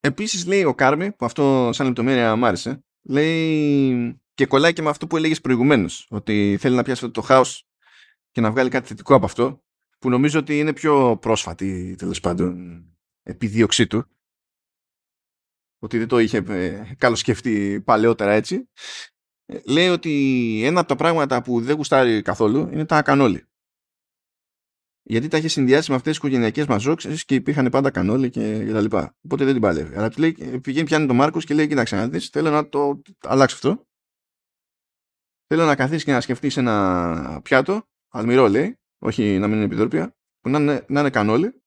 επίσης λέει ο Κάρμι, που αυτό σαν λεπτομέρεια μου άρεσε, λέει και κολλάει και με αυτό που έλεγες προηγουμένως, ότι θέλει να πιάσει αυτό το χάος και να βγάλει κάτι θετικό από αυτό, που νομίζω ότι είναι πιο πρόσφατη τέλος πάντων επιδίωξή του, ότι δεν το είχε ε, καλοσκεφτεί παλαιότερα έτσι λέει ότι ένα από τα πράγματα που δεν γουστάρει καθόλου είναι τα κανόλι. Γιατί τα είχε συνδυάσει με αυτές τις οικογενειακές μας ζώξεις και υπήρχαν πάντα κανόλι και τα λοιπά. Οπότε δεν την παλεύει. Αλλά λέει, πηγαίνει πιάνει τον Μάρκος και λέει: Κοίταξε να δεις, θέλω να το αλλάξει αυτό. Θέλω να καθίσεις και να σκεφτείς ένα πιάτο, αλμυρό λέει, όχι να μην είναι επιδόρπια, που να είναι, να είναι κανόλι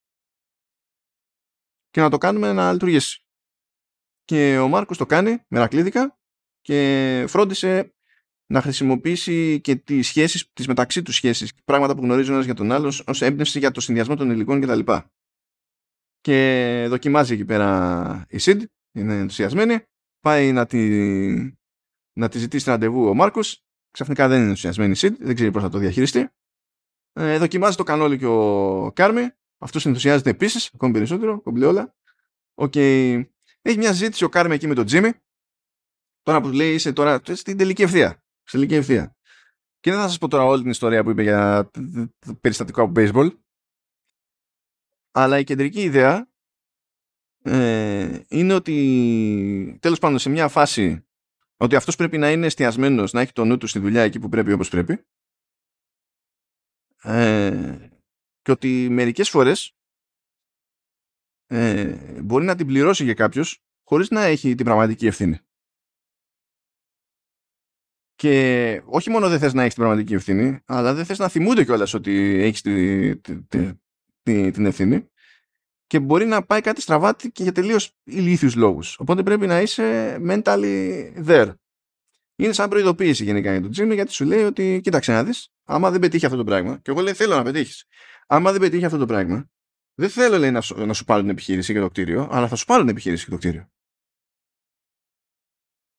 και να το κάνουμε να λειτουργήσει. Και ο Μάρκος το κάνει μερακλίδικα και φρόντισε να χρησιμοποιήσει και τις σχέσεις, τις μεταξύ τους σχέσεις, πράγματα που γνωρίζουν ένας για τον άλλο ως έμπνευση για το συνδυασμό των υλικών κτλ. Και, και δοκιμάζει εκεί πέρα η Σιντ, είναι ενθουσιασμένη, πάει να τη, να τη ζητήσει ραντεβού ο Μάρκος, ξαφνικά δεν είναι ενθουσιασμένη η Σιντ, δεν ξέρει πώς θα το διαχειριστεί. Ε, δοκιμάζει το κανόλι και ο Κάρμι, αυτός ενθουσιάζεται επίσης, ακόμη περισσότερο, κομπλιόλα. Okay. Έχει μια ζήτηση ο Κάρμι εκεί με τον Τζίμι, Τώρα που λέει είσαι τώρα στην τελική ευθεία. Στην τελική ευθεία. Και δεν θα σας πω τώρα όλη την ιστορία που είπε για το περιστατικό από baseball. Αλλά η κεντρική ιδέα ε, είναι ότι τέλος πάντων σε μια φάση ότι αυτός πρέπει να είναι εστιασμένος, να έχει το νου του στη δουλειά εκεί που πρέπει όπως πρέπει ε, και ότι μερικές φορές ε, μπορεί να την πληρώσει για κάποιους χωρίς να έχει την πραγματική ευθύνη. Και όχι μόνο δεν θες να έχεις την πραγματική ευθύνη, αλλά δεν θες να θυμούνται κιόλας ότι έχεις τη, τη, τη, την ευθύνη και μπορεί να πάει κάτι στραβάτι και για τελείως ηλίθιους λόγους. Οπότε πρέπει να είσαι mentally there. Είναι σαν προειδοποίηση γενικά για τον Τζίμι γιατί σου λέει ότι κοίταξε να δεις, άμα δεν πετύχει αυτό το πράγμα, και εγώ λέει θέλω να πετύχεις, άμα δεν πετύχει αυτό το πράγμα, δεν θέλω λέει, να, σου, να σου πάρουν επιχείρηση και το κτίριο, αλλά θα σου πάρουν επιχείρηση και το κτίριο.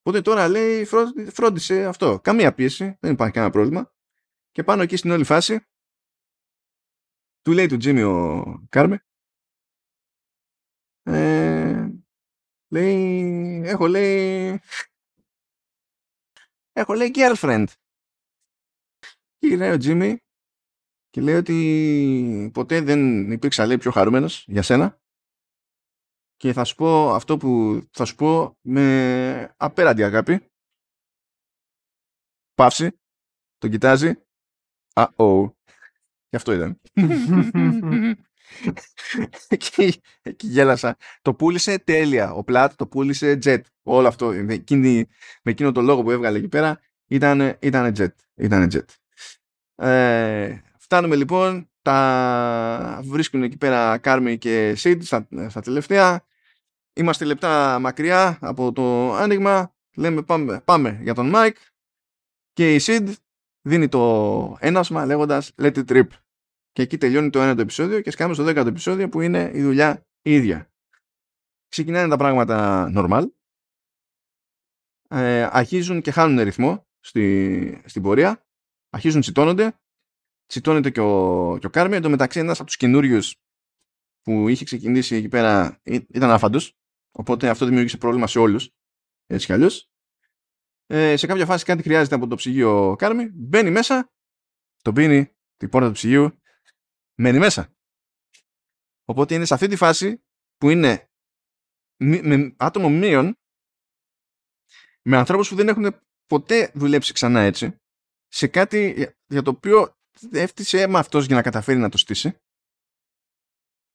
Οπότε τώρα λέει φρόντισε αυτό. Καμία πίεση, δεν υπάρχει κανένα πρόβλημα. Και πάνω εκεί στην όλη φάση του λέει του Τζίμι ο Κάρμε ε, λέει έχω λέει έχω λέει girlfriend και λέει ο Τζίμι και λέει ότι ποτέ δεν υπήρξα λέει πιο χαρούμενος για σένα και θα σου πω αυτό που θα σου πω με απέραντη αγάπη. Παύση. Τον κοιτάζει. Α-oh. Γι' αυτό ήταν. [LAUGHS] [LAUGHS] [LAUGHS] εκεί, εκεί γέλασα. Το πούλησε τέλεια. Ο Πλάτ το πούλησε jet. Όλο αυτό. Με, εκείνη, με εκείνο το λόγο που έβγαλε εκεί πέρα ήταν, ήταν jet. Ήταν jet. Ε, φτάνουμε λοιπόν. Τα βρίσκουν εκεί πέρα Κάρμι και Σιντ στα, στα τελευταία. Είμαστε λεπτά μακριά από το άνοιγμα. Λέμε πάμε, πάμε για τον Μάικ. Και η Σιντ δίνει το ένασμα λέγοντας Let it rip. Και εκεί τελειώνει το ένα το επεισόδιο και σκάμε στο δέκατο επεισόδιο που είναι η δουλειά η ίδια. Ξεκινάνε τα πράγματα normal. Ε, αρχίζουν και χάνουν ρυθμό στη, στην πορεία. Αρχίζουν τσιτώνονται. Τσιτώνεται και ο, και ο Κάρμι. Εν τω μεταξύ ένας από τους καινούριους που είχε ξεκινήσει εκεί πέρα ήταν άφαντος Οπότε αυτό δημιούργησε πρόβλημα σε όλους. Έτσι κι αλλιώς. Ε, σε κάποια φάση κάτι χρειάζεται από το ψυγείο Κάρμι. Μπαίνει μέσα, το πίνει την πόρτα του ψυγείου, μένει μέσα. Οπότε είναι σε αυτή τη φάση που είναι με άτομο μείον με ανθρώπους που δεν έχουν ποτέ δουλέψει ξανά έτσι σε κάτι για το οποίο έφτιασε αίμα αυτός για να καταφέρει να το στήσει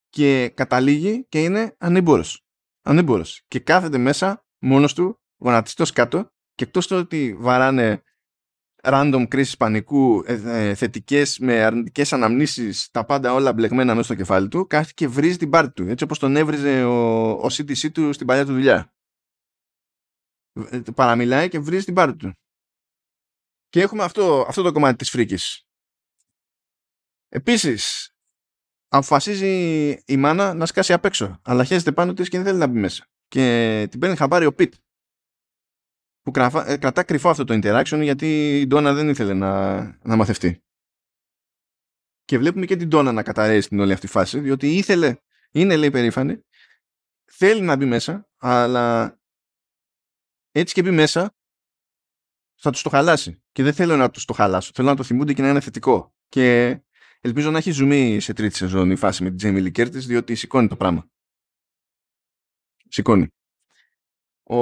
και καταλήγει και είναι ανήμπορος. Ανήμπορος. Και κάθεται μέσα μόνος του, γονατιστός κάτω και εκτός το ότι βαράνε random κρίσεις πανικού ε, ε, θετικές με αρνητικές αναμνήσεις τα πάντα όλα μπλεγμένα μέσα στο κεφάλι του κάθεται και βρίζει την πάρτη του έτσι όπως τον έβριζε ο, ο CTC του στην παλιά του δουλειά. Ε, παραμιλάει και βρίζει την πάρτη του. Και έχουμε αυτό, αυτό το κομμάτι της φρίκης. Επίσης αποφασίζει η μάνα να σκάσει απ' έξω αλλά χέζεται πάνω της και δεν θέλει να μπει μέσα. Και την παίρνει χαμπάρι ο Πιτ που ε, κρατά κρυφό αυτό το interaction γιατί η Ντόνα δεν ήθελε να, να μαθευτεί. Και βλέπουμε και την Ντόνα να καταραίει στην όλη αυτή φάση, διότι ήθελε, είναι λέει περήφανη, θέλει να μπει μέσα, αλλά έτσι και μπει μέσα θα τους το χαλάσει. Και δεν θέλω να τους το χαλάσω. Θέλω να το θυμούνται και να είναι θετικό. Και ελπίζω να έχει ζουμί σε τρίτη σεζόν η φάση με την Τζέμι Λικέρτη, διότι σηκώνει το πράγμα. Σηκώνει. Ο,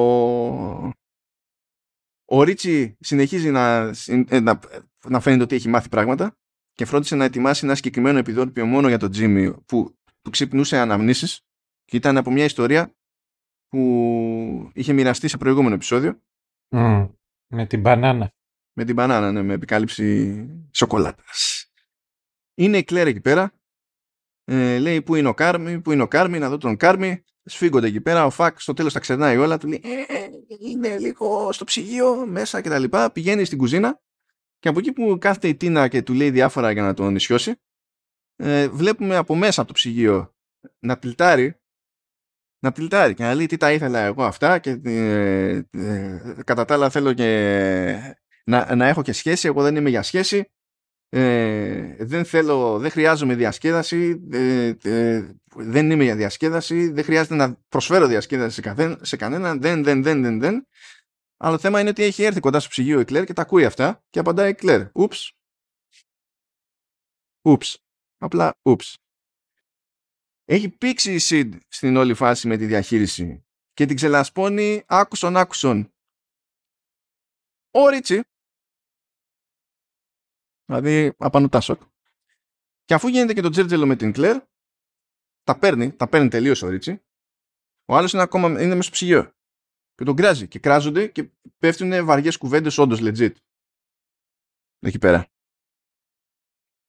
ο Ρίτσι συνεχίζει να, ε, να, να φαίνεται ότι έχει μάθει πράγματα και φρόντισε να ετοιμάσει ένα συγκεκριμένο επιδότυπιο μόνο για τον Τζίμι που του ξυπνούσε αναμνήσεις και ήταν από μια ιστορία που είχε μοιραστεί σε προηγούμενο επεισόδιο. με την μπανάνα. Με την μπανάνα, ναι, με επικάλυψη σοκολάτας. Είναι η Κλέρ εκεί πέρα. Ε, λέει πού είναι ο Κάρμι, πού είναι ο Κάρμι, να δω τον Κάρμι. Σφίγγονται εκεί πέρα. Ο Φακ στο τέλος τα ξερνάει όλα. Του λέει ε, ε, Είναι λίγο στο ψυγείο μέσα κτλ. Πηγαίνει στην κουζίνα και από εκεί που κάθεται η Τίνα και του λέει διάφορα για να τον νησιώσει, ε, βλέπουμε από μέσα από το ψυγείο να τυλτάρει να τυλτάρει και να λέει τι τα ήθελα εγώ αυτά και ε, ε, κατά τα άλλα θέλω και να, να έχω και σχέση, εγώ δεν είμαι για σχέση ε, δεν θέλω, δεν χρειάζομαι διασκέδαση, ε, ε, δεν είμαι για διασκέδαση, δεν χρειάζεται να προσφέρω διασκέδαση σε, σε κανέναν, δεν, δεν, δεν, δεν, δεν. Αλλά το θέμα είναι ότι έχει έρθει κοντά στο ψυγείο η Κλέρ και τα ακούει αυτά και απαντάει η Κλέρ. Ούψ. Ούψ. Απλά ούψ. Έχει πήξει η Σιντ στην όλη φάση με τη διαχείριση και την ξελασπώνει άκουσον άκουσον. Ο Ρίτσι Δηλαδή απανωτά σοκ. Και αφού γίνεται και το τζέρτζελο με την Κλέρ, τα παίρνει, τα παίρνει τελείως ο Ρίτσι. Ο άλλος είναι ακόμα είναι μέσα στο ψυγείο. Και τον κράζει. Και κράζονται και πέφτουν βαριές κουβέντες όντως legit. Εκεί πέρα.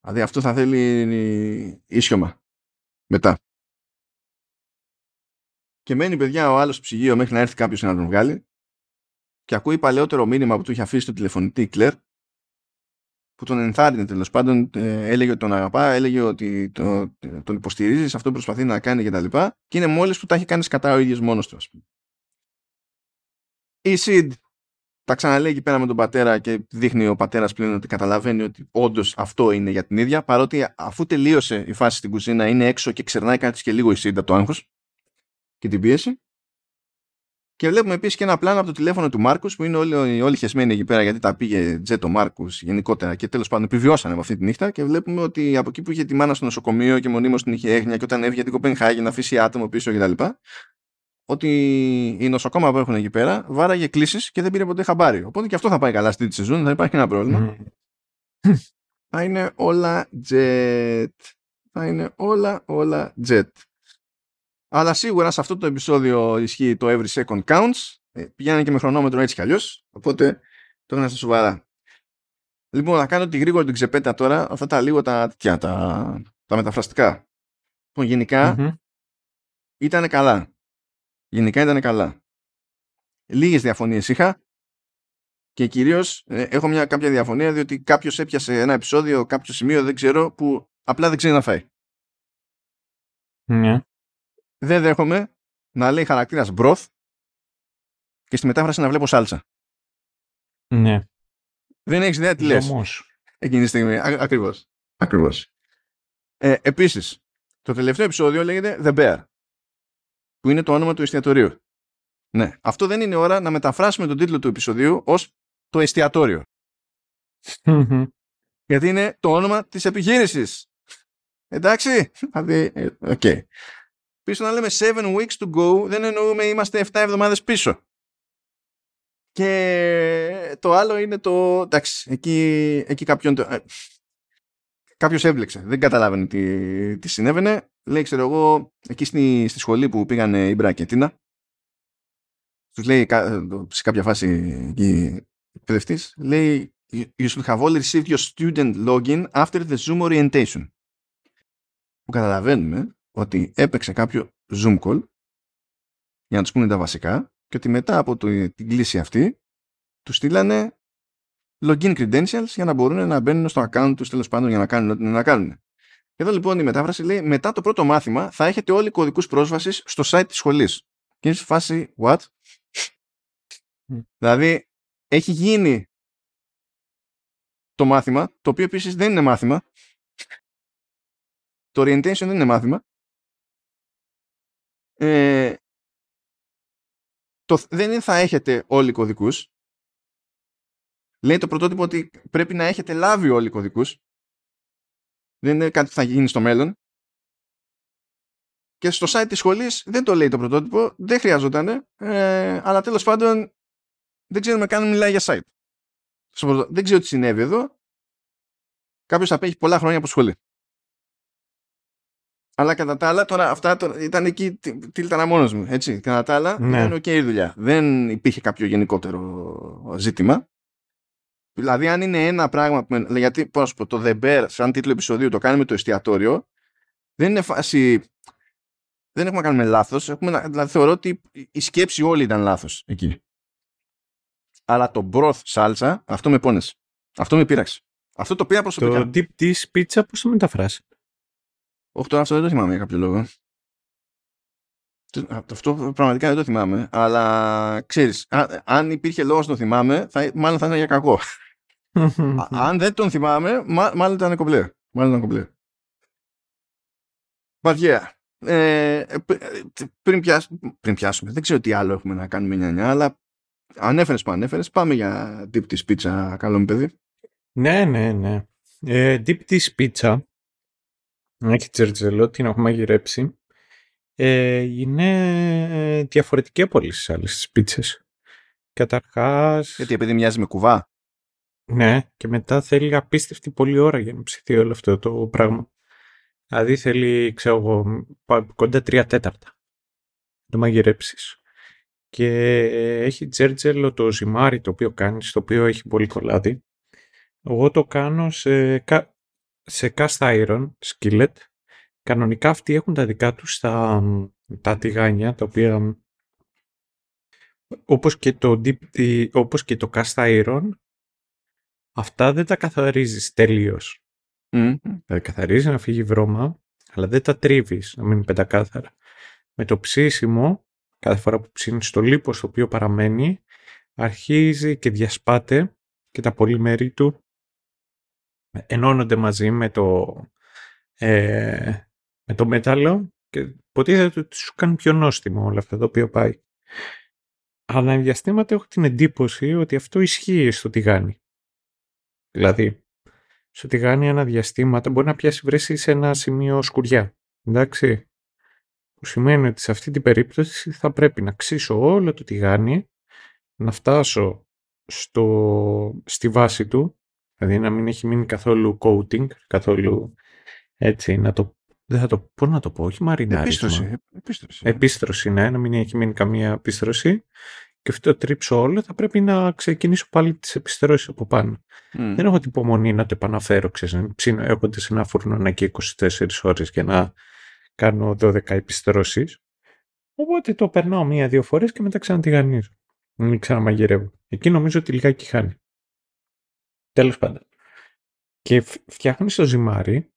Δηλαδή αυτό θα θέλει ίσιομα. Μετά. Και μένει παιδιά ο άλλος στο ψυγείο μέχρι να έρθει κάποιος να τον βγάλει. Και ακούει παλαιότερο μήνυμα που του είχε αφήσει το τηλεφωνητή η Κλέρ που τον ενθάρρυνε τέλος πάντων, ε, έλεγε ότι τον αγαπά, έλεγε ότι το, τον υποστηρίζει αυτό που προσπαθεί να κάνει κτλ. Και, και είναι μόλις που τα έχει κάνει κατά ο ίδιος μόνος του, ας πούμε. Η Σιντ τα ξαναλέει εκεί πέρα με τον πατέρα και δείχνει ο πατέρας πλέον ότι καταλαβαίνει ότι όντως αυτό είναι για την ίδια, παρότι αφού τελείωσε η φάση στην κουζίνα, είναι έξω και ξερνάει κάτι και λίγο η Σιντ από το άγχος και την πίεση. Και βλέπουμε επίσης και ένα πλάνο από το τηλέφωνο του Μάρκους που είναι όλοι, όλοι χεσμένοι εκεί πέρα γιατί τα πήγε τζέτο Μάρκους γενικότερα και τέλος πάντων επιβιώσανε με αυτή τη νύχτα. Και βλέπουμε ότι από εκεί που είχε τη μάνα στο νοσοκομείο και μονίμως την είχε έγνοια και όταν έβγαινε την Κοπενχάγη να αφήσει άτομο πίσω κτλ. Ότι η νοσοκόμα που έχουν εκεί πέρα βάραγε κλήσεις και δεν πήρε ποτέ χαμπάρι. Οπότε και αυτό θα πάει καλά στη τρίτη σεζόν, δεν υπάρχει κανένα πρόβλημα. θα είναι όλα jet. Θα είναι όλα, όλα jet. Αλλά σίγουρα σε αυτό το επεισόδιο ισχύει το every second counts. Ε, πηγαίνανε και με χρονόμετρο έτσι κι αλλιώς. Οπότε το είναι στα σοβαρά. Λοιπόν, θα κάνω τη γρήγορη την ξεπέτα τώρα. Αυτά τα λίγο τα, τα, τα μεταφραστικά. Λοιπόν, γενικά mm-hmm. ήταν καλά. Γενικά ήταν καλά. Λίγες διαφωνίες είχα και κυρίως ε, έχω μια κάποια διαφωνία διότι κάποιος έπιασε ένα επεισόδιο, κάποιο σημείο, δεν ξέρω, που απλά δεν ξέρει να φάει. Ναι δεν δέχομαι να λέει χαρακτήρας μπροθ και στη μετάφραση να βλέπω σάλτσα. Ναι. Δεν έχεις ιδέα τι λες. Εκείνη τη στιγμή. ακριβώς. Ακριβώς. Ε, επίσης, το τελευταίο επεισόδιο λέγεται The Bear. που είναι το όνομα του εστιατορίου. Ναι, αυτό δεν είναι ώρα να μεταφράσουμε τον τίτλο του επεισοδίου ως το εστιατόριο. Γιατί είναι το όνομα της επιχείρησης. Εντάξει, δηλαδή, ε, OK. Okay. Πίσω να λέμε 7 weeks to go, δεν εννοούμε είμαστε 7 εβδομάδες πίσω. Και το άλλο είναι το. Εντάξει, εκεί, εκεί κάποιον. Ε, Κάποιος έμπλεξε. Δεν καταλάβαινε τι, τι συνέβαινε. Λέει, ξέρω εγώ, εκεί στη, στη σχολή που πήγαν Ίμπρα και Τίνα, τους λέει σε κάποια φάση εκεί εκπαιδευτής, λέει, You should have all received your student login after the Zoom orientation. Που καταλαβαίνουμε ότι έπαιξε κάποιο Zoom call για να τους πούνε τα βασικά και ότι μετά από το, την κλίση αυτή τους στείλανε login credentials για να μπορούν να μπαίνουν στο account τους τέλος πάντων για να κάνουν ό,τι να κάνουν. Εδώ λοιπόν η μετάφραση λέει μετά το πρώτο μάθημα θα έχετε όλοι κωδικούς πρόσβασης στο site της σχολής. Και είναι σε φάση what? δηλαδή έχει γίνει το μάθημα, το οποίο επίσης δεν είναι μάθημα. Το orientation δεν είναι μάθημα. Ε, το, δεν θα έχετε όλοι κωδικούς. Λέει το πρωτότυπο ότι πρέπει να έχετε λάβει όλοι οι κωδικούς. Δεν είναι κάτι που θα γίνει στο μέλλον. Και στο site της σχολής δεν το λέει το πρωτότυπο, δεν χρειαζόταν, ε, αλλά τέλος πάντων δεν ξέρουμε καν μιλάει για site. Δεν ξέρω τι συνέβη εδώ. Κάποιος απέχει πολλά χρόνια από σχολή. Αλλά κατά τα άλλα, τώρα αυτά τώρα, ήταν εκεί, τίλτανα μόνος μου, έτσι. Κατά τα άλλα, ναι. ήταν ok η δουλειά. Δεν υπήρχε κάποιο γενικότερο ζήτημα. Δηλαδή, αν είναι ένα πράγμα που. Γιατί, πώς να σου πω, το The Bear, σαν τίτλο επεισοδίου, το κάνουμε το εστιατόριο, δεν είναι φάση. Δεν έχουμε να κάνουμε λάθος. Δηλαδή, θεωρώ ότι η σκέψη όλη ήταν λάθος εκεί. Αλλά το broth σάλτσα, αυτό με πόνεσε. Αυτό με πείραξε. Αυτό το πήρα προσωπικά. Το deep dish pizza, πώς το μεταφράσει; Όχι, τώρα αυτό δεν το θυμάμαι για κάποιο λόγο. Αυτό πραγματικά δεν το θυμάμαι. Αλλά ξέρεις, αν υπήρχε λόγος να το θυμάμαι, θα, μάλλον θα ήταν για κακό. [LAUGHS] αν δεν τον θυμάμαι, μάλλον ήταν κομπλέ. Μάλλον ήταν κομπλέ. But Ε, πριν, πριν πιάσουμε, δεν ξέρω τι άλλο έχουμε να κάνουμε νιανιά, αλλά ανέφερες που ανέφερες, πάμε για deep της πίτσα, καλό μου παιδί. Ναι, ναι, ναι. Ε, deep της πίτσα, έχει τζερτζελό, την έχουμε μαγειρέψει ε, είναι ε, διαφορετική από όλες τις άλλες τις πίτσες. Καταρχάς... Γιατί επειδή μοιάζει με κουβά; Ναι, και μετά θέλει απίστευτη πολλή ώρα για να ψηθεί όλο αυτό το πράγμα. Δηλαδή θέλει, ξέρω εγώ, κοντά τρία τέταρτα. Το μαγειρέψεις. Και έχει τζέρτζελο το ζυμάρι το οποίο κάνεις, το οποίο έχει πολύ κολλάδι. Εγώ το κάνω σε, σε cast iron skillet Κανονικά αυτοί έχουν τα δικά τους τα, τα τηγάνια, τα οποία όπως και το, deep, όπως και το cast iron, αυτά δεν τα καθαρίζεις τελείως. Mm. Τα καθαρίζεις να φύγει βρώμα, αλλά δεν τα τρίβεις, να μείνει πεντακάθαρα. Με το ψήσιμο, κάθε φορά που ψήνεις το λίπος το οποίο παραμένει, αρχίζει και διασπάται και τα πολυμέρη του ενώνονται μαζί με το, ε, με το μετάλλο και υποτίθεται ότι σου κάνει πιο νόστιμο όλα αυτά το οποίο πάει. Αλλά διαστήματα έχω την εντύπωση ότι αυτό ισχύει στο τηγάνι. Δηλαδή, στο τηγάνι ένα διαστήματα μπορεί να πιάσει βρέσει σε ένα σημείο σκουριά. Εντάξει. Που σημαίνει ότι σε αυτή την περίπτωση θα πρέπει να ξύσω όλο το τηγάνι, να φτάσω στο, στη βάση του, δηλαδή να μην έχει μείνει καθόλου coating, καθόλου έτσι, να το δεν θα το πω να το πω, όχι μαρινάρισμα. Επίστρωση. Επίστρωση, επίστρωση ναι, να μην έχει μείνει καμία επίστρωση. Και αυτό το τρίψω όλο, θα πρέπει να ξεκινήσω πάλι τις επιστρώσεις από πάνω. Δεν έχω την υπομονή να το επαναφέρω, ξέρεις, ψήνω έχοντας ένα φούρνο να και 24 ώρες για να κάνω 12 επιστρώσεις. Οπότε το περνάω μία-δύο φορές και μετά ξανατηγανίζω. Μην ξαναμαγειρεύω. Εκεί νομίζω ότι λιγάκι χάνει. Τέλος πάντων. Και φτιάχνεις το ζυμάρι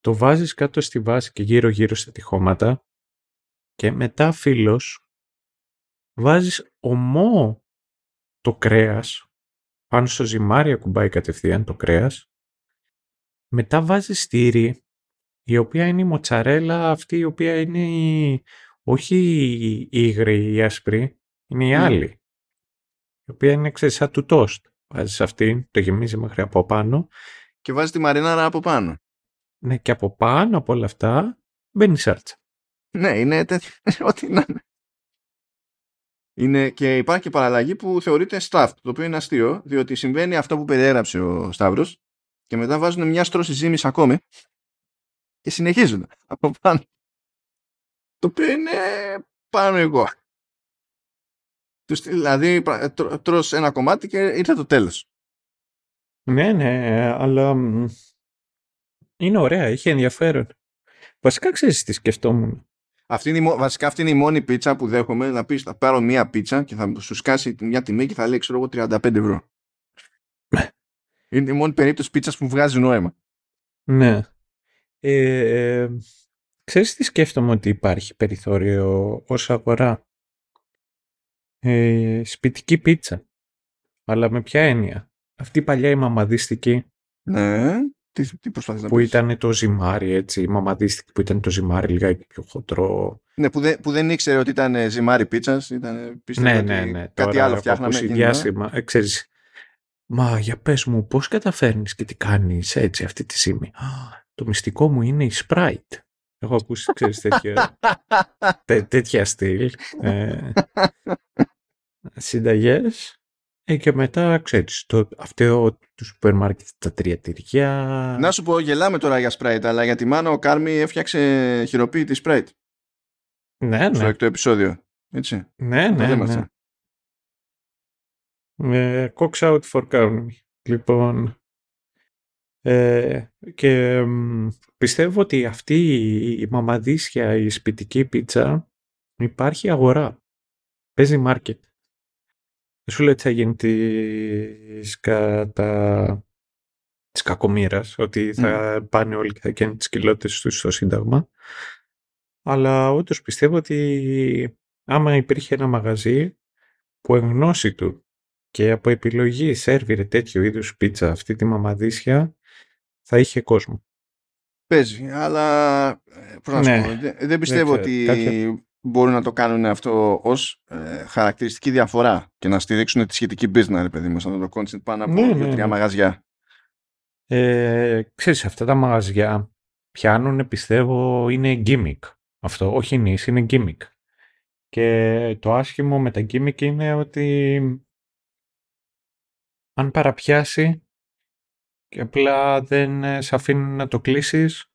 το βάζεις κάτω στη βάση και γύρω γύρω στα τυχώματα και μετά φίλος βάζεις ομό το κρέας πάνω στο ζυμάρι ακουμπάει κατευθείαν το κρέας μετά βάζεις στήρι η οποία είναι η μοτσαρέλα αυτή η οποία είναι όχι η υγρή, η άσπρη, είναι η Mm. άλλη. Η οποία είναι, ξέρεις, σαν του τόστ. Βάζεις αυτή, το γεμίζει μέχρι από πάνω. Και βάζεις τη μαρινάρα από πάνω. Ναι, και από πάνω από όλα αυτά μπαίνει η σάλτσα. Ναι, είναι τέτοιο. [LAUGHS] Ό,τι να είναι. είναι. Και υπάρχει και παραλλαγή που θεωρείται stuffed, το οποίο είναι αστείο, διότι συμβαίνει αυτό που περιέγραψε ο Σταύρος και μετά βάζουν μια στρώση ζύμης ακόμη και συνεχίζουν από πάνω. Το οποίο είναι πάνω εγώ. Τους- Δηλαδή, πρα- τρώ- τρως ένα κομμάτι και ήρθε το τέλος. Ναι, ναι, αλλά μ, είναι ωραία, είχε ενδιαφέρον. Βασικά ξέρεις τι σκεφτόμουν. Αυτή είναι η, μο- βασικά αυτή είναι η μόνη πίτσα που δέχομαι να πεις θα πάρω μία πίτσα και θα σου σκάσει μια τιμή και θα λέει ξέρω εγώ 35 ευρώ. είναι η μόνη περίπτωση πίτσας που βγάζει νόημα. Ναι. Ε, ξέρεις τι σκέφτομαι ότι υπάρχει περιθώριο ως αγορά; Ε, σπιτική πίτσα. Αλλά με ποια έννοια; Αυτή η παλιά η μαμαδίστικη Ναι. Τι, τι προσπαθείς να που πεις; ήταν το ζυμάρι έτσι, η μαμαδίστικη που ήταν το ζυμάρι λιγάκι πιο χοντρό. Ναι, που, δεν, που δεν ήξερε ότι ήταν ε, ζυμάρι πίτσας. Ήταν, πίστευε ναι, ότι ναι, ναι. Κάτι Τώρα άλλο έχω φτιάχναμε. ακούσει εκείνη την ώρα. διάσημα. Ε, ξέρεις, Μα για πες μου πώς καταφέρνεις και τι κάνεις έτσι αυτή τη στιγμή. «Α, Το μυστικό μου είναι η Sprite. Έχω ακούσει, ξέρεις, τέτοια, [LAUGHS] τέ- τέτοια στυλ. Ε, [LAUGHS] συνταγές. Ε, και μετά, ξέρεις, το, αυτό του σούπερ μάρκετ, τα τρία τυριά. Να σου πω, γελάμε τώρα για Sprite, αλλά για τη μάνα ο Κάρμι έφτιαξε χειροποίητη Sprite ναι, στο ναι, έκτο επεισόδιο. Έτσι. ναι, Το ναι, λέμε ναι. αυτό. Ε, Cox out for Carmi. Λοιπόν, ε, και μ, πιστεύω ότι αυτή η μαμαδίσια, η σπιτική πίτσα, υπάρχει αγορά. Παίζει market. Δεν σου λέω ότι θα γίνει της, κατά... της κακομήρας, ότι θα πάνε όλοι και θα κάνουν τις κοιλώτες τους στο Σύνταγμα. Αλλά όντως πιστεύω ότι άμα υπήρχε ένα μαγαζί που εν γνώση του και από επιλογή σέρβιρε τέτοιο είδους πίτσα αυτή τη μαμαδίσια, θα είχε κόσμο. Παίζει, αλλά ε, πώς να σου Ναι. πω, δεν, δεν πιστεύω ξέρω, ότι κάποια- μπορούν να το κάνουν αυτό ως ε, χαρακτηριστική διαφορά και να στηρίξουν τη σχετική business, ρε παιδί μου, σαν το concept πάνω από Ναι, ναι, δύο-τρία ναι. μαγαζιά. Ε, ξέρεις, αυτά τα μαγαζιά πιάνουν, πιστεύω, είναι gimmick. Αυτό, όχι νης, είναι gimmick. Και το άσχημο με τα gimmick είναι ότι αν παραπιάσει και απλά δεν ε, σε αφήνουν να το κλείσεις,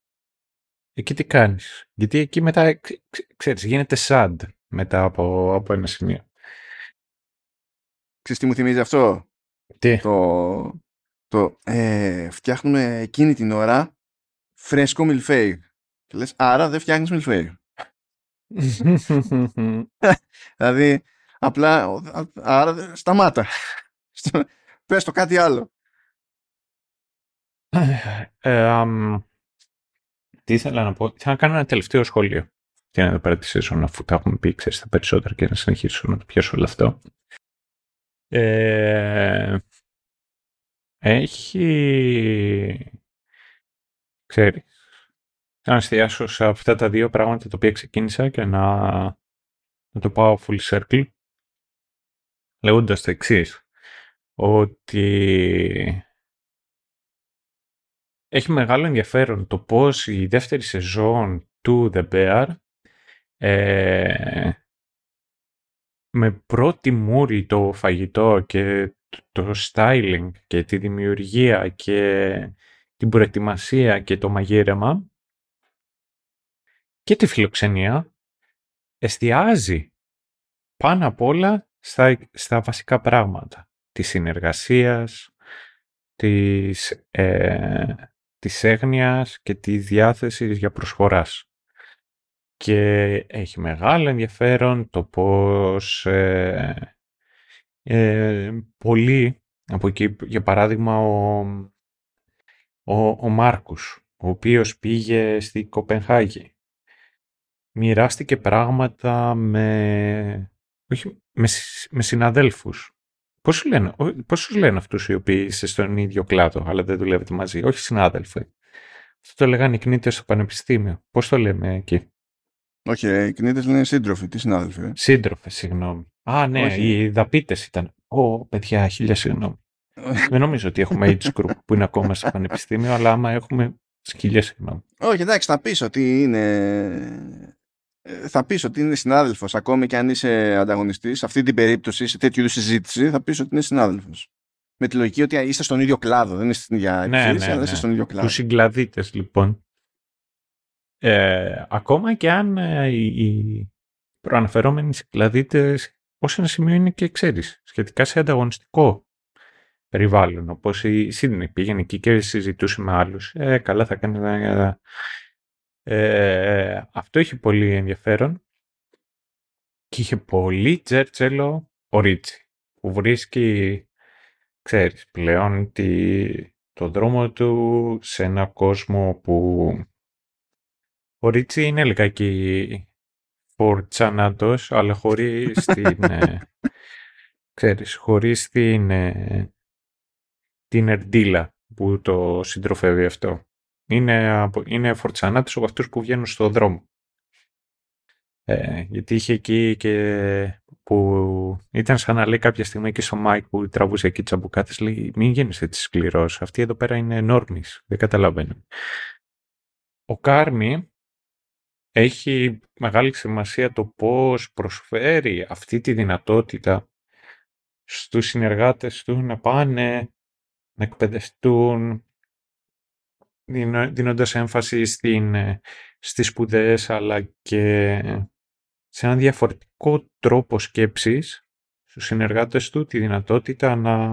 εκεί τι κάνεις; Γιατί εκεί μετά, ε, ξε- ξε- ξέρεις, γίνεται sad μετά από, από ένα σημείο. Ξέρεις τι μου θυμίζει αυτό, Τι; το, το ε, φτιάχνουμε εκείνη την ώρα φρέσκο μιλφέι. Και λες, άρα δεν φτιάχνεις μιλφέι. [LAUGHS] Δηλαδή, απλά, ο- α- άρα δεν- σταμάτα. Στο- [LAUGHS] Πες το κάτι άλλο. Ε, αμ, τι ήθελα να πω. Ήθελα να κάνω ένα τελευταίο σχόλιο. Και να το παρατηρήσω αφού τα έχουμε πει, ξέρεις, τα περισσότερα και να συνεχίσω να το πιάσω όλο αυτό. Ε, έχει... Ξέρεις. Να εστιάσω σε αυτά τα δύο πράγματα τα οποία ξεκίνησα και να, να το πάω full circle. Λέγοντας το εξής. Ότι έχει μεγάλο ενδιαφέρον το πώς η δεύτερη σεζόν του The Bear ε, με πρώτη μούρη το φαγητό και το styling και τη δημιουργία και την προετοιμασία και το μαγείρεμα και τη φιλοξενία εστιάζει πάνω απ' όλα στα, στα βασικά πράγματα της συνεργασίας, της, ε, της έγνοιας και τη διάθεσης για προσφοράς. Και έχει μεγάλο ενδιαφέρον το πώς ε, ε, πολλοί, από εκεί για παράδειγμα ο, ο, ο Μάρκους, ο οποίος πήγε στη Κοπενχάγη, μοιράστηκε πράγματα με, όχι, με, συ- με συναδέλφους. Πώς, σου λένε, ο- πώς τους λένε αυτούς οι οποίοι είστε στον ίδιο κλάδο, αλλά δεν δουλεύετε μαζί, όχι συνάδελφοι. Αυτό το λέγανε οι κνήτες στο πανεπιστήμιο. Πώς το λέμε εκεί; Όχι, ρε, οι κνήτες λένε σύντροφοι. Τι συνάδελφοι, ρε. Σύντροφε, συγγνώμη. Α, ναι, Όχι. οι δαπίτες ήταν. Ω, παιδιά, χίλια συγγνώμη. [LAUGHS] Δεν νομίζω ότι έχουμε age group που είναι ακόμα στο πανεπιστήμιο, αλλά άμα έχουμε χίλια συγγνώμη. Όχι, εντάξει, θα πεις ότι είναι... ε, Θα πεις ότι είναι συνάδελφος, ακόμη και αν είσαι ανταγωνιστής, σε αυτή την περίπτωση, σε τέτοιου είδους συζήτηση, θα πεις ότι είναι συνάδελφος. Με τη λογική ότι είστε στον ίδιο κλάδο, δεν είστε στην ίδια Ναι, επιχείρηση, ναι, αλλά ναι. είστε στον ίδιο κλάδο. Τους συγκλαδίτες, λοιπόν. Ε, ακόμα και αν ε, οι, οι προαναφερόμενοι συγκλαδίτες ως ένα σημείο είναι και ξέρεις, σχετικά σε ανταγωνιστικό περιβάλλον. Όπως η Σίδνη πήγαινε εκεί και συζητούσε με άλλους. Ε, καλά θα κάνεις. ε, ε, αυτό είχε πολύ ενδιαφέρον και είχε πολύ τζέρτσελο ο Ρίτσι που βρίσκει, ξέρεις, πλέον τη, το δρόμο του σε ένα κόσμο που ο Ρίτσι είναι λιγάκι φορτσανάτος, αλλά χωρίς [LAUGHS] την, ε, ξέρεις, χωρίς την, ε, τη νερντίλα που το συντροφεύει αυτό. Είναι, από- είναι φορτσανάτος από αυτούς που βγαίνουν στο δρόμο. Ε, γιατί είχε εκεί και που ήταν σαν να λέει κάποια στιγμή και στο Μάικ που τραβούσε εκεί τσαμπουκάτες λέει μην γίνεις έτσι σκληρός, αυτή εδώ πέρα είναι normies, δεν καταλαβαίνω. Ο Κάρμι έχει μεγάλη σημασία το πώς προσφέρει αυτή τη δυνατότητα στους συνεργάτες του να πάνε να εκπαιδευτούν δίνω- δίνοντας έμφαση στην, ε, στις σπουδές αλλά και σε έναν διαφορετικό τρόπο σκέψης στους συνεργάτες του τη δυνατότητα να,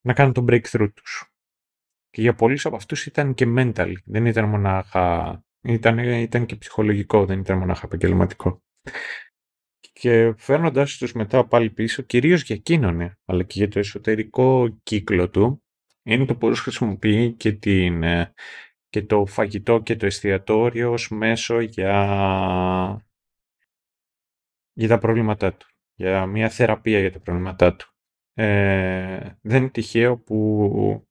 να κάνουν το breakthrough τους. Και για πολλούς από αυτούς ήταν και mental, δεν ήταν μονάχα, ήταν, ήταν και ψυχολογικό, δεν ήταν μονάχα επαγγελματικό. Και φέρνοντας τους μετά πάλι πίσω, κυρίως για εκείνον, ε, αλλά και για το εσωτερικό κύκλο του, είναι το πώς χρησιμοποιεί και, την, ε, και το φαγητό και το εστιατόριο ως μέσο για, για τα προβλήματά του. Για μια θεραπεία για τα προβλήματά του. Ε, δεν είναι τυχαίο που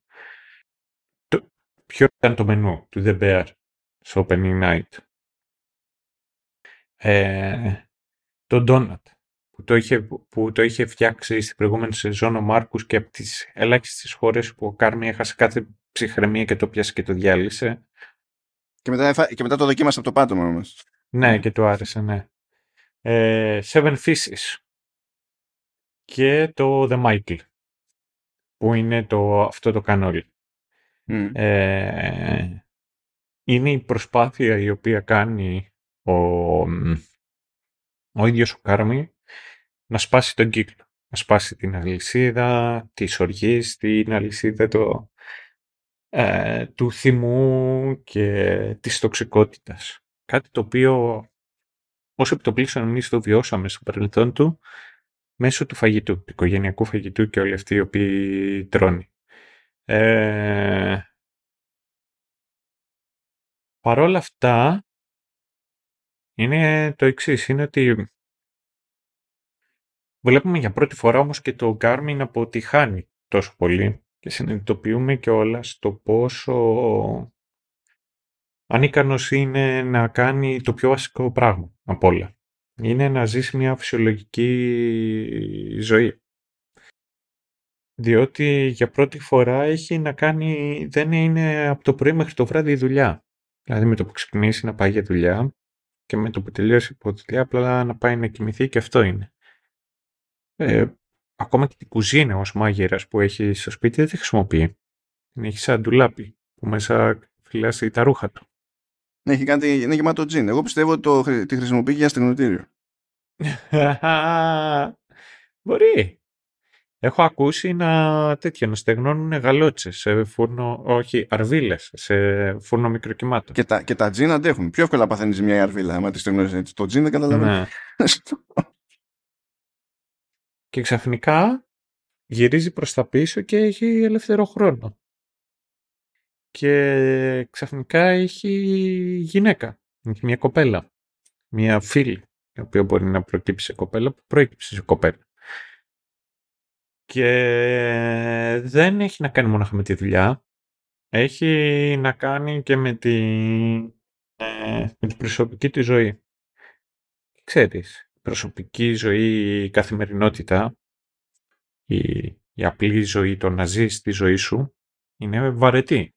το, ποιο ήταν το μενού του The Bear στο Opening Night. Ε, το Donut που το, είχε, που το είχε φτιάξει στην προηγούμενη σεζόν ο Μάρκους και από τις ελάχιστες χώρες που ο Κάρμι έχασε κάθε ψυχραιμία και το πιάσε και το διάλυσε. Και μετά, έφα- και μετά το δοκίμασα από το πάτωμα όμως. Ναι, και του άρεσε, ναι. Ε, Seven Fishes και το The Michael που είναι το, αυτό το κανόλι. Μμ. Ε, είναι η προσπάθεια η οποία κάνει ο, ο ίδιος ο Κάρμι να σπάσει τον κύκλο. Να σπάσει την αλυσίδα της οργής, την αλυσίδα το, ε, του θυμού και της τοξικότητας. Κάτι το οποίο όσο επιτοπλίστων εμείς το βιώσαμε στο παρελθόν του μέσω του φαγητού, του οικογενειακού φαγητού και όλοι αυτοί οι οποίοι τρώνε. Ε, παρόλα αυτά, είναι το εξής, είναι ότι βλέπουμε για πρώτη φορά όμως και το Garmin να αποτυχάνει τόσο πολύ και συνειδητοποιούμε και όλα στο πόσο ανίκανος είναι να κάνει το πιο βασικό πράγμα από όλα. Είναι να ζήσει μια φυσιολογική ζωή. Διότι για πρώτη φορά έχει να κάνει, δεν είναι από το πρωί μέχρι το βράδυ η δουλειά. Δηλαδή με το που ξυπνήσει να πάει για δουλειά και με το που τελειώσει από δουλειά απλά να πάει να κοιμηθεί και αυτό είναι. Ε, ακόμα και την κουζίνα ως μάγειρας που έχει στο σπίτι δεν τη χρησιμοποιεί. Την έχει σαν ντουλάπι που μέσα φυλάσσει τα ρούχα του. Ναι, έχει κάνει, είναι γεμάτο τζιν. Εγώ πιστεύω ότι το, χρη- τη χρησιμοποιεί για στεγνοτήριο. [LAUGHS] Μπορεί. Έχω ακούσει να τέτοιο, να στεγνώνουν γαλότσες σε φούρνο, όχι, αρβίλες, σε φούρνο μικροκυμάτων. Και τα, και τα τζιν αντέχουν. Πιο εύκολα παθαίνεις μια αρβίλα, άμα τη στεγνώσεις έτσι. Το τζιν δεν καταλαβαίνεις. [LAUGHS] Ναι. Και ξαφνικά γυρίζει προς τα πίσω και έχει ελεύθερο χρόνο. Και ξαφνικά έχει γυναίκα, έχει μια κοπέλα, μια φίλη, η οποία μπορεί να προκύψει σε κοπέλα, που προέκυψε σε κοπέλα. Και δεν έχει να κάνει μόνο με τη δουλειά, έχει να κάνει και με τη... με την προσωπική της ζωή. Ξέρεις, η προσωπική ζωή, η καθημερινότητα, η, η απλή ζωή, το να ζεις τη ζωή σου, είναι βαρετή.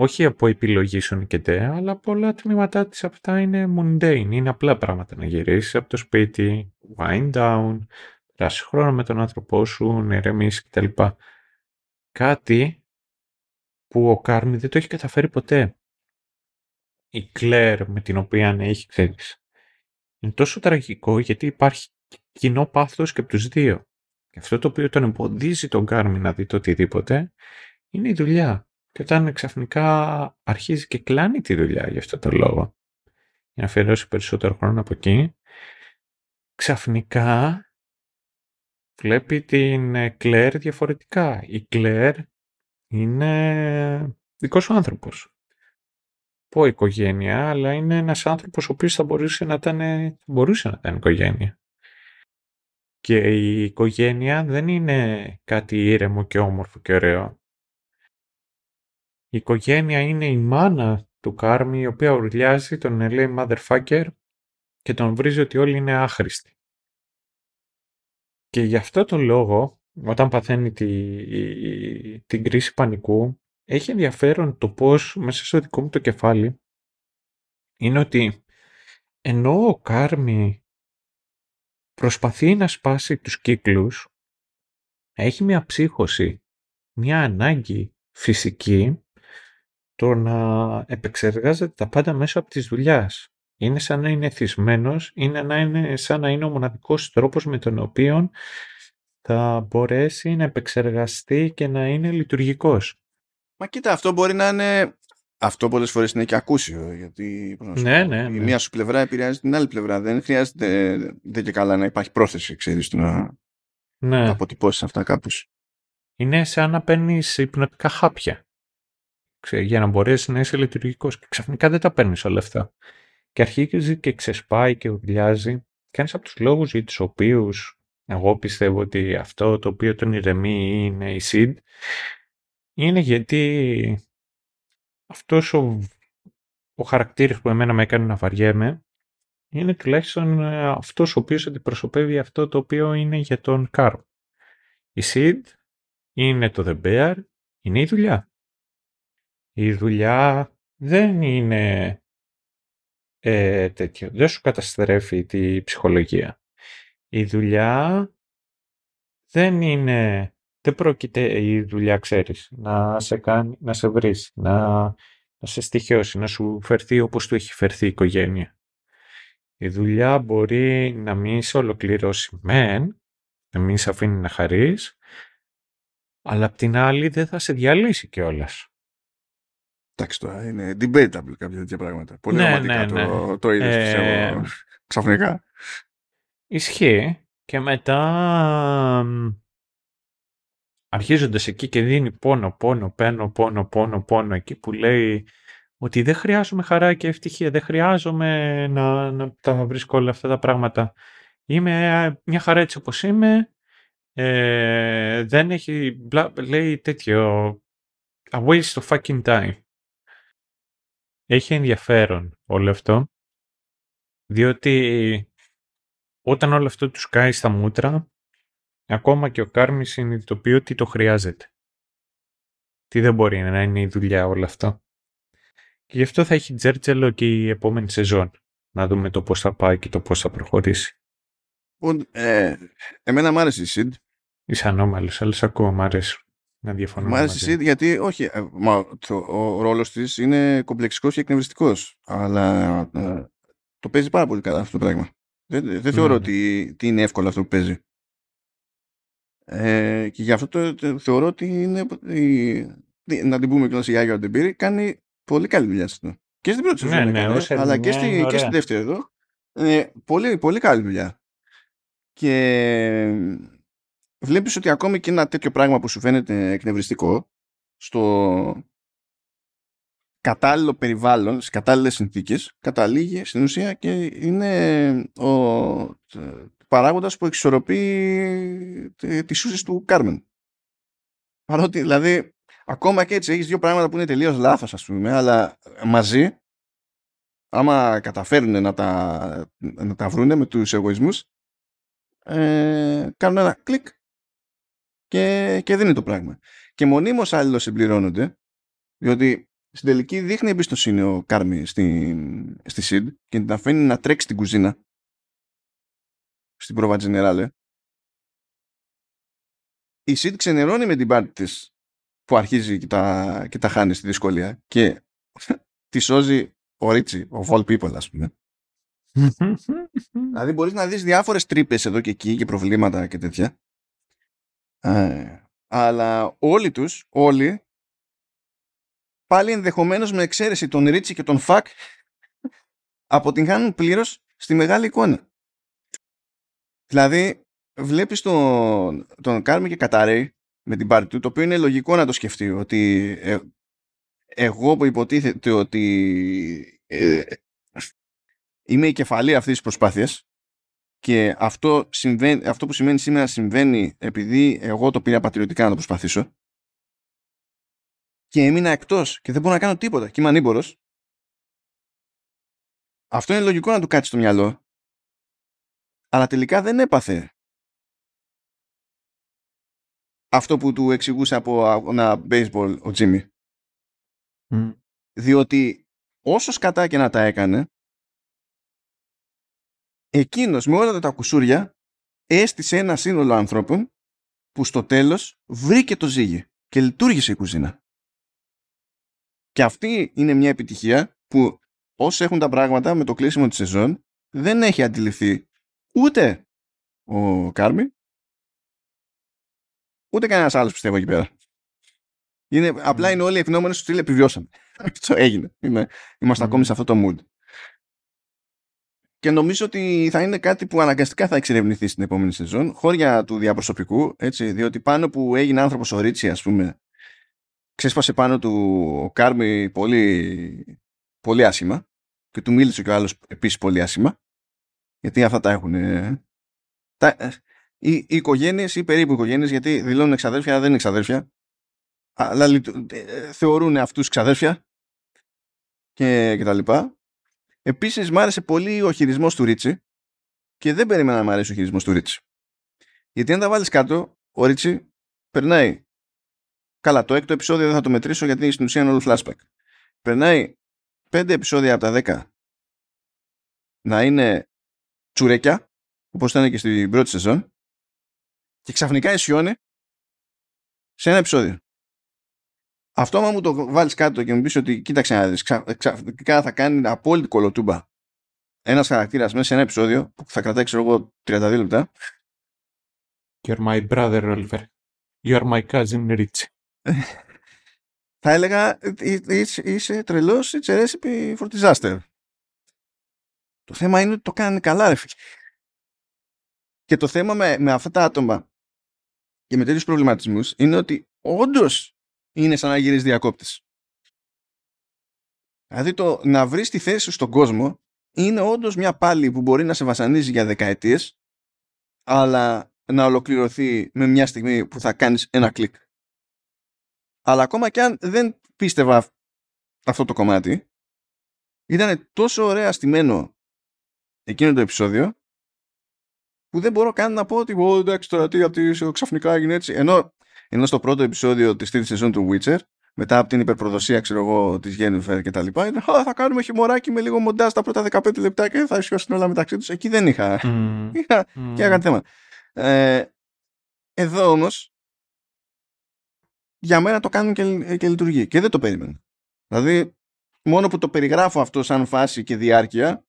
Όχι από επιλογή σου και αλλά πολλά τμήματά της αυτά είναι mundane, είναι απλά πράγματα να γυρίσεις από το σπίτι, wind down, περάσεις χρόνο με τον άνθρωπό σου, να ηρεμήσεις κτλ. Κάτι που ο Κάρμι δεν το έχει καταφέρει ποτέ. Η Κλέρ με την οποία έχει, ξέρεις. Είναι τόσο τραγικό γιατί υπάρχει κοινό πάθος και από τους δύο. Και αυτό το οποίο τον εμποδίζει τον Κάρμι να δει το οτιδήποτε είναι η δουλειά. Και όταν ξαφνικά αρχίζει και κλάνει τη δουλειά για αυτό το λόγο, για να αφιερώσει περισσότερο χρόνο από εκεί, ξαφνικά βλέπει την Κλέρ διαφορετικά. Η Κλέρ είναι δικός σου άνθρωπος. Πω οικογένεια, αλλά είναι ένας άνθρωπος ο οποίος θα μπορούσε να ήταν, μπορούσε να ήταν οικογένεια. Και η οικογένεια δεν είναι κάτι ήρεμο και όμορφο και ωραίο. Η οικογένεια είναι η μάνα του Κάρμι, η οποία ουρλιάζει, τον λέει motherfucker και τον βρίζει ότι όλοι είναι άχρηστοι. Και γι' αυτό το λόγο, όταν παθαίνει τη, την κρίση πανικού, έχει ενδιαφέρον το πώς μέσα στο δικό μου το κεφάλι είναι ότι ενώ ο Κάρμι προσπαθεί να σπάσει τους κύκλους, έχει μια ψύχωση, μια ανάγκη φυσική το να επεξεργάζεται τα πάντα μέσα από τις δουλειάς. Είναι σαν να είναι εθισμένος, είναι, να είναι σαν να είναι ο μοναδικός τρόπος με τον οποίο θα μπορέσει να επεξεργαστεί και να είναι λειτουργικός. Μα κοίτα, αυτό μπορεί να είναι... Αυτό πολλές φορές είναι και ακούσιο, γιατί ναι, ναι, η ναι. μία σου πλευρά επηρεάζει την άλλη πλευρά. Δεν χρειάζεται δεν και καλά να υπάρχει πρόθεση, ξέρεις, να ναι. αποτυπώσεις αυτά κάπως. Είναι σαν να παίρνεις υπνοτικά χάπια για να μπορέσεις να είσαι λειτουργικός και ξαφνικά δεν τα παίρνεις όλα αυτά. Και αρχίζει και ξεσπάει και ουρλιάζει και ένας από τους λόγους για τους οποίους εγώ πιστεύω ότι αυτό το οποίο τον ηρεμεί είναι η SID είναι γιατί αυτός ο, ο χαρακτήρας που εμένα με έκανε να βαριέμαι είναι τουλάχιστον ε, αυτός ο οποίος αντιπροσωπεύει αυτό το οποίο είναι για τον Κάρο. Η SID είναι το The Bear, είναι η δουλειά. Η δουλειά δεν είναι ε, τέτοιο. Δεν σου καταστρέφει τη ψυχολογία. Η δουλειά δεν είναι... Δεν πρόκειται η δουλειά, ξέρεις, να σε, κάνει, να σε βρεις, να, να σε στοιχειώσει, να σου φερθεί όπως του έχει φερθεί η οικογένεια. Η δουλειά μπορεί να μην σε ολοκληρώσει μεν, να μην σε αφήνει να χαρείς, αλλά απ' την άλλη δεν θα σε διαλύσει κιόλας. Εντάξει τώρα, είναι debatable κάποια τέτοια πράγματα. Πολύ ναι, ναι, ναι. το, το είδες, ε... πιστεύω, ξαφνικά. Ισχύει. Και μετά αρχίζοντας εκεί και δίνει πόνο, πόνο, πόνο, πόνο, πόνο, πόνο εκεί που λέει ότι δεν χρειάζομαι χαρά και ευτυχία, δεν χρειάζομαι να, να τα βρίσκω όλα αυτά τα πράγματα. Είμαι μια χαρά έτσι όπως είμαι, ε, δεν έχει, λέει τέτοιο, a waste of fucking time. Έχει ενδιαφέρον όλο αυτό, διότι όταν όλο αυτό του κάει στα μούτρα, ακόμα και ο Κάρμι συνειδητοποιεί ότι το χρειάζεται. Τι δεν μπορεί να είναι η δουλειά όλο αυτό. Και γι' αυτό θα έχει τζέρτζελο και η επόμενη σεζόν. Να δούμε το πώς θα πάει και το πώς θα προχωρήσει. Ε, εμένα μου άρεσε η Σιντ. Είσαι ανώμαλος, αλλά σε ακούω, μ' αρέσει να διαφωνώ. Μ' άρεσε η Σιντ γιατί, όχι, ε, μα, το, ο ρόλος της είναι κομπλεξικός και εκνευριστικός. Αλλά ε, το παίζει πάρα πολύ καλά αυτό το πράγμα. Δεν, δεν θεωρώ ναι. ότι, είναι εύκολο αυτό που παίζει. Ε, και γι' αυτό το, θεωρώ ότι είναι, η, να την πούμε και η Άγιο Αντεμπύρη κάνει πολύ καλή δουλειά σε αυτό. Και στην πρώτη ναι, ναι, αλλά και, στη, και στη δεύτερη εδώ. Ε, πολύ, πολύ καλή δουλειά. Και βλέπεις ότι ακόμη και ένα τέτοιο πράγμα που σου φαίνεται εκνευριστικό στο κατάλληλο περιβάλλον, σε κατάλληλες συνθήκες, καταλήγει στην ουσία και είναι ο παράγοντας που εξισορροπεί τις ουσίες του Κάρμεν. Παρότι, δηλαδή, ακόμα και έτσι έχεις δύο πράγματα που είναι τελείως λάθος ας πούμε, αλλά μαζί άμα καταφέρουν να τα, να τα βρούνε με τους εγωισμούς ε, κάνουν ένα κλικ και, και δίνει το πράγμα. Και μονίμως αλληλοσυμπληρώνονται διότι στην τελική δείχνει εμπιστοσύνη ο Κάρμι στη, στη Σιντ και την αφήνει να τρέξει στην κουζίνα στην πρόβα Τζενεράλε. Η Σιντ ξενερώνει με την πάρτη της που αρχίζει και τα, και τα χάνει στη δυσκολία και [LAUGHS] τη σώζει ο Ρίτσι, ο Vol People ας πούμε. δηλαδή μπορείς να δεις διάφορες τρύπες εδώ και εκεί και προβλήματα και τέτοια. Ε, αλλά όλοι τους, όλοι, πάλι ενδεχομένως με εξαίρεση τον Ρίτσι και τον Φακ, [LAUGHS] αποτυγχάνουν πλήρως στη μεγάλη εικόνα. Δηλαδή, βλέπεις τον, τον Κάρμι και Καταρέι με την πάρτη του, το οποίο είναι λογικό να το σκεφτεί, ότι ε, εγώ που υποτίθεται ότι ε, είμαι η κεφαλή αυτής της προσπάθειας και αυτό, συμβαίνει, αυτό που σημαίνει σήμερα συμβαίνει επειδή εγώ το πήρα πατριωτικά να το προσπαθήσω. Και έμεινα εκτός και δεν μπορώ να κάνω τίποτα και είμαι ανήμπορος. Αυτό είναι λογικό να του κάτσεις στο μυαλό αλλά τελικά δεν έπαθε αυτό που του εξηγούσε από ένα baseball ο Τζίμι. Διότι όσο σκατά και να τα έκανε, εκείνος με όλα τα κουσούρια έστησε ένα σύνολο ανθρώπων που στο τέλος βρήκε το ζύγι και λειτουργήσε η κουζίνα. Και αυτή είναι μια επιτυχία που όσοι έχουν τα πράγματα με το κλείσιμο της σεζόν δεν έχει αντιληφθεί ούτε ο Κάρμι ούτε κανένας άλλος πιστεύω εκεί πέρα. Είναι, απλά είναι όλοι οι ευθυνόμενοι στο στυλ επιβιώσαμε. [LAUGHS] Αυτό έγινε. είμαστε ακόμη σε αυτό το mood. Και νομίζω ότι θα είναι κάτι που αναγκαστικά θα εξερευνηθεί στην επόμενη σεζόν, χώρια του διαπροσωπικού, έτσι, διότι πάνω που έγινε άνθρωπος ο Ρίτσι, ας πούμε, ξέσπασε πάνω του ο Κάρμι πολύ, πολύ άσχημα και του μίλησε και ο άλλος επίσης πολύ άσχημα, γιατί αυτά τα έχουν... Τα, ε, οι, οι οικογένειες ή περίπου οικογένειες, γιατί δηλώνουν εξαδέρφια, δεν είναι εξαδέρφια, αλλά ε, θεωρούν αυτούς ξαδέρφια και, και τα λοιπά. Επίσης μ' άρεσε πολύ ο χειρισμός του Ρίτσι και δεν περίμενα να μ' αρέσει ο χειρισμός του Ρίτσι. Γιατί αν τα βάλεις κάτω, ο Ρίτσι περνάει Καλά, το έκτο επεισόδιο δεν θα το μετρήσω γιατί στην ουσία είναι όλο flashback. Περνάει πέντε επεισόδια από τα δέκα να είναι τσουρέκια, όπως ήταν και στην πρώτη σεζόν, και ξαφνικά αισιώνει σε ένα επεισόδιο. Αυτό άμα μου το βάλεις κάτω και μου πεις ότι κοίταξε να δεις, ξαφνικά θα κάνει απόλυτη κολοτούμπα ένας χαρακτήρας μέσα σε ένα επεισόδιο που θα κρατάει ξέρω εγώ 32 λεπτά. You're my brother, Oliver. You're my cousin, Rich. [LAUGHS] θα έλεγα είσαι τρελός, it's a recipe for disaster. Το θέμα είναι ότι το κάνει καλά, ρε Και το θέμα με, με αυτά τα άτομα και με τέτοιους προβληματισμούς είναι ότι όντως είναι σαν να γυρίσει διακόπτη. Δηλαδή το να βρεις τη θέση σου στον κόσμο είναι όντως μια πάλη που μπορεί να σε βασανίζει για δεκαετίες αλλά να ολοκληρωθεί με μια στιγμή που θα κάνεις ένα κλικ. Αλλά ακόμα και αν δεν πίστευα αυτό το κομμάτι ήταν τόσο ωραία στημένο εκείνο το επεισόδιο που δεν μπορώ καν να πω ότι oh, εντάξει τώρα τι από ξαφνικά έγινε έτσι. Ενώ, ενώ στο πρώτο επεισόδιο της τρίτης σεζόν του Witcher μετά από την υπερπροδοσία ξέρω εγώ της Jennifer και τα λοιπά είναι, θα κάνουμε χιμωράκι με λίγο μοντάζ τα πρώτα 15 λεπτά και θα ισχυώσουν όλα μεταξύ τους εκεί δεν είχα, mm. [LAUGHS] είχα mm. και έκανε θέμα ε, εδώ όμως για μένα το κάνουν και, και λειτουργεί και δεν το περίμενα δηλαδή μόνο που το περιγράφω αυτό σαν φάση και διάρκεια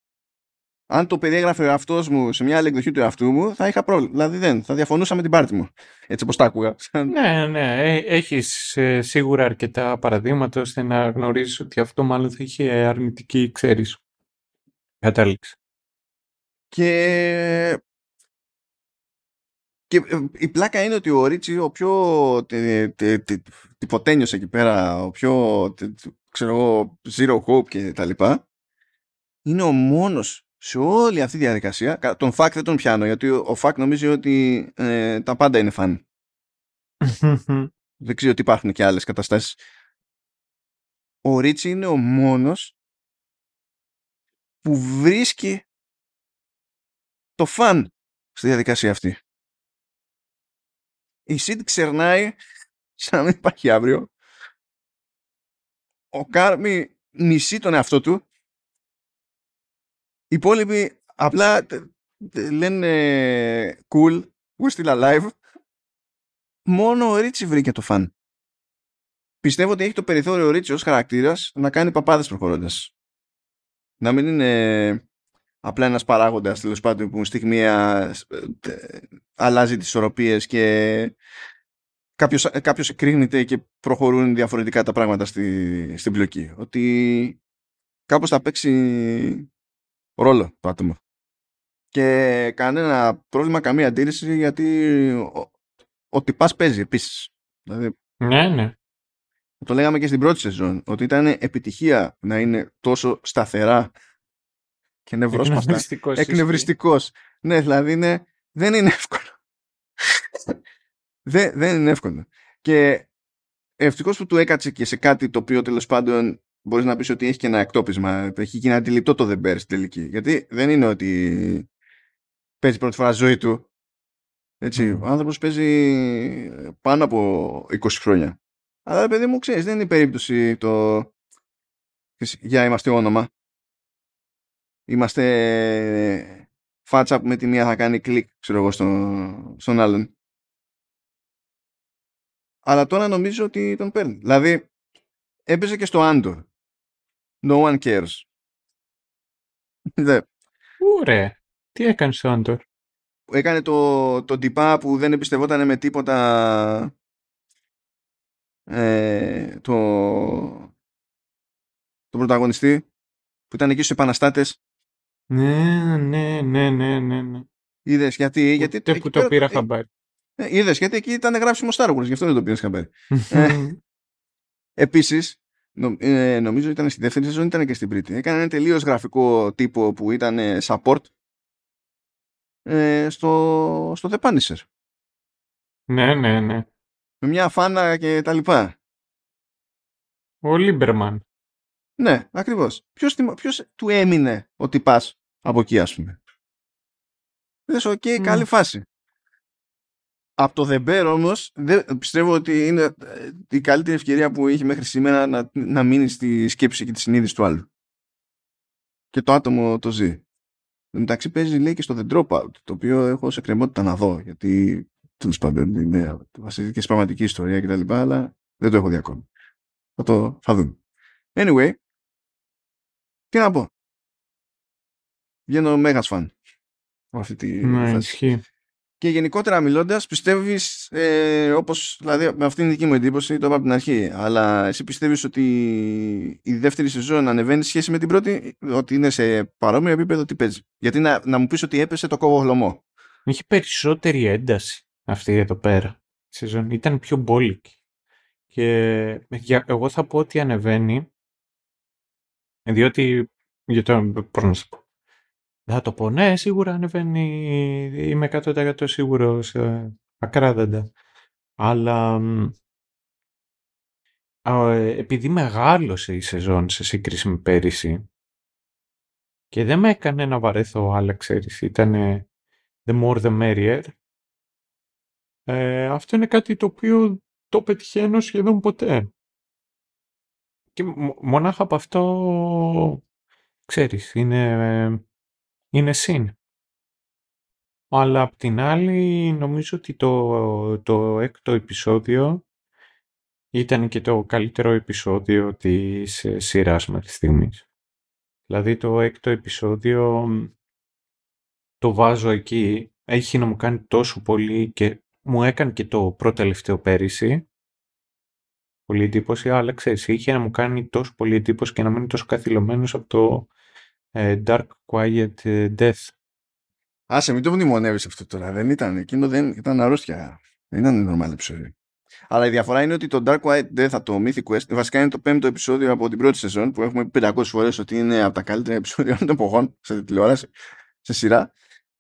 αν το περιέγραφε ο εαυτός μου σε μια άλλη εκδοχή του εαυτού μου, θα είχα πρόβλημα. Δηλαδή δεν, θα διαφωνούσα με την πάρτη μου. Έτσι όπως τα άκουγα. Ναι, ναι. Ε, Έχεις ε, σίγουρα αρκετά παραδείγματα ώστε να γνωρίζεις ότι αυτό μάλλον θα είχε αρνητική, ξέρεις, κατάληξη. Και και ε, η πλάκα είναι ότι ο Ρίτσι, ο πιο τυποτένιος εκεί πέρα, ο πιο, ξέρω εγώ, zero hope και τα λοιπά, είναι ο μόνος σε όλη αυτή τη διαδικασία, τον Φακ δεν τον πιάνω, γιατί ο Φακ νομίζει ότι ε, τα πάντα είναι φαν. [LAUGHS] δεν ξέρω ότι υπάρχουν και άλλες καταστάσεις ο Ρίτσι είναι ο μόνος που βρίσκει το φαν στη διαδικασία αυτή. Η Σιντ ξερνάει σαν να μην υπάρχει αύριο. Ο Κάρμι μισεί τον εαυτό του. Οι υπόλοιποι απλά λένε cool, we're still alive. Μόνο ο Ρίτσι βρήκε το φαν. Πιστεύω ότι έχει το περιθώριο ο Ρίτσι ως χαρακτήρας να κάνει παπάδες προχωρώντας. Να μην είναι απλά ένας παράγοντας τέλος πάντων που στιγμία ε, αλλάζει τις ισορροπίες και κάποιος, κάποιος εκρήγνεται και προχωρούν διαφορετικά τα πράγματα στη, στην πλοκή. Ότι κάπως θα παίξει ρόλο το άτομο. Και κανένα πρόβλημα, καμία αντίρρηση γιατί ο, ο τυπάς παίζει επίσης. Δηλαδή, ναι, ναι. Το λέγαμε και στην πρώτη σεζόν ότι ήταν επιτυχία να είναι τόσο σταθερά και νευρόσπαστα. Εκνευριστικός. Ναι, δηλαδή είναι, δεν είναι εύκολο. δεν, δεν είναι εύκολο. Και ευτυχώς που του έκατσε και σε κάτι το οποίο τέλος πάντων μπορείς να πεις ότι έχει και ένα εκτόπισμα. Έχει γίνει αντιληπτό το The Bear στην τελική. Γιατί δεν είναι ότι παίζει πρώτη φορά ζωή του. Έτσι, Ο άνθρωπος παίζει πάνω από 20 χρόνια. Αλλά παιδί μου ξέρεις δεν είναι η περίπτωση το για είμαστε όνομα είμαστε φάτσα που με τη μία θα κάνει κλικ ξέρω εγώ στον, στον άλλον αλλά τώρα νομίζω ότι τον παίρνει δηλαδή έπαιζε και στο Άντορ no one cares Ωραία τι έκανες στο Άντορ; Έκανε το, το τυπά που δεν εμπιστευόταν με τίποτα ε, το, το πρωταγωνιστή που ήταν εκεί στους επαναστάτες ναι, ναι, ναι, ναι, ναι. ναι. Είδες γιατί... γιατί Ούτε που το πήρα ε, χαμπάρι. Ε, είδες γιατί εκεί ήταν γράψιμο Star Wars, γι' αυτό δεν το πήρες χαμπάρι. ε, [LAUGHS] επίσης, νο, ε, νομίζω ήταν στη δεύτερη σεζόν, ήταν και στην τρίτη. Έκανε ένα τελείως γραφικό τύπο που ήταν support ε, στο, στο The Punisher. Ναι, ναι, ναι. Με μια φάνα και τα λοιπά. Ο Λίμπερμαν. Ναι, ακριβώς. Ποιος, ποιος του έμεινε ότι πας από εκεί ας πούμε. Λες, OK, okay, καλή φάση. Από το The Bear όμως, δεν, πιστεύω ότι είναι ε, η καλύτερη ευκαιρία που είχε μέχρι σήμερα να, να μείνει στη σκέψη και τη συνείδηση του άλλου. Και το άτομο το ζει. Εν μεταξύ παίζει λέει και στο The Dropout, το οποίο έχω σε εκκρεμότητα να δω, γιατί τέλος πάντων είναι βασική και πραγματική ιστορία κτλ. Αλλά δεν το έχω δει ακόμη. Θα το θα δούμε. Anyway, τι να πω. Βγαίνω μέγας φαν. Αυτή τη ναι, ισχύει. Και γενικότερα μιλώντας, πιστεύεις, ε, όπως δηλαδή με αυτήν την δική μου εντύπωση, το είπα από την αρχή, αλλά εσύ πιστεύεις ότι η δεύτερη σεζόν ανεβαίνει σχέση με την πρώτη, ότι είναι σε παρόμοιο επίπεδο, τι παίζει; Γιατί να, να μου πεις ότι έπεσε το κόβο Είχε περισσότερη ένταση αυτή εδώ πέρα. Η σεζόν ήταν πιο μπόλικη. Και εγώ θα πω ότι ανεβαίνει διότι, για το, πώς να σου πω, δεν θα το πω, ναι, σίγουρα ανεβαίνει, είμαι 100% σίγουρος, ε, ακράδαντα. Αλλά επειδή μεγάλωσε η σεζόν σε σύγκριση με πέρυσι και δεν με έκανε να βαρέθω άλλα, ξέρεις, ήταν the more the merrier. Ε, αυτό είναι κάτι το οποίο το πετυχαίνω σχεδόν ποτέ. Και μονάχα από αυτό, ξέρεις, είναι, είναι συν. Αλλά απ' την άλλη νομίζω ότι το, το έκτο επεισόδιο ήταν και το καλύτερο επεισόδιο της σειράς μέχρι στιγμής. Δηλαδή το έκτο επεισόδιο το βάζω εκεί, έχει να μου κάνει τόσο πολύ και μου έκανε και το πρώτο τελευταίο πέρυσι πολύ εντύπωση, αλλά ξέρεις, είχε να μου κάνει τόσο πολύ εντύπωση και να μείνει τόσο καθυλωμένος από το ε, Dark Quiet ε, Death. Άσε, μην το μνημονεύεις αυτό τώρα. Δεν ήταν, εκείνο δεν ήταν αρρώστια. Δεν ήταν normal επεισόδιο. Αλλά η διαφορά είναι ότι το Dark Quiet Death από το Mythic Quest βασικά είναι το πέμπτο επεισόδιο από την πρώτη σεζόν που έχουμε πει 500 φορές ότι είναι από τα καλύτερα επεισόδια των εποχών σε τηλεόραση, σε σειρά.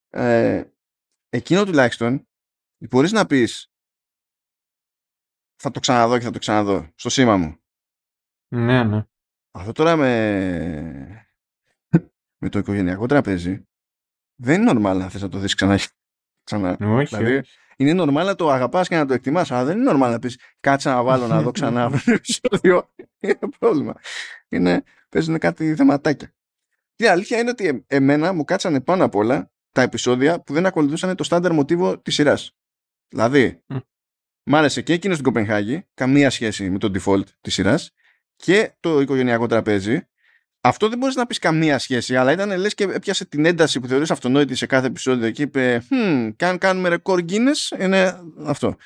Ε, εκείνο τουλάχιστον μπορείς να πεις θα το ξαναδώ και θα το ξαναδώ στο σήμα μου. Ναι, ναι. Αυτό τώρα με, με το οικογενειακό τραπέζι δεν είναι normal να θες να το δεις ξανά. ξανά. Όχι, Δηλαδή, όχι. είναι normal να το αγαπάς και να το εκτιμάς, αλλά δεν είναι normal να πεις κάτσε να βάλω να δω ξανά αυτό το επεισόδιο. [LAUGHS] Είναι πρόβλημα. Είναι, παίζουν κάτι θεματάκια. Η αλήθεια είναι ότι ε- εμένα μου κάτσανε πάνω απ' όλα τα επεισόδια που δεν ακολουθούσαν το στάνταρ μοτίβο της σειράς. Δηλαδή, Μμ. μ' άρεσε και εκείνος στην Κοπενχάγη, καμία σχέση με το default της σειράς, και το οικογενειακό τραπέζι. Αυτό δεν μπορείς να πεις καμία σχέση, αλλά ήταν λες και έπιασε την ένταση που θεωρείς αυτονόητη σε κάθε επεισόδιο και είπε «Hm, και αν κάνουμε ρεκόρ Guinness, είναι αυτό».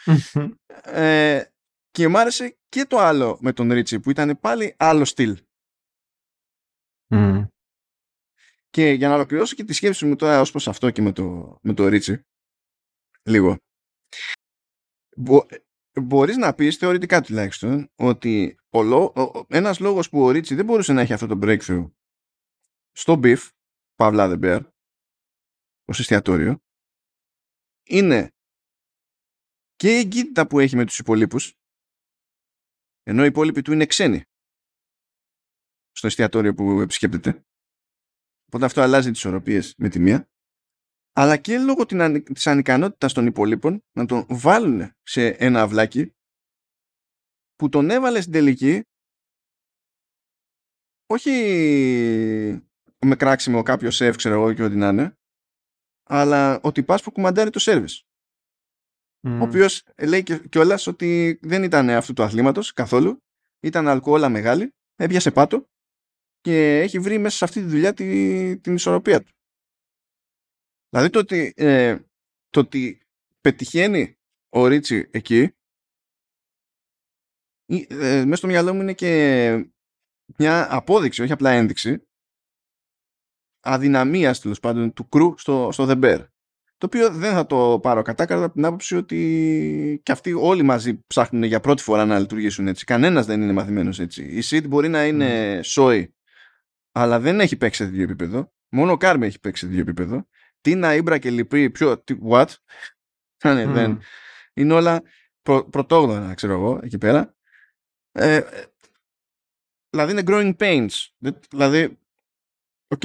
Ε, και μ' άρεσε και το άλλο με τον Ρίτσι που ήταν πάλι άλλο στυλ. Μμ. Και για να ολοκληρώσω και τη σκέψη μου τώρα ως προς αυτό και με το, με το Ρίτσι, λίγο. Μπο, μπορείς να πεις, θεωρητικά τουλάχιστον, ότι ο, λό- ο- ο- ένας λόγος που ο Ρίτσι δεν μπορούσε να έχει αυτό το breakthrough στο Beef, Παύλα The Bear, ως εστιατόριο, είναι και η εγκύτητα που έχει με τους υπολείπους, ενώ οι υπόλοιποι του είναι ξένοι στο εστιατόριο που επισκέπτεται. Οπότε αυτό αλλάζει τις οροπίες με τη μία. Αλλά και λόγω την ανη- της ανικανότητας των υπολείπων να τον βάλουν σε ένα αυλάκι που τον έβαλε στην τελική όχι με κράξιμο κάποιο σεφ ξέρω εγώ και ό,τι να είναι αλλά ότι πας που κουμαντάρει το service Μμ. ο οποίος λέει κιόλας ότι δεν ήταν αυτού του αθλήματος καθόλου. Ήταν αλκοόλα μεγάλη, έπιασε πάτο και έχει βρει μέσα σε αυτή τη δουλειά τη, την ισορροπία του. Δηλαδή το ότι, ε, το ότι πετυχαίνει ο Ρίτσι εκεί ή, ε, μέσα στο μυαλό μου είναι και μια απόδειξη, όχι απλά ένδειξη αδυναμίας τέλος πάντων του κρου στο, στο The Bear το οποίο δεν θα το πάρω κατάκαρδα από την άποψη ότι και αυτοί όλοι μαζί ψάχνουν για πρώτη φορά να λειτουργήσουν έτσι. Κανένας δεν είναι μαθημένος έτσι. Η Sid μπορεί να είναι σόι, αλλά δεν έχει παίξει σε δύο επίπεδο. Μόνο ο Κάρμε έχει παίξει σε δύο επίπεδο. Τίνα, Ήμπρα και Λυπή, ποιο, τι, what; Ναι, Μμ. δεν. Είναι όλα πρω, πρωτόγνωρα, ξέρω εγώ, εκεί πέρα. Ε, ε, δηλαδή είναι growing pains. Δεν- Δηλαδή, οκ.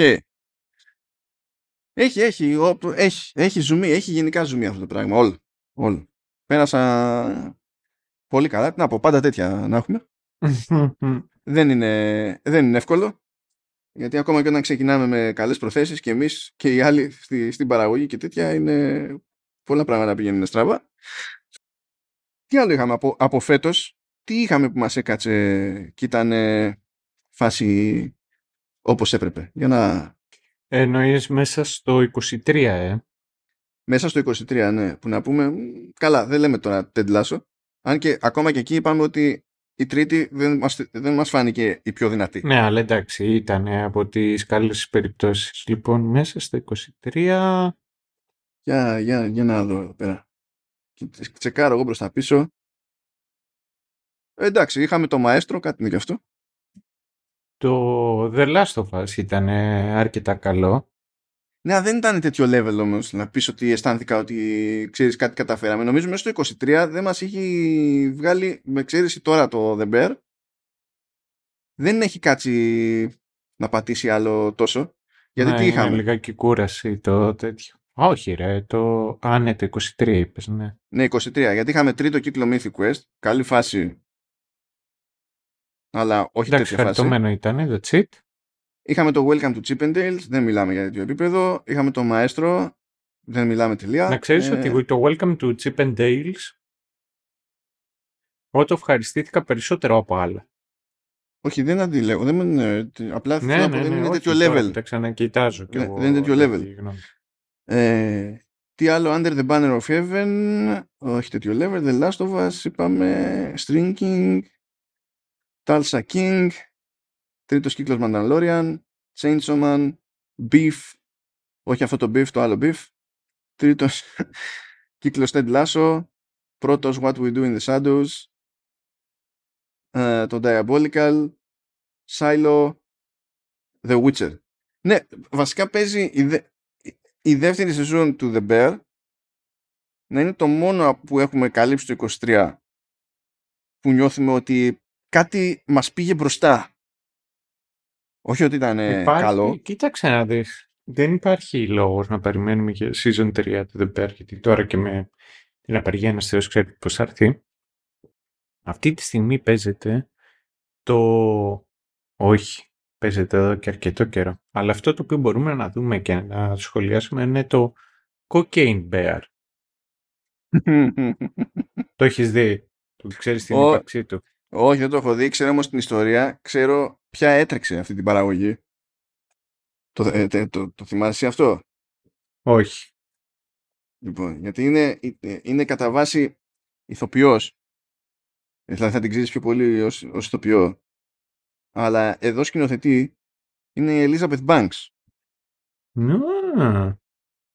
Έχει, έχει, ο- έχει, έχει ζουμί, έχει γενικά ζουμί αυτό το πράγμα. Όλο. όλο. Πέρασα πολύ καλά. Τι Να πω, πάντα τέτοια να έχουμε. [LAUGHS] Δεν είναι, δεν είναι εύκολο. Γιατί ακόμα και όταν ξεκινάμε με καλές προθέσεις και εμείς και οι άλλοι στη, στην παραγωγή και τέτοια είναι πολλά πράγματα πηγαίνουν στραβά. Τι άλλο είχαμε από, από φέτος, τι είχαμε που μας έκατσε και ήταν ε, φάση όπως έπρεπε. Για να Εννοείς μέσα στο 23, ε. Μέσα στο 23, ναι. Που να πούμε, μ, καλά, δεν λέμε τώρα Ted Lasso. Αν και ακόμα και εκεί είπαμε ότι η τρίτη δεν μας, δεν μας φάνηκε η πιο δυνατή. Ναι, αλλά εντάξει, ήταν από τις καλές περιπτώσεις. Λοιπόν, μέσα στο 23... Για, για, για να δω εδώ πέρα. Και τε- Τσεκάρω εγώ προς τα πίσω. Ε, εντάξει, είχαμε το μαέστρο, κάτι είναι και αυτό. Το The Last of Us ήταν ε, αρκετά καλό. Ναι, δεν ήταν τέτοιο level όμως να πεις ότι αισθάνθηκα ότι ξέρεις κάτι καταφέραμε. Νομίζω μέσα στο 23 δεν μας έχει βγάλει, με εξαίρεση τώρα το The Bear, δεν έχει κάτσει να πατήσει άλλο τόσο. Γιατί ναι, τι είναι είχαμε; λιγάκι κούραση το τέτοιο. Όχι ρε, το... Α, ναι, το 23 είπες, ναι. Ναι, 23. Γιατί είχαμε τρίτο κύκλο Mythic Quest. Καλή φάση. Αλλά όχι Εντάξει, τέτοια φάση. χαριτωμένο ήταν, that's it. Είχαμε το Welcome to Chippendales. Δεν μιλάμε για τέτοιο επίπεδο. Είχαμε το Maestro. Δεν μιλάμε τελεία. Να ξέρεις Ε, ότι το Welcome to Chip and Dales ό,τι ευχαριστήθηκα περισσότερο από άλλα. Όχι, δεν αντιλέγω. Δεν, είναι- ε, απλά θέλω Ναι, να πω, ναι, δεν ναι, είναι όχι, τέτοιο τώρα που level. Τα ξανακοιτάζω κι Ναι, εγώ. δεν είναι τέτοιο τέτοια level. γνώμη. Ε, τι άλλο, Under the Banner of Heaven. Όχι τέτοιο level. The Last of Us, είπαμε. String King. Tulsa King. Τρίτος κύκλος Mandalorian. Chainsaw Man. Beef. Όχι αυτό το Beef, το άλλο Beef. Τρίτος [LAUGHS] κύκλος Ted Lasso. Πρώτος What We Do in the Shadows. Ε, το Diabolical. Silo. The Witcher. Ναι, βασικά παίζει η, δε- η δεύτερη σεζόν του The Bear να είναι το μόνο που έχουμε καλύψει το 23 που νιώθουμε ότι κάτι μας πήγε μπροστά. Όχι ότι ήταν ε, Υπάρχει, καλό. Κοίταξε να δεις. Δεν υπάρχει λόγος να περιμένουμε και season 3 του The Bear, γιατί τώρα και με την απεργία ένας θεός ξέρει πώς θα έρθει. Αυτή τη στιγμή παίζεται το... Όχι, παίζεται εδώ και αρκετό καιρό. Αλλά αυτό το οποίο μπορούμε να δούμε και να σχολιάσουμε είναι το Cocaine Bear. [LAUGHS] Το έχεις δει. Το ξέρεις την Ο- ύπαρξή του. Όχι, δεν το έχω δει. Ξέρω όμως την ιστορία. Ξέρω ποια έτρεξε αυτή την παραγωγή. Το, ε, τε- το, το θυμάσαι αυτό; Όχι. Λοιπόν, γιατί είναι, ε, είναι κατά βάση ηθοποιός. Ε, Δηλαδή θα την ξέρεις πιο πολύ ως, ως ηθοποιό. Αλλά εδώ σκηνοθέτης είναι η Elizabeth Banks. Α,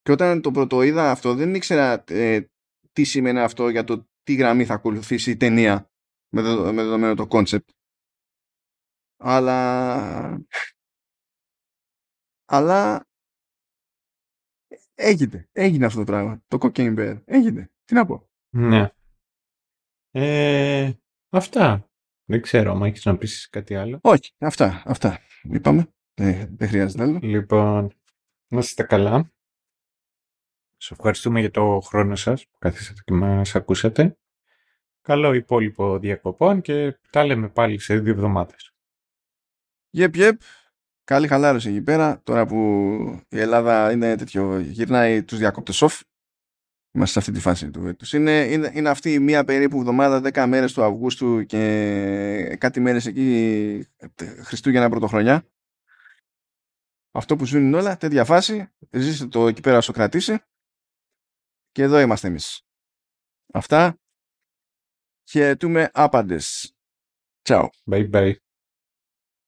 Και όταν το πρώτο είδα αυτό δεν ήξερα ε, τι σημαίνει αυτό για το τι γραμμή θα ακολουθήσει η ταινία με, δεδο- με δεδομένο το κόνσεπτ. Αλλά... Αλλά... Έγινε. Έγινε αυτό το πράγμα. Το Cocaine Bear. Έγινε. Τι να πω. ναι. Ε, αυτά. Δεν ξέρω αν έχεις να πεις κάτι άλλο. Όχι. Αυτά. Αυτά. Είπαμε. Δεν, δεν χρειάζεται άλλο. Λοιπόν, να είστε καλά. Σας ευχαριστούμε για το χρόνο σας που καθίσατε και μας ακούσατε. Καλό υπόλοιπο διακοπών και τα λέμε πάλι σε δύο εβδομάδες. Γεπ, γεπ. Καλή χαλάρωση εκεί πέρα. Τώρα που η Ελλάδα είναι τέτοιο, γυρνάει τους διακόπτες off. Είμαστε σε αυτή τη φάση του έτους. Είναι, είναι, είναι αυτή η μία περίπου εβδομάδα, 10 μέρες του Αυγούστου και κάτι μέρες εκεί ε, Χριστούγεννα Πρωτοχρονιά. Αυτό που ζουν είναι όλα, τέτοια φάση. Ζήστε το εκεί πέρα όσο κρατήσει. Και εδώ είμαστε εμείς. Αυτά. Χαιρετούμε άπαντες. Ciao. Bye bye.